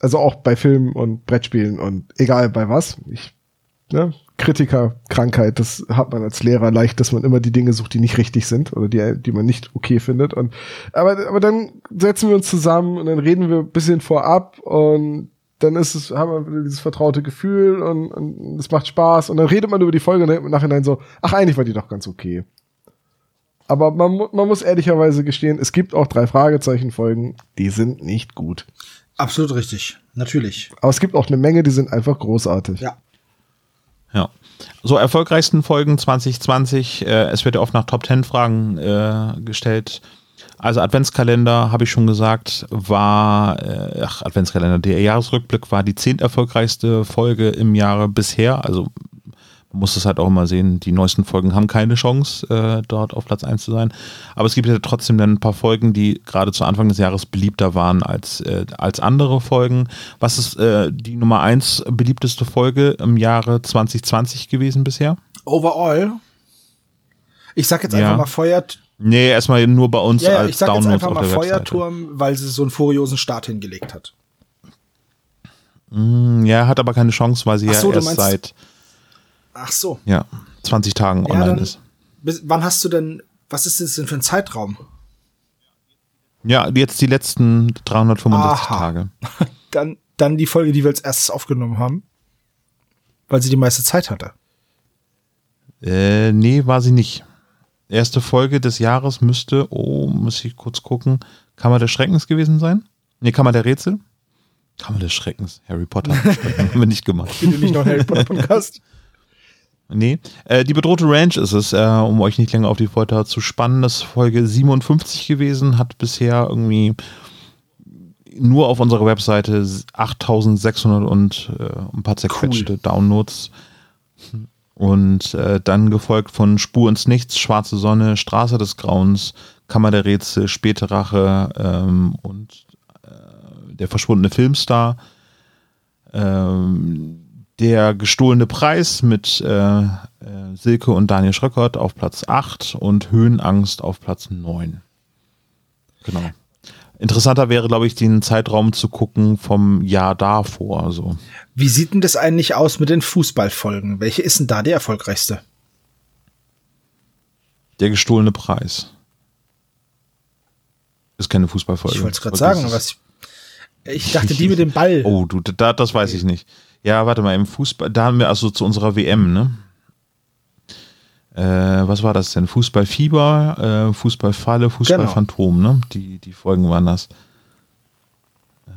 also auch bei Filmen und Brettspielen und egal bei was. Ich, ne, Kritikerkrankheit, das hat man als Lehrer leicht, dass man immer die Dinge sucht, die nicht richtig sind oder die, die man nicht okay findet. Und aber, aber dann setzen wir uns zusammen und dann reden wir ein bisschen vorab und dann ist es, haben wir dieses vertraute Gefühl und, und es macht Spaß und dann redet man über die Folge und dann im Nachhinein so, ach, eigentlich war die doch ganz okay. Aber man, man muss ehrlicherweise gestehen, es gibt auch drei Fragezeichen-Folgen, die sind nicht gut. Absolut richtig, natürlich. Aber es gibt auch eine Menge, die sind einfach großartig. Ja. Ja. So erfolgreichsten Folgen 2020. Äh, es wird ja oft nach Top 10 Fragen äh, gestellt. Also Adventskalender, habe ich schon gesagt, war, äh, ach, Adventskalender, der Jahresrückblick war die zehnt erfolgreichste Folge im Jahre bisher. Also man muss es halt auch immer sehen, die neuesten Folgen haben keine Chance, äh, dort auf Platz 1 zu sein. Aber es gibt ja trotzdem dann ein paar Folgen, die gerade zu Anfang des Jahres beliebter waren als, äh, als andere Folgen. Was ist äh, die Nummer 1 beliebteste Folge im Jahre 2020 gewesen bisher? Overall? Ich sag jetzt einfach ja. mal Feuer. Nee, erstmal nur bei uns ja, als ich sag Downloads jetzt einfach mal Feuerturm, weil sie so einen furiosen Start hingelegt hat. Mm, ja, hat aber keine Chance, weil sie so, ja erst seit Ach so. Ja, 20 Tagen ja, online ist. Bis, wann hast du denn, was ist das denn für ein Zeitraum? Ja, jetzt die letzten 365 Aha. Tage. Dann, dann die Folge, die wir als erstes aufgenommen haben, weil sie die meiste Zeit hatte. Äh, nee, war sie nicht. Erste Folge des Jahres müsste, oh, muss ich kurz gucken, Kammer des Schreckens gewesen sein? Nee, Kammer der Rätsel? Kammer des Schreckens, Harry Potter. haben wir nicht gemacht. Ich bin nicht noch Harry Potter Podcast. Nee, äh, die bedrohte Ranch ist es, äh, um euch nicht länger auf die Folter zu spannen. Das ist Folge 57 gewesen, hat bisher irgendwie nur auf unserer Webseite 8600 und äh, ein paar zerquetschte cool. Downloads. Und äh, dann gefolgt von Spur ins Nichts, Schwarze Sonne, Straße des Grauens, Kammer der Rätsel, Späte Rache ähm, und äh, der verschwundene Filmstar. Ähm, der gestohlene Preis mit äh, äh, Silke und Daniel Schröckert auf Platz 8 und Höhenangst auf Platz 9. Genau. Interessanter wäre, glaube ich, den Zeitraum zu gucken vom Jahr davor. Also. Wie sieht denn das eigentlich aus mit den Fußballfolgen? Welche ist denn da die erfolgreichste? Der gestohlene Preis. Ist keine Fußballfolge. Ich wollte es gerade sagen, ich, ich dachte die mit dem Ball. Oh, du, da, das weiß ich nicht. Ja, warte mal, im Fußball, da haben wir also zu unserer WM, ne? Äh, was war das denn? Fußballfieber, äh, Fußballfalle, Fußballphantom, genau. ne? Die, die Folgen waren das. Äh,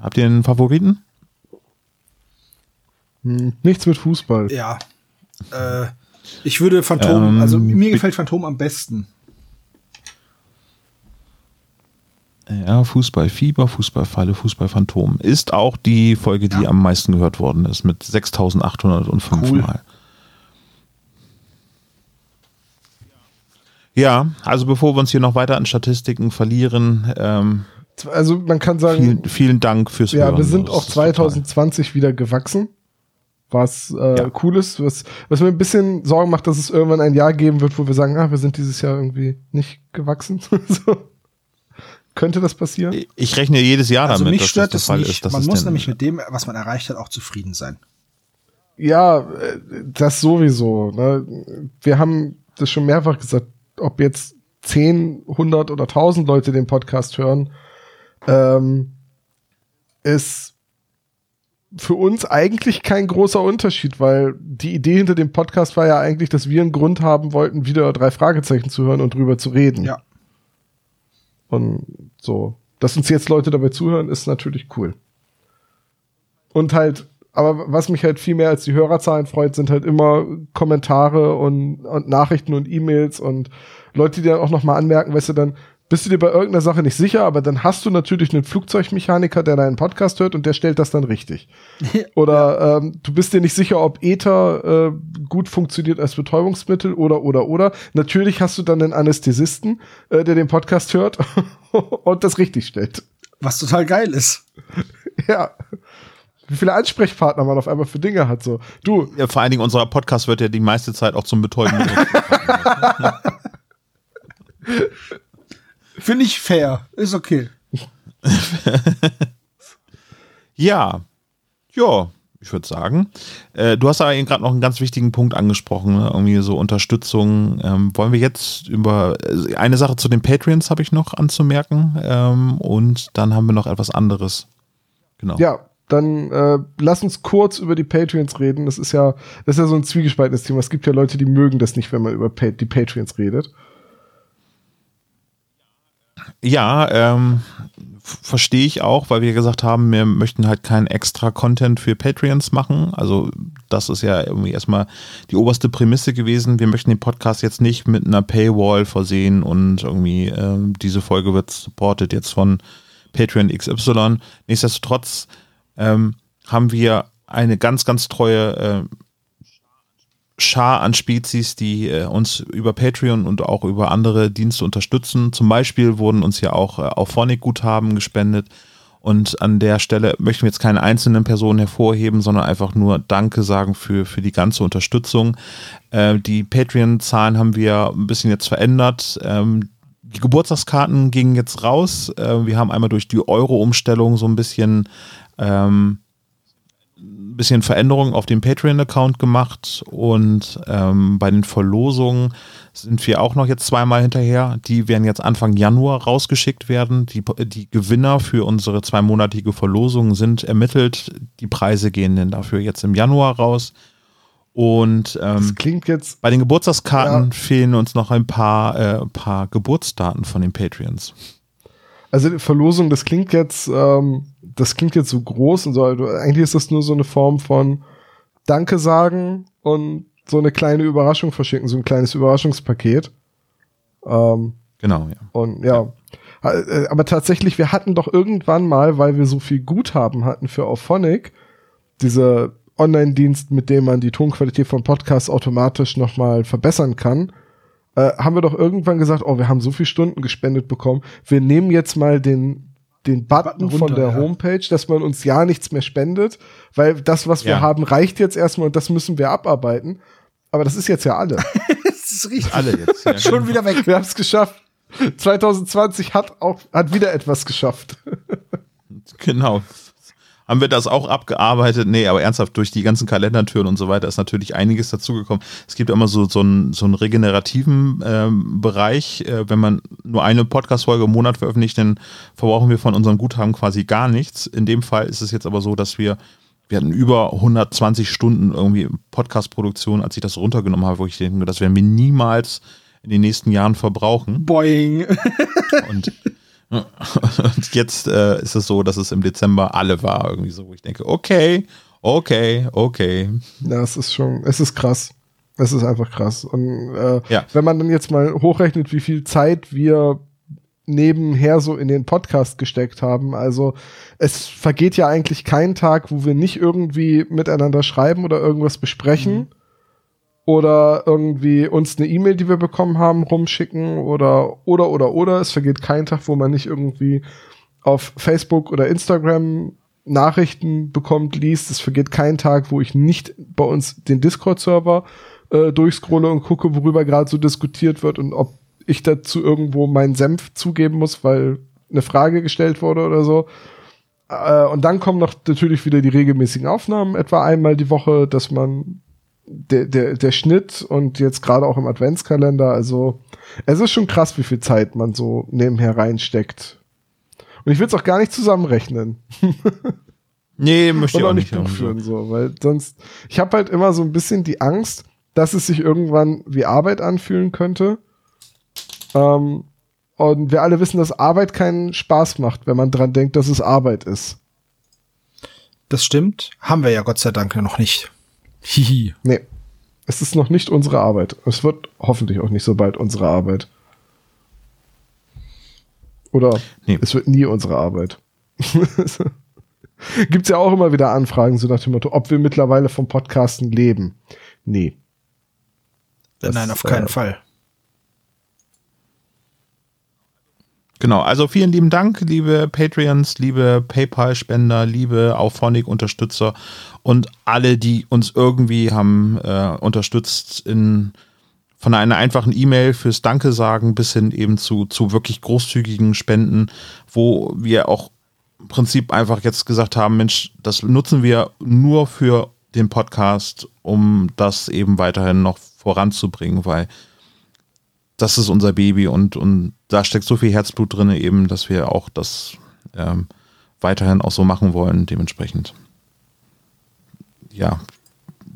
habt ihr einen Favoriten? Hm, nichts mit Fußball. Ja. Äh, ich würde Phantom, ähm, also mir gefällt Phantom am besten. Ja, Fußballfieber, Fußballfalle, Fußballphantom. Ist auch die Folge, die ja. am meisten gehört worden ist, mit 6805 cool. Mal. Ja, also bevor wir uns hier noch weiter an Statistiken verlieren, ähm, also man kann sagen, vielen, vielen Dank fürs Ja, Hören. wir sind auch 2020 wieder gewachsen, was äh, ja. cool ist, was, was mir ein bisschen Sorgen macht, dass es irgendwann ein Jahr geben wird, wo wir sagen, ah, wir sind dieses Jahr irgendwie nicht gewachsen. so. Könnte das passieren? Ich rechne jedes Jahr also damit, mich stört dass das der Fall nicht. ist. Man muss nämlich mit dem, was man erreicht hat, auch zufrieden sein. Ja, äh, das sowieso. Ne? Wir haben das schon mehrfach gesagt, ob jetzt 10, 100 oder 1000 Leute den Podcast hören, ähm, ist für uns eigentlich kein großer Unterschied, weil die Idee hinter dem Podcast war ja eigentlich, dass wir einen Grund haben wollten, wieder drei Fragezeichen zu hören und drüber zu reden. Ja. Und so, dass uns jetzt Leute dabei zuhören, ist natürlich cool. Und halt, aber was mich halt viel mehr als die Hörerzahlen freut, sind halt immer Kommentare und, und Nachrichten und E-Mails und Leute, die dann auch nochmal anmerken, weißt du, dann bist du dir bei irgendeiner Sache nicht sicher, aber dann hast du natürlich einen Flugzeugmechaniker, der deinen Podcast hört und der stellt das dann richtig. Oder ähm, du bist dir nicht sicher, ob Ether äh, gut funktioniert als Betäubungsmittel oder oder oder. Natürlich hast du dann einen Anästhesisten, äh, der den Podcast hört und das richtig stellt. Was total geil ist. Ja. Wie viele Ansprechpartner man auf einmal für Dinge hat. So, du. Ja, vor allen Dingen unser Podcast wird ja die meiste Zeit auch zum Betäuben. Finde ich fair. Ist okay. ja. Ja, ich würde sagen. Äh, du hast aber eben gerade noch einen ganz wichtigen Punkt angesprochen, ne? irgendwie so Unterstützung. Ähm, wollen wir jetzt über äh, eine Sache zu den Patreons habe ich noch anzumerken ähm, und dann haben wir noch etwas anderes. Genau. Ja, dann äh, lass uns kurz über die Patreons reden. Das ist ja, das ist ja so ein zwiegespaltenes Thema. Es gibt ja Leute, die mögen das nicht, wenn man über pa die Patreons redet. Ja, ähm, verstehe ich auch, weil wir gesagt haben, wir möchten halt keinen extra Content für Patreons machen. Also das ist ja irgendwie erstmal die oberste Prämisse gewesen. Wir möchten den Podcast jetzt nicht mit einer Paywall versehen und irgendwie ähm, diese Folge wird supported jetzt von Patreon XY. Nichtsdestotrotz ähm, haben wir eine ganz, ganz treue äh, Schar an Spezies, die äh, uns über Patreon und auch über andere Dienste unterstützen. Zum Beispiel wurden uns ja auch äh, Auphonic-Guthaben gespendet. Und an der Stelle möchten wir jetzt keine einzelnen Personen hervorheben, sondern einfach nur Danke sagen für, für die ganze Unterstützung. Äh, die Patreon-Zahlen haben wir ein bisschen jetzt verändert. Ähm, die Geburtstagskarten gingen jetzt raus. Äh, wir haben einmal durch die Euro-Umstellung so ein bisschen ähm, bisschen Veränderungen auf dem Patreon-Account gemacht und ähm, bei den Verlosungen sind wir auch noch jetzt zweimal hinterher. Die werden jetzt Anfang Januar rausgeschickt werden. Die, die Gewinner für unsere zweimonatige Verlosung sind ermittelt. Die Preise gehen dann dafür jetzt im Januar raus. Und ähm, das klingt jetzt bei den Geburtstagskarten ja. fehlen uns noch ein paar, äh, paar Geburtsdaten von den Patreons. Also die Verlosung, das klingt jetzt ähm, das klingt jetzt so groß und so, eigentlich ist das nur so eine Form von Danke sagen und so eine kleine Überraschung verschicken, so ein kleines Überraschungspaket. Ähm, genau, ja. Und ja. Äh, aber tatsächlich, wir hatten doch irgendwann mal, weil wir so viel Guthaben hatten für Auphonic, dieser Online-Dienst, mit dem man die Tonqualität von Podcasts automatisch nochmal verbessern kann, äh, haben wir doch irgendwann gesagt, oh, wir haben so viele Stunden gespendet bekommen, wir nehmen jetzt mal den den Button, Button runter, von der ja. Homepage, dass man uns ja nichts mehr spendet, weil das, was wir ja. haben, reicht jetzt erstmal und das müssen wir abarbeiten. Aber das ist jetzt ja alle. das ist richtig. Alle jetzt. Ja, Schon genau. wieder weg. Wir haben es geschafft. 2020 hat auch, hat wieder etwas geschafft. genau haben wir das auch abgearbeitet. Nee, aber ernsthaft, durch die ganzen Kalendertüren und so weiter ist natürlich einiges dazugekommen. Es gibt immer so, so, einen, so einen regenerativen ähm, Bereich. Äh, wenn man nur eine Podcast-Folge im Monat veröffentlicht, dann verbrauchen wir von unserem Guthaben quasi gar nichts. In dem Fall ist es jetzt aber so, dass wir wir hatten über 120 Stunden irgendwie Podcast-Produktion, als ich das runtergenommen habe, wo ich denke, das werden wir niemals in den nächsten Jahren verbrauchen. Boing. Und Und jetzt äh, ist es so, dass es im Dezember alle war, irgendwie so, wo ich denke, okay, okay, okay. Ja, es ist schon, es ist krass. Es ist einfach krass. Und äh, ja. wenn man dann jetzt mal hochrechnet, wie viel Zeit wir nebenher so in den Podcast gesteckt haben. Also es vergeht ja eigentlich kein Tag, wo wir nicht irgendwie miteinander schreiben oder irgendwas besprechen. Mhm oder irgendwie uns eine E-Mail, die wir bekommen haben, rumschicken oder oder oder oder. Es vergeht kein Tag, wo man nicht irgendwie auf Facebook oder Instagram Nachrichten bekommt, liest. Es vergeht kein Tag, wo ich nicht bei uns den Discord-Server äh, durchscrolle und gucke, worüber gerade so diskutiert wird und ob ich dazu irgendwo meinen Senf zugeben muss, weil eine Frage gestellt wurde oder so. Äh, und dann kommen noch natürlich wieder die regelmäßigen Aufnahmen, etwa einmal die Woche, dass man der, der, der Schnitt und jetzt gerade auch im Adventskalender, also es ist schon krass, wie viel Zeit man so nebenher reinsteckt. Und ich will es auch gar nicht zusammenrechnen. Nee, möchte und ich auch auch nicht nicht. Buch führen, so, weil sonst, ich habe halt immer so ein bisschen die Angst, dass es sich irgendwann wie Arbeit anfühlen könnte. Ähm, und wir alle wissen, dass Arbeit keinen Spaß macht, wenn man dran denkt, dass es Arbeit ist. Das stimmt. Haben wir ja Gott sei Dank noch nicht. Hihi. Nee. Es ist noch nicht unsere Arbeit. Es wird hoffentlich auch nicht so bald unsere Arbeit. Oder Nee. es wird nie unsere Arbeit. Gibt's ja auch immer wieder Anfragen, so nach dem Motto, ob wir mittlerweile vom Podcasten leben. Nee. Das, Nein, auf keinen äh, Fall. Genau, also vielen lieben Dank, liebe Patreons, liebe PayPal-Spender, liebe Auphonic-Unterstützer und alle, die uns irgendwie haben äh, unterstützt in von einer einfachen E-Mail fürs Danke sagen bis hin eben zu, zu wirklich großzügigen Spenden, wo wir auch im Prinzip einfach jetzt gesagt haben, Mensch, das nutzen wir nur für den Podcast, um das eben weiterhin noch voranzubringen, weil das ist unser Baby und, und da steckt so viel Herzblut drin, eben, dass wir auch das ähm, weiterhin auch so machen wollen. Dementsprechend, ja,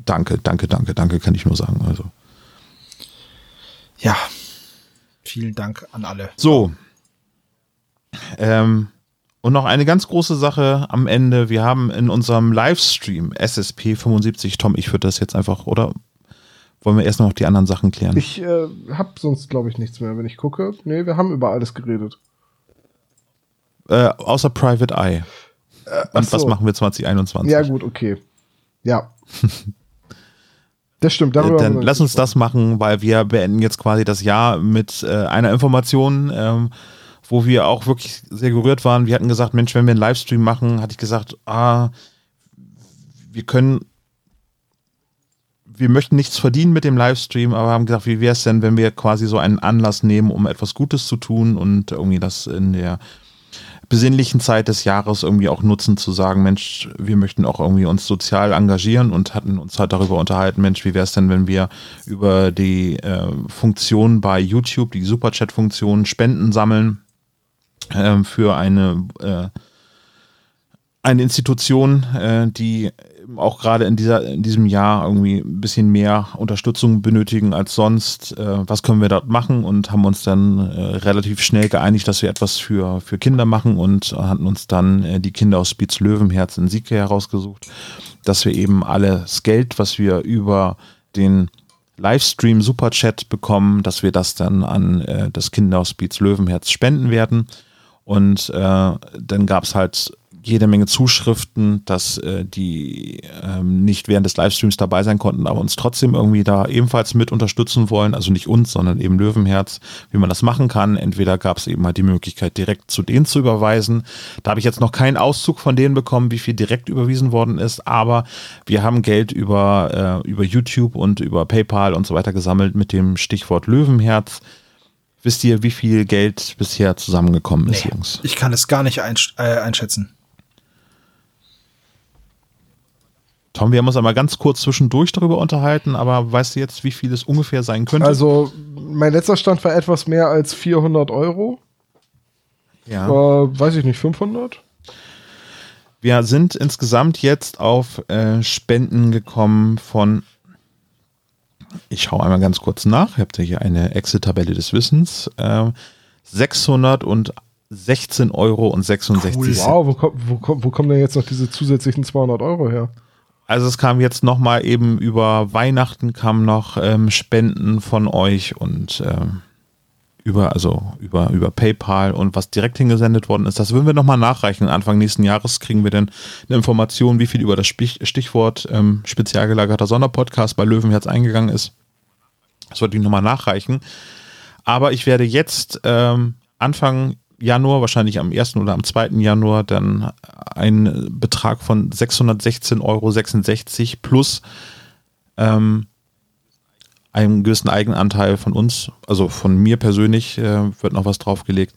danke, danke, danke, danke, kann ich nur sagen. Also Ja. Vielen Dank an alle. so. Ähm, und noch eine ganz große Sache am Ende. Wir haben in unserem Livestream SSP 75, Tom, ich würde das jetzt einfach, oder wollen wir erst noch die anderen Sachen klären? Ich äh, hab sonst, glaube ich, nichts mehr, wenn ich gucke. Nee, wir haben über alles geredet. äh, außer Private Eye. Und ach was machen wir 2021? Ja, gut, okay. Ja. das stimmt, Äh, darüber haben dann lass uns das machen, weil wir beenden jetzt quasi das Jahr mit äh, einer Information, ähm, wo wir auch wirklich sehr gerührt waren. Wir hatten gesagt, Mensch, wenn wir einen Livestream machen, hatte ich gesagt, ah, wir können, wir möchten nichts verdienen mit dem Livestream, aber haben gesagt, wie wäre es denn, wenn wir quasi so einen Anlass nehmen, um etwas Gutes zu tun und irgendwie das in der besinnlichen Zeit des Jahres irgendwie auch nutzen, zu sagen, Mensch, wir möchten auch irgendwie uns sozial engagieren und hatten uns halt darüber unterhalten, Mensch, wie wäre es denn, wenn wir über die äh, Funktion bei YouTube, die Superchat-Funktion, Spenden sammeln ähm, für eine, äh, eine Institution, äh, die auch gerade in, dieser, in diesem Jahr irgendwie ein bisschen mehr Unterstützung benötigen als sonst. Äh, was können wir dort machen? Und haben uns dann äh, relativ schnell geeinigt, dass wir etwas für, für Kinder machen und hatten uns dann äh, die Kinder aus Spitz Löwenherz in Sieke herausgesucht, dass wir eben alles Geld, was wir über den Livestream Superchat bekommen, dass wir das dann an äh, das Kinderhospiz Löwenherz spenden werden. Und äh, dann gab es halt jede Menge Zuschriften, dass äh, die ähm, nicht während des Livestreams dabei sein konnten, aber uns trotzdem irgendwie da ebenfalls mit unterstützen wollen. Also nicht uns, sondern eben Löwenherz, wie man das machen kann. Entweder gab es eben halt die Möglichkeit, direkt zu denen zu überweisen. Da habe ich jetzt noch keinen Auszug von denen bekommen, wie viel direkt überwiesen worden ist, aber wir haben Geld über, äh, über YouTube und über PayPal und so weiter gesammelt mit dem Stichwort Löwenherz. Wisst ihr, wie viel Geld bisher zusammengekommen ist, Nee, Jungs? ich kann es gar nicht einsch äh, einschätzen. Tom, wir haben uns einmal ganz kurz zwischendurch darüber unterhalten, aber weißt du jetzt, wie viel es ungefähr sein könnte? Also, mein letzter Stand war etwas mehr als 400 Euro. ja. Äh, weiß ich nicht, 500? Wir sind insgesamt jetzt auf äh, Spenden gekommen von, ich schaue einmal ganz kurz nach, ihr habt ja hier eine Excel-Tabelle des Wissens, äh, 616 Euro und 66 Cool. Wow, wo, kommt- wo, kommt- wo kommen denn jetzt noch diese zusätzlichen 200 Euro her? Also es kam jetzt nochmal eben über Weihnachten kamen noch ähm, Spenden von euch und ähm, über, also über, über PayPal und was direkt hingesendet worden ist, das würden wir nochmal nachreichen. Anfang nächsten Jahres kriegen wir dann eine Information, wie viel über das Stichwort ähm, spezial gelagerter Sonderpodcast bei Löwenherz eingegangen ist. Das wollte ich nochmal nachreichen. Aber ich werde jetzt ähm, Anfang Januar, wahrscheinlich am 1. oder am 2. Januar, dann einen Betrag von 616,66 Euro plus ähm, einen gewissen Eigenanteil von uns, also von mir persönlich, äh, wird noch was draufgelegt.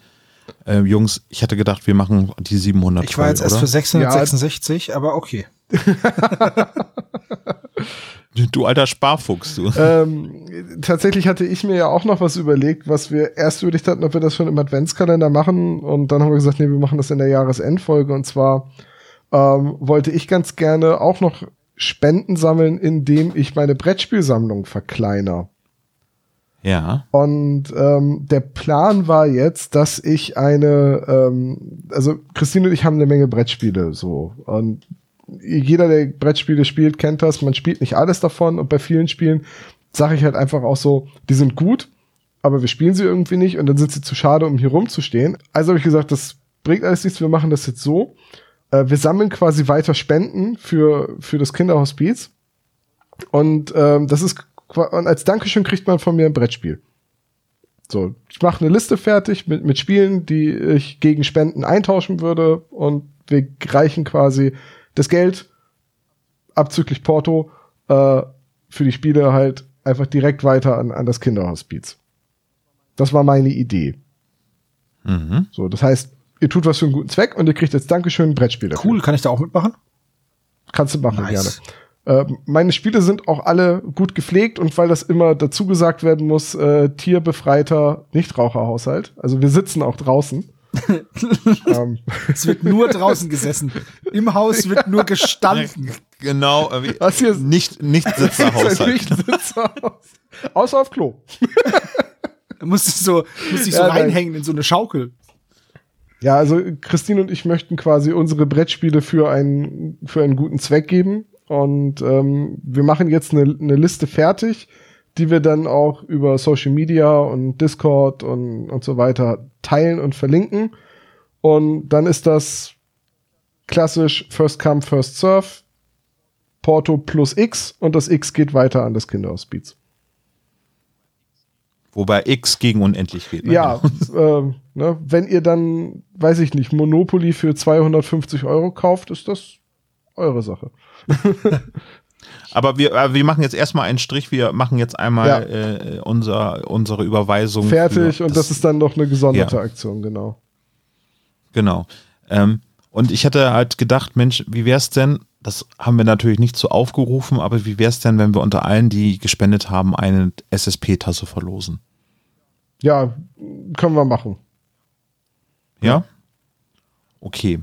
Äh, Jungs, ich hatte gedacht, wir machen die 700 Ich war voll, jetzt erst oder? für 666, aber okay. Du alter Sparfuchs, du. ähm, tatsächlich hatte ich mir ja auch noch was überlegt, was wir erst überlegt hatten, ob wir das schon im Adventskalender machen. Und dann haben wir gesagt, nee, wir machen das in der Jahresendfolge. Und zwar ähm, wollte ich ganz gerne auch noch Spenden sammeln, indem ich meine Brettspielsammlung verkleiner. Ja. Und ähm, der Plan war jetzt, dass ich eine, ähm, also Christine und ich haben eine Menge Brettspiele so. Und jeder, der Brettspiele spielt, kennt das. Man spielt nicht alles davon und bei vielen Spielen sage ich halt einfach auch so, die sind gut, aber wir spielen sie irgendwie nicht und dann sind sie zu schade, um hier rumzustehen. Also habe ich gesagt, das bringt alles nichts, wir machen das jetzt so. Äh, wir sammeln quasi weiter Spenden für, für das Kinderhospiz. Und ähm, das ist und als Dankeschön kriegt man von mir ein Brettspiel. So, ich mache eine Liste fertig mit, mit Spielen, die ich gegen Spenden eintauschen würde und wir reichen quasi das Geld abzüglich Porto äh, für die Spiele halt einfach direkt weiter an, an das Kinderhospiz. Das war meine Idee. Mhm. So, das heißt, ihr tut was für einen guten Zweck und ihr kriegt jetzt Dankeschön ein Brettspiel dafür. Cool, kann ich da auch mitmachen? Kannst du machen, Nice. gerne. Äh, meine Spiele sind auch alle gut gepflegt und weil das immer dazu gesagt werden muss, äh, tierbefreiter Nichtraucherhaushalt. Also wir sitzen auch draußen. Ähm, Es wird nur draußen gesessen. Im Haus wird nur gestanden. Genau. äh, wie- Was hier- nicht, nicht Sitzerhaushalt. Nicht-Sitzerhaus. Außer auf Klo. Da musst du so, musst dich so Ja, nein. reinhängen in so eine Schaukel. Ja, also Christine und ich möchten quasi unsere Brettspiele für einen, für einen guten Zweck geben. Und ähm, wir machen jetzt eine, eine Liste fertig, die wir dann auch über Social Media und Discord und, und so weiter teilen und verlinken. Und dann ist das klassisch First Come, First Serve, Porto plus X und das X geht weiter an das Kinderhospiz. Wobei X gegen unendlich geht. ne? Ja, ähm, ne, wenn ihr dann, weiß ich nicht, Monopoly für 250 Euro kauft, ist das eure Sache. Aber wir, äh, wir machen jetzt erstmal einen Strich. Wir machen jetzt einmal Ja. äh, unser, unsere Überweisung. Fertig und das, ist dann noch eine gesonderte Ja. Aktion, genau. Genau. Ähm, und ich hatte halt gedacht, Mensch, wie wär's denn, das haben wir natürlich nicht so aufgerufen, aber wie wär's denn, wenn wir unter allen, die gespendet haben, eine SSP-Tasse verlosen? Ja, können wir machen. Ja? Okay.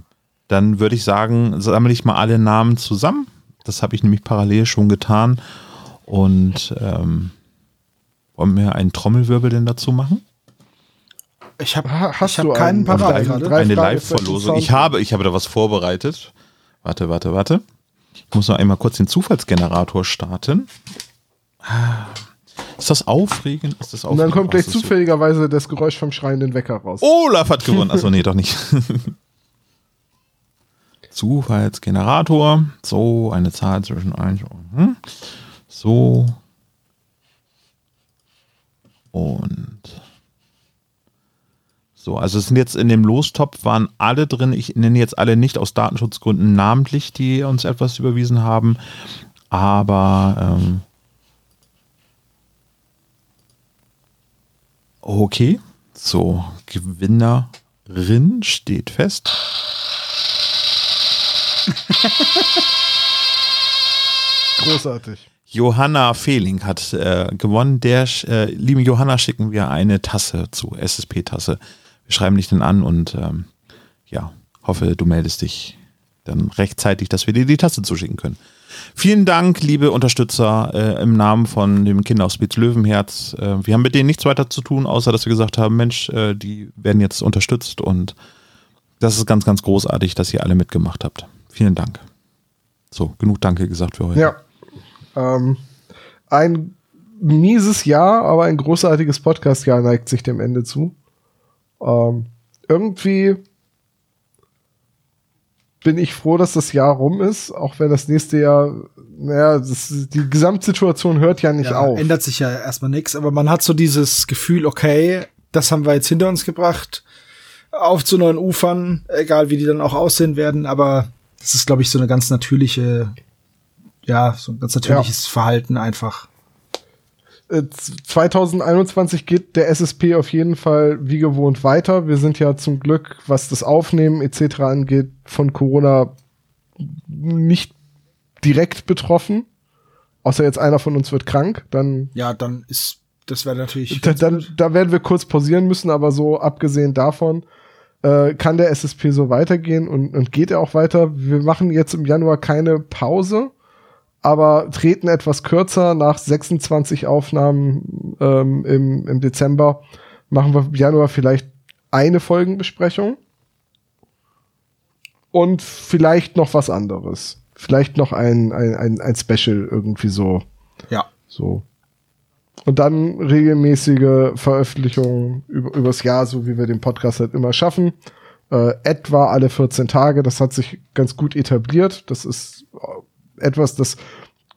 Dann würde ich sagen, sammle ich mal alle Namen zusammen. Das habe ich nämlich parallel schon getan. Und ähm, wollen wir einen Trommelwirbel denn dazu machen? Ich habe Ha- hast ich hab du keinen parat gerade. drei eine Fragezeichen Live-Verlosung. Ich habe, ich habe da was vorbereitet. Warte, warte, warte. Ich muss noch einmal kurz den Zufallsgenerator starten. Ah, Ist das aufregend? Ist das Und dann aufregend? kommt gleich zufälligerweise das Geräusch vom schreienden Wecker raus. Olaf hat gewonnen. Achso, nee, doch nicht. Zufallsgenerator. So, eine Zahl zwischen 1 und. Hm. So. Und. So, also es sind jetzt in dem Lostopf waren alle drin. Ich nenne jetzt alle nicht aus Datenschutzgründen namentlich, die uns etwas überwiesen haben. Aber ähm, okay. So, Gewinnerin steht fest. Großartig. Johanna Fehling hat äh, gewonnen. Der, äh, liebe Johanna, schicken wir eine Tasse zu, SSP-Tasse. Wir schreiben dich dann an und ähm, ja, hoffe, du meldest dich dann rechtzeitig, dass wir dir die Tasse zuschicken können. Vielen Dank, liebe Unterstützer, äh, im Namen von dem Kinderhospiz Löwenherz. Äh, wir haben mit denen nichts weiter zu tun, außer dass wir gesagt haben, Mensch, äh, die werden jetzt unterstützt und das ist ganz, ganz großartig, dass ihr alle mitgemacht habt. Vielen Dank. So, genug Danke gesagt für heute. Ja. Ähm, ein mieses Jahr, aber ein großartiges Podcast-Jahr neigt sich dem Ende zu. Ähm, irgendwie bin ich froh, dass das Jahr rum ist, auch wenn das nächste Jahr, naja, das, die Gesamtsituation hört ja nicht ja, auf. ändert sich ja erstmal nichts, aber man hat so dieses Gefühl, okay, das haben wir jetzt hinter uns gebracht, auf zu neuen Ufern, egal wie die dann auch aussehen werden, aber das ist, glaube ich, so eine ganz natürliche, ja, so ein ganz natürliches Verhalten einfach. Äh, 2021 geht der SSP auf jeden Fall wie gewohnt weiter. Wir sind ja zum Glück, was das Aufnehmen etc. angeht, von Corona nicht direkt betroffen. Außer jetzt einer von uns wird krank, dann Ja, dann ist, das wäre natürlich. da, dann, da werden wir kurz pausieren müssen, aber so abgesehen davon äh, kann der SSP so weitergehen und, und geht er auch weiter. Wir machen jetzt im Januar keine Pause, aber treten etwas kürzer nach 26 Aufnahmen ähm, im, im Dezember. Machen wir im Januar vielleicht eine Folgenbesprechung und vielleicht noch was anderes. Vielleicht noch ein, ein, ein, ein Special irgendwie so. Ja. So. Und dann regelmäßige Veröffentlichungen über, übers Jahr, so wie wir den Podcast halt immer schaffen. Äh, etwa alle 14 Tage. Das hat sich ganz gut etabliert. Das ist äh, etwas, das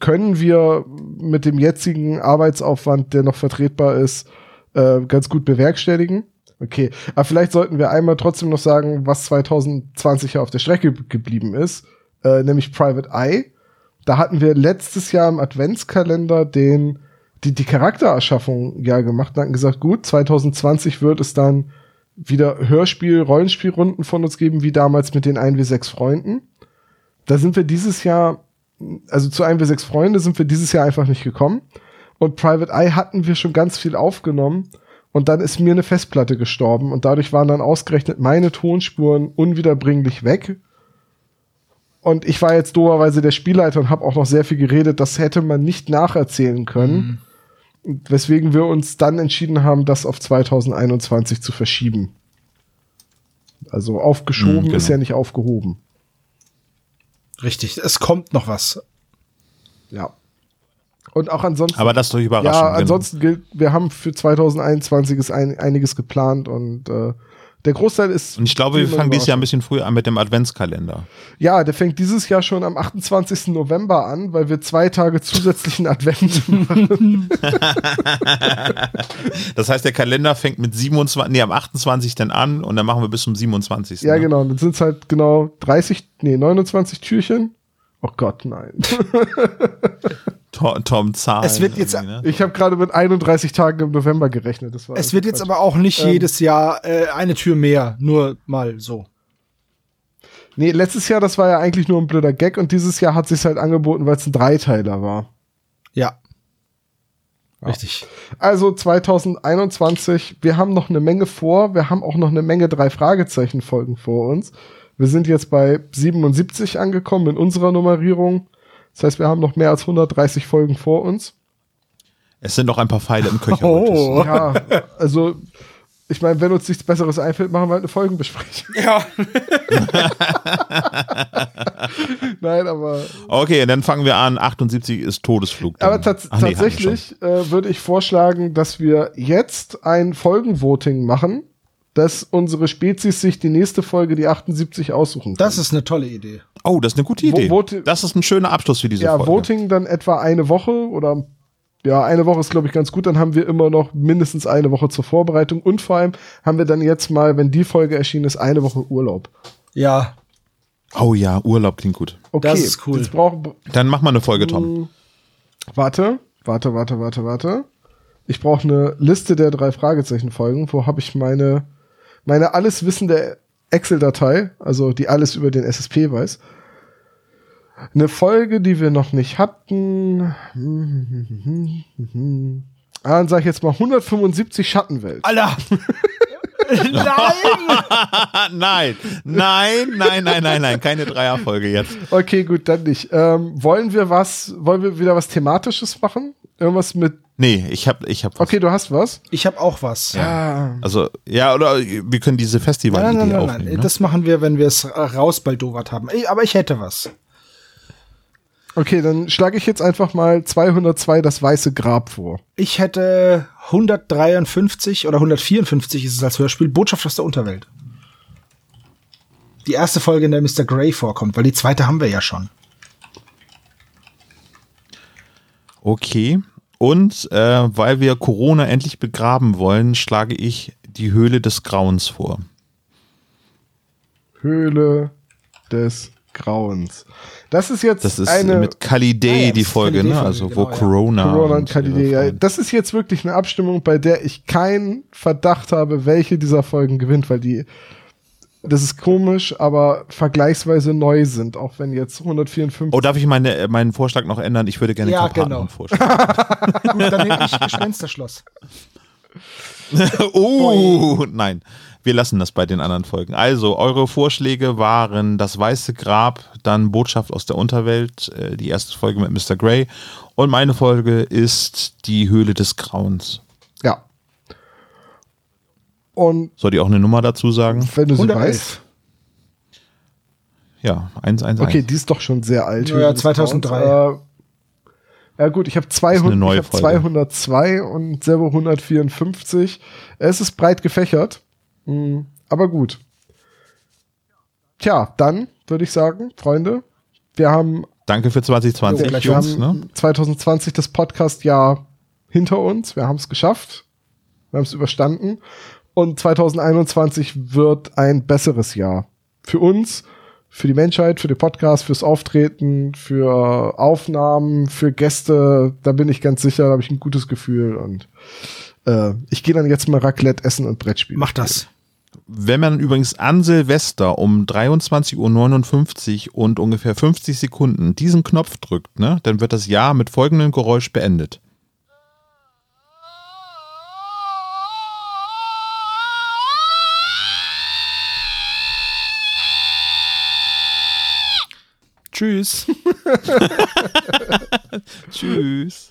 können wir mit dem jetzigen Arbeitsaufwand, der noch vertretbar ist, äh, ganz gut bewerkstelligen. Okay, aber vielleicht sollten wir einmal trotzdem noch sagen, was 2020 ja auf der Strecke geblieben ist, äh, nämlich Private Eye. Da hatten wir letztes Jahr im Adventskalender den die, die Charaktererschaffung ja gemacht und hatten gesagt, gut, 2020 wird es dann wieder Hörspiel, Rollenspielrunden von uns geben, wie damals mit den 1W6 Freunden. Da sind wir dieses Jahr, also zu 1W6 Freunde sind wir dieses Jahr einfach nicht gekommen. Und Private Eye hatten wir schon ganz viel aufgenommen. Und dann ist mir eine Festplatte gestorben und dadurch waren dann ausgerechnet meine Tonspuren unwiederbringlich weg. Und ich war jetzt doberweise der Spielleiter und habe auch noch sehr viel geredet. Das hätte man nicht nacherzählen können. Mhm. Weswegen wir uns dann entschieden haben, das auf 2021 zu verschieben. Also aufgeschoben mhm, genau. ist ja nicht aufgehoben. Richtig, es kommt noch was. Ja. Und auch ansonsten. Aber das ist doch überraschend. Ja, ansonsten gilt, wir haben für 2021 ist ein, einiges geplant und äh, der Großteil ist. Und ich glaube, wir fangen dieses Jahr ein bisschen früher an mit dem Adventskalender. Ja, der fängt dieses Jahr schon am 28. November an, weil wir zwei Tage zusätzlichen Advent machen. das heißt, der Kalender fängt mit 27, nee, am 28. dann an und dann machen wir bis zum 27. Ja, ne? genau. Dann sind es halt genau 30, nee, 29 Türchen. Oh Gott, nein. Tom, Tom Zahlen. Es wird jetzt, ne? Ich habe gerade mit 31 Tagen im November gerechnet. es wird jetzt Quatsch. aber auch nicht ähm, jedes Jahr äh, eine Tür mehr, nur mal so. Nee, letztes Jahr, das war ja eigentlich nur ein blöder Gag und dieses Jahr hat sich halt angeboten, weil es ein Dreiteiler war. Ja. ja. Richtig. Also 2021, wir haben noch eine Menge vor, wir haben auch noch eine Menge drei Fragezeichen Folgen vor uns. Wir sind jetzt bei 77 angekommen in unserer Nummerierung. Das heißt, wir haben noch mehr als 130 Folgen vor uns. Es sind noch ein paar Pfeile im Köcher. Oh. Ja, also ich meine, wenn uns nichts Besseres einfällt, machen wir halt eine Folgenbesprechung. Ja. Nein, aber. Okay, dann fangen wir an. 78 ist Todesflug. Dann. Aber tats Ach, nee, tatsächlich äh, würde ich vorschlagen, dass wir jetzt ein Folgenvoting machen, dass unsere Spezies sich die nächste Folge, die 78, aussuchen kann. Das ist eine tolle Idee. Oh, das ist eine gute Idee. Wo, das ist ein schöner Abschluss für diese ja, Folge. Ja, Voting dann etwa eine Woche oder ja, eine Woche ist, glaube ich, ganz gut. Dann haben wir immer noch mindestens eine Woche zur Vorbereitung. Und vor allem haben wir dann jetzt mal, wenn die Folge erschienen ist, eine Woche Urlaub. Ja. Oh ja, Urlaub klingt gut. Okay, das ist cool. dann mach mal eine Folge, Tom. Hm, warte, warte, warte, warte, warte. Ich brauche eine Liste der drei Fragezeichen-Folgen. Wo habe ich meine, meine alles wissende Excel-Datei, also die alles über den SSP weiß? Eine Folge, die wir noch nicht hatten. Ah, dann sag ich jetzt mal 175 Schattenwelt. Alter! nein! nein, nein, nein, nein, nein, nein, keine Dreierfolge jetzt. Okay, gut, dann nicht. Ähm, wollen wir was, wollen wir wieder was Thematisches machen? Irgendwas mit. Nee, ich hab, ich hab was. Okay, du hast was? Ich hab auch was. Ja. Also, ja, oder wir können diese festival nein, nein, nein, aufnehmen. Nein, ne? Das machen wir, wenn wir es rausbaldowert haben. Aber ich hätte was. Okay, dann schlage ich jetzt einfach mal 202 das weiße Grab vor. Ich hätte 153 oder 154 ist es als Hörspiel Botschaft aus der Unterwelt. Die erste Folge, in der Mr. Grey vorkommt, weil die zweite haben wir ja schon. Okay. Und äh, weil wir Corona endlich begraben wollen, schlage ich die Höhle des Grauens vor. Höhle des Grauens. Das ist jetzt das ist eine mit Khalidei ah, ja, die Folge, ne? Also genau, wo Corona. Corona und Khalidei. Ja. Das ist jetzt wirklich eine Abstimmung, bei der ich keinen Verdacht habe, welche dieser Folgen gewinnt, weil die das ist komisch, aber vergleichsweise neu sind, auch wenn jetzt 154. Oh, darf ich meine, meinen Vorschlag noch ändern? Ich würde gerne ja, genau. vorschlagen. Gut, dann nehme ich Gespensterschloss. oh, nein. Wir lassen das bei den anderen Folgen. Also, eure Vorschläge waren Das Weiße Grab, dann Botschaft aus der Unterwelt, äh, die erste Folge mit Mr. Grey. Und meine Folge ist Die Höhle des Grauens. Ja. Und Soll die auch eine Nummer dazu sagen? wenn du sie 111. weißt. Ja, 111. Okay, die ist doch schon sehr alt. Ja, Höhle des 2003. Grauens. Äh, ja gut, ich habe 200, neue ich hab Folge. 202 und selber 154. Es ist breit gefächert, Hm, aber gut. Tja, dann würde ich sagen, Freunde, wir haben, Danke für 2020, Jo, wir Jungs. haben Ne? 2020 das Podcast-Jahr hinter uns. Wir haben es geschafft. Wir haben es überstanden. Und 2021 wird ein besseres Jahr. Für uns, für die Menschheit, für den Podcast, fürs Auftreten, für Aufnahmen, für Gäste. Da bin ich ganz sicher, da habe ich ein gutes Gefühl. Und äh, ich gehe dann jetzt mal Raclette essen und Brettspiele. Mach das. Wenn man übrigens an Silvester um 23.59 Uhr und ungefähr 50 Sekunden diesen Knopf drückt, ne, dann wird das Jahr mit folgendem Geräusch beendet. Tschüss. Tschüss.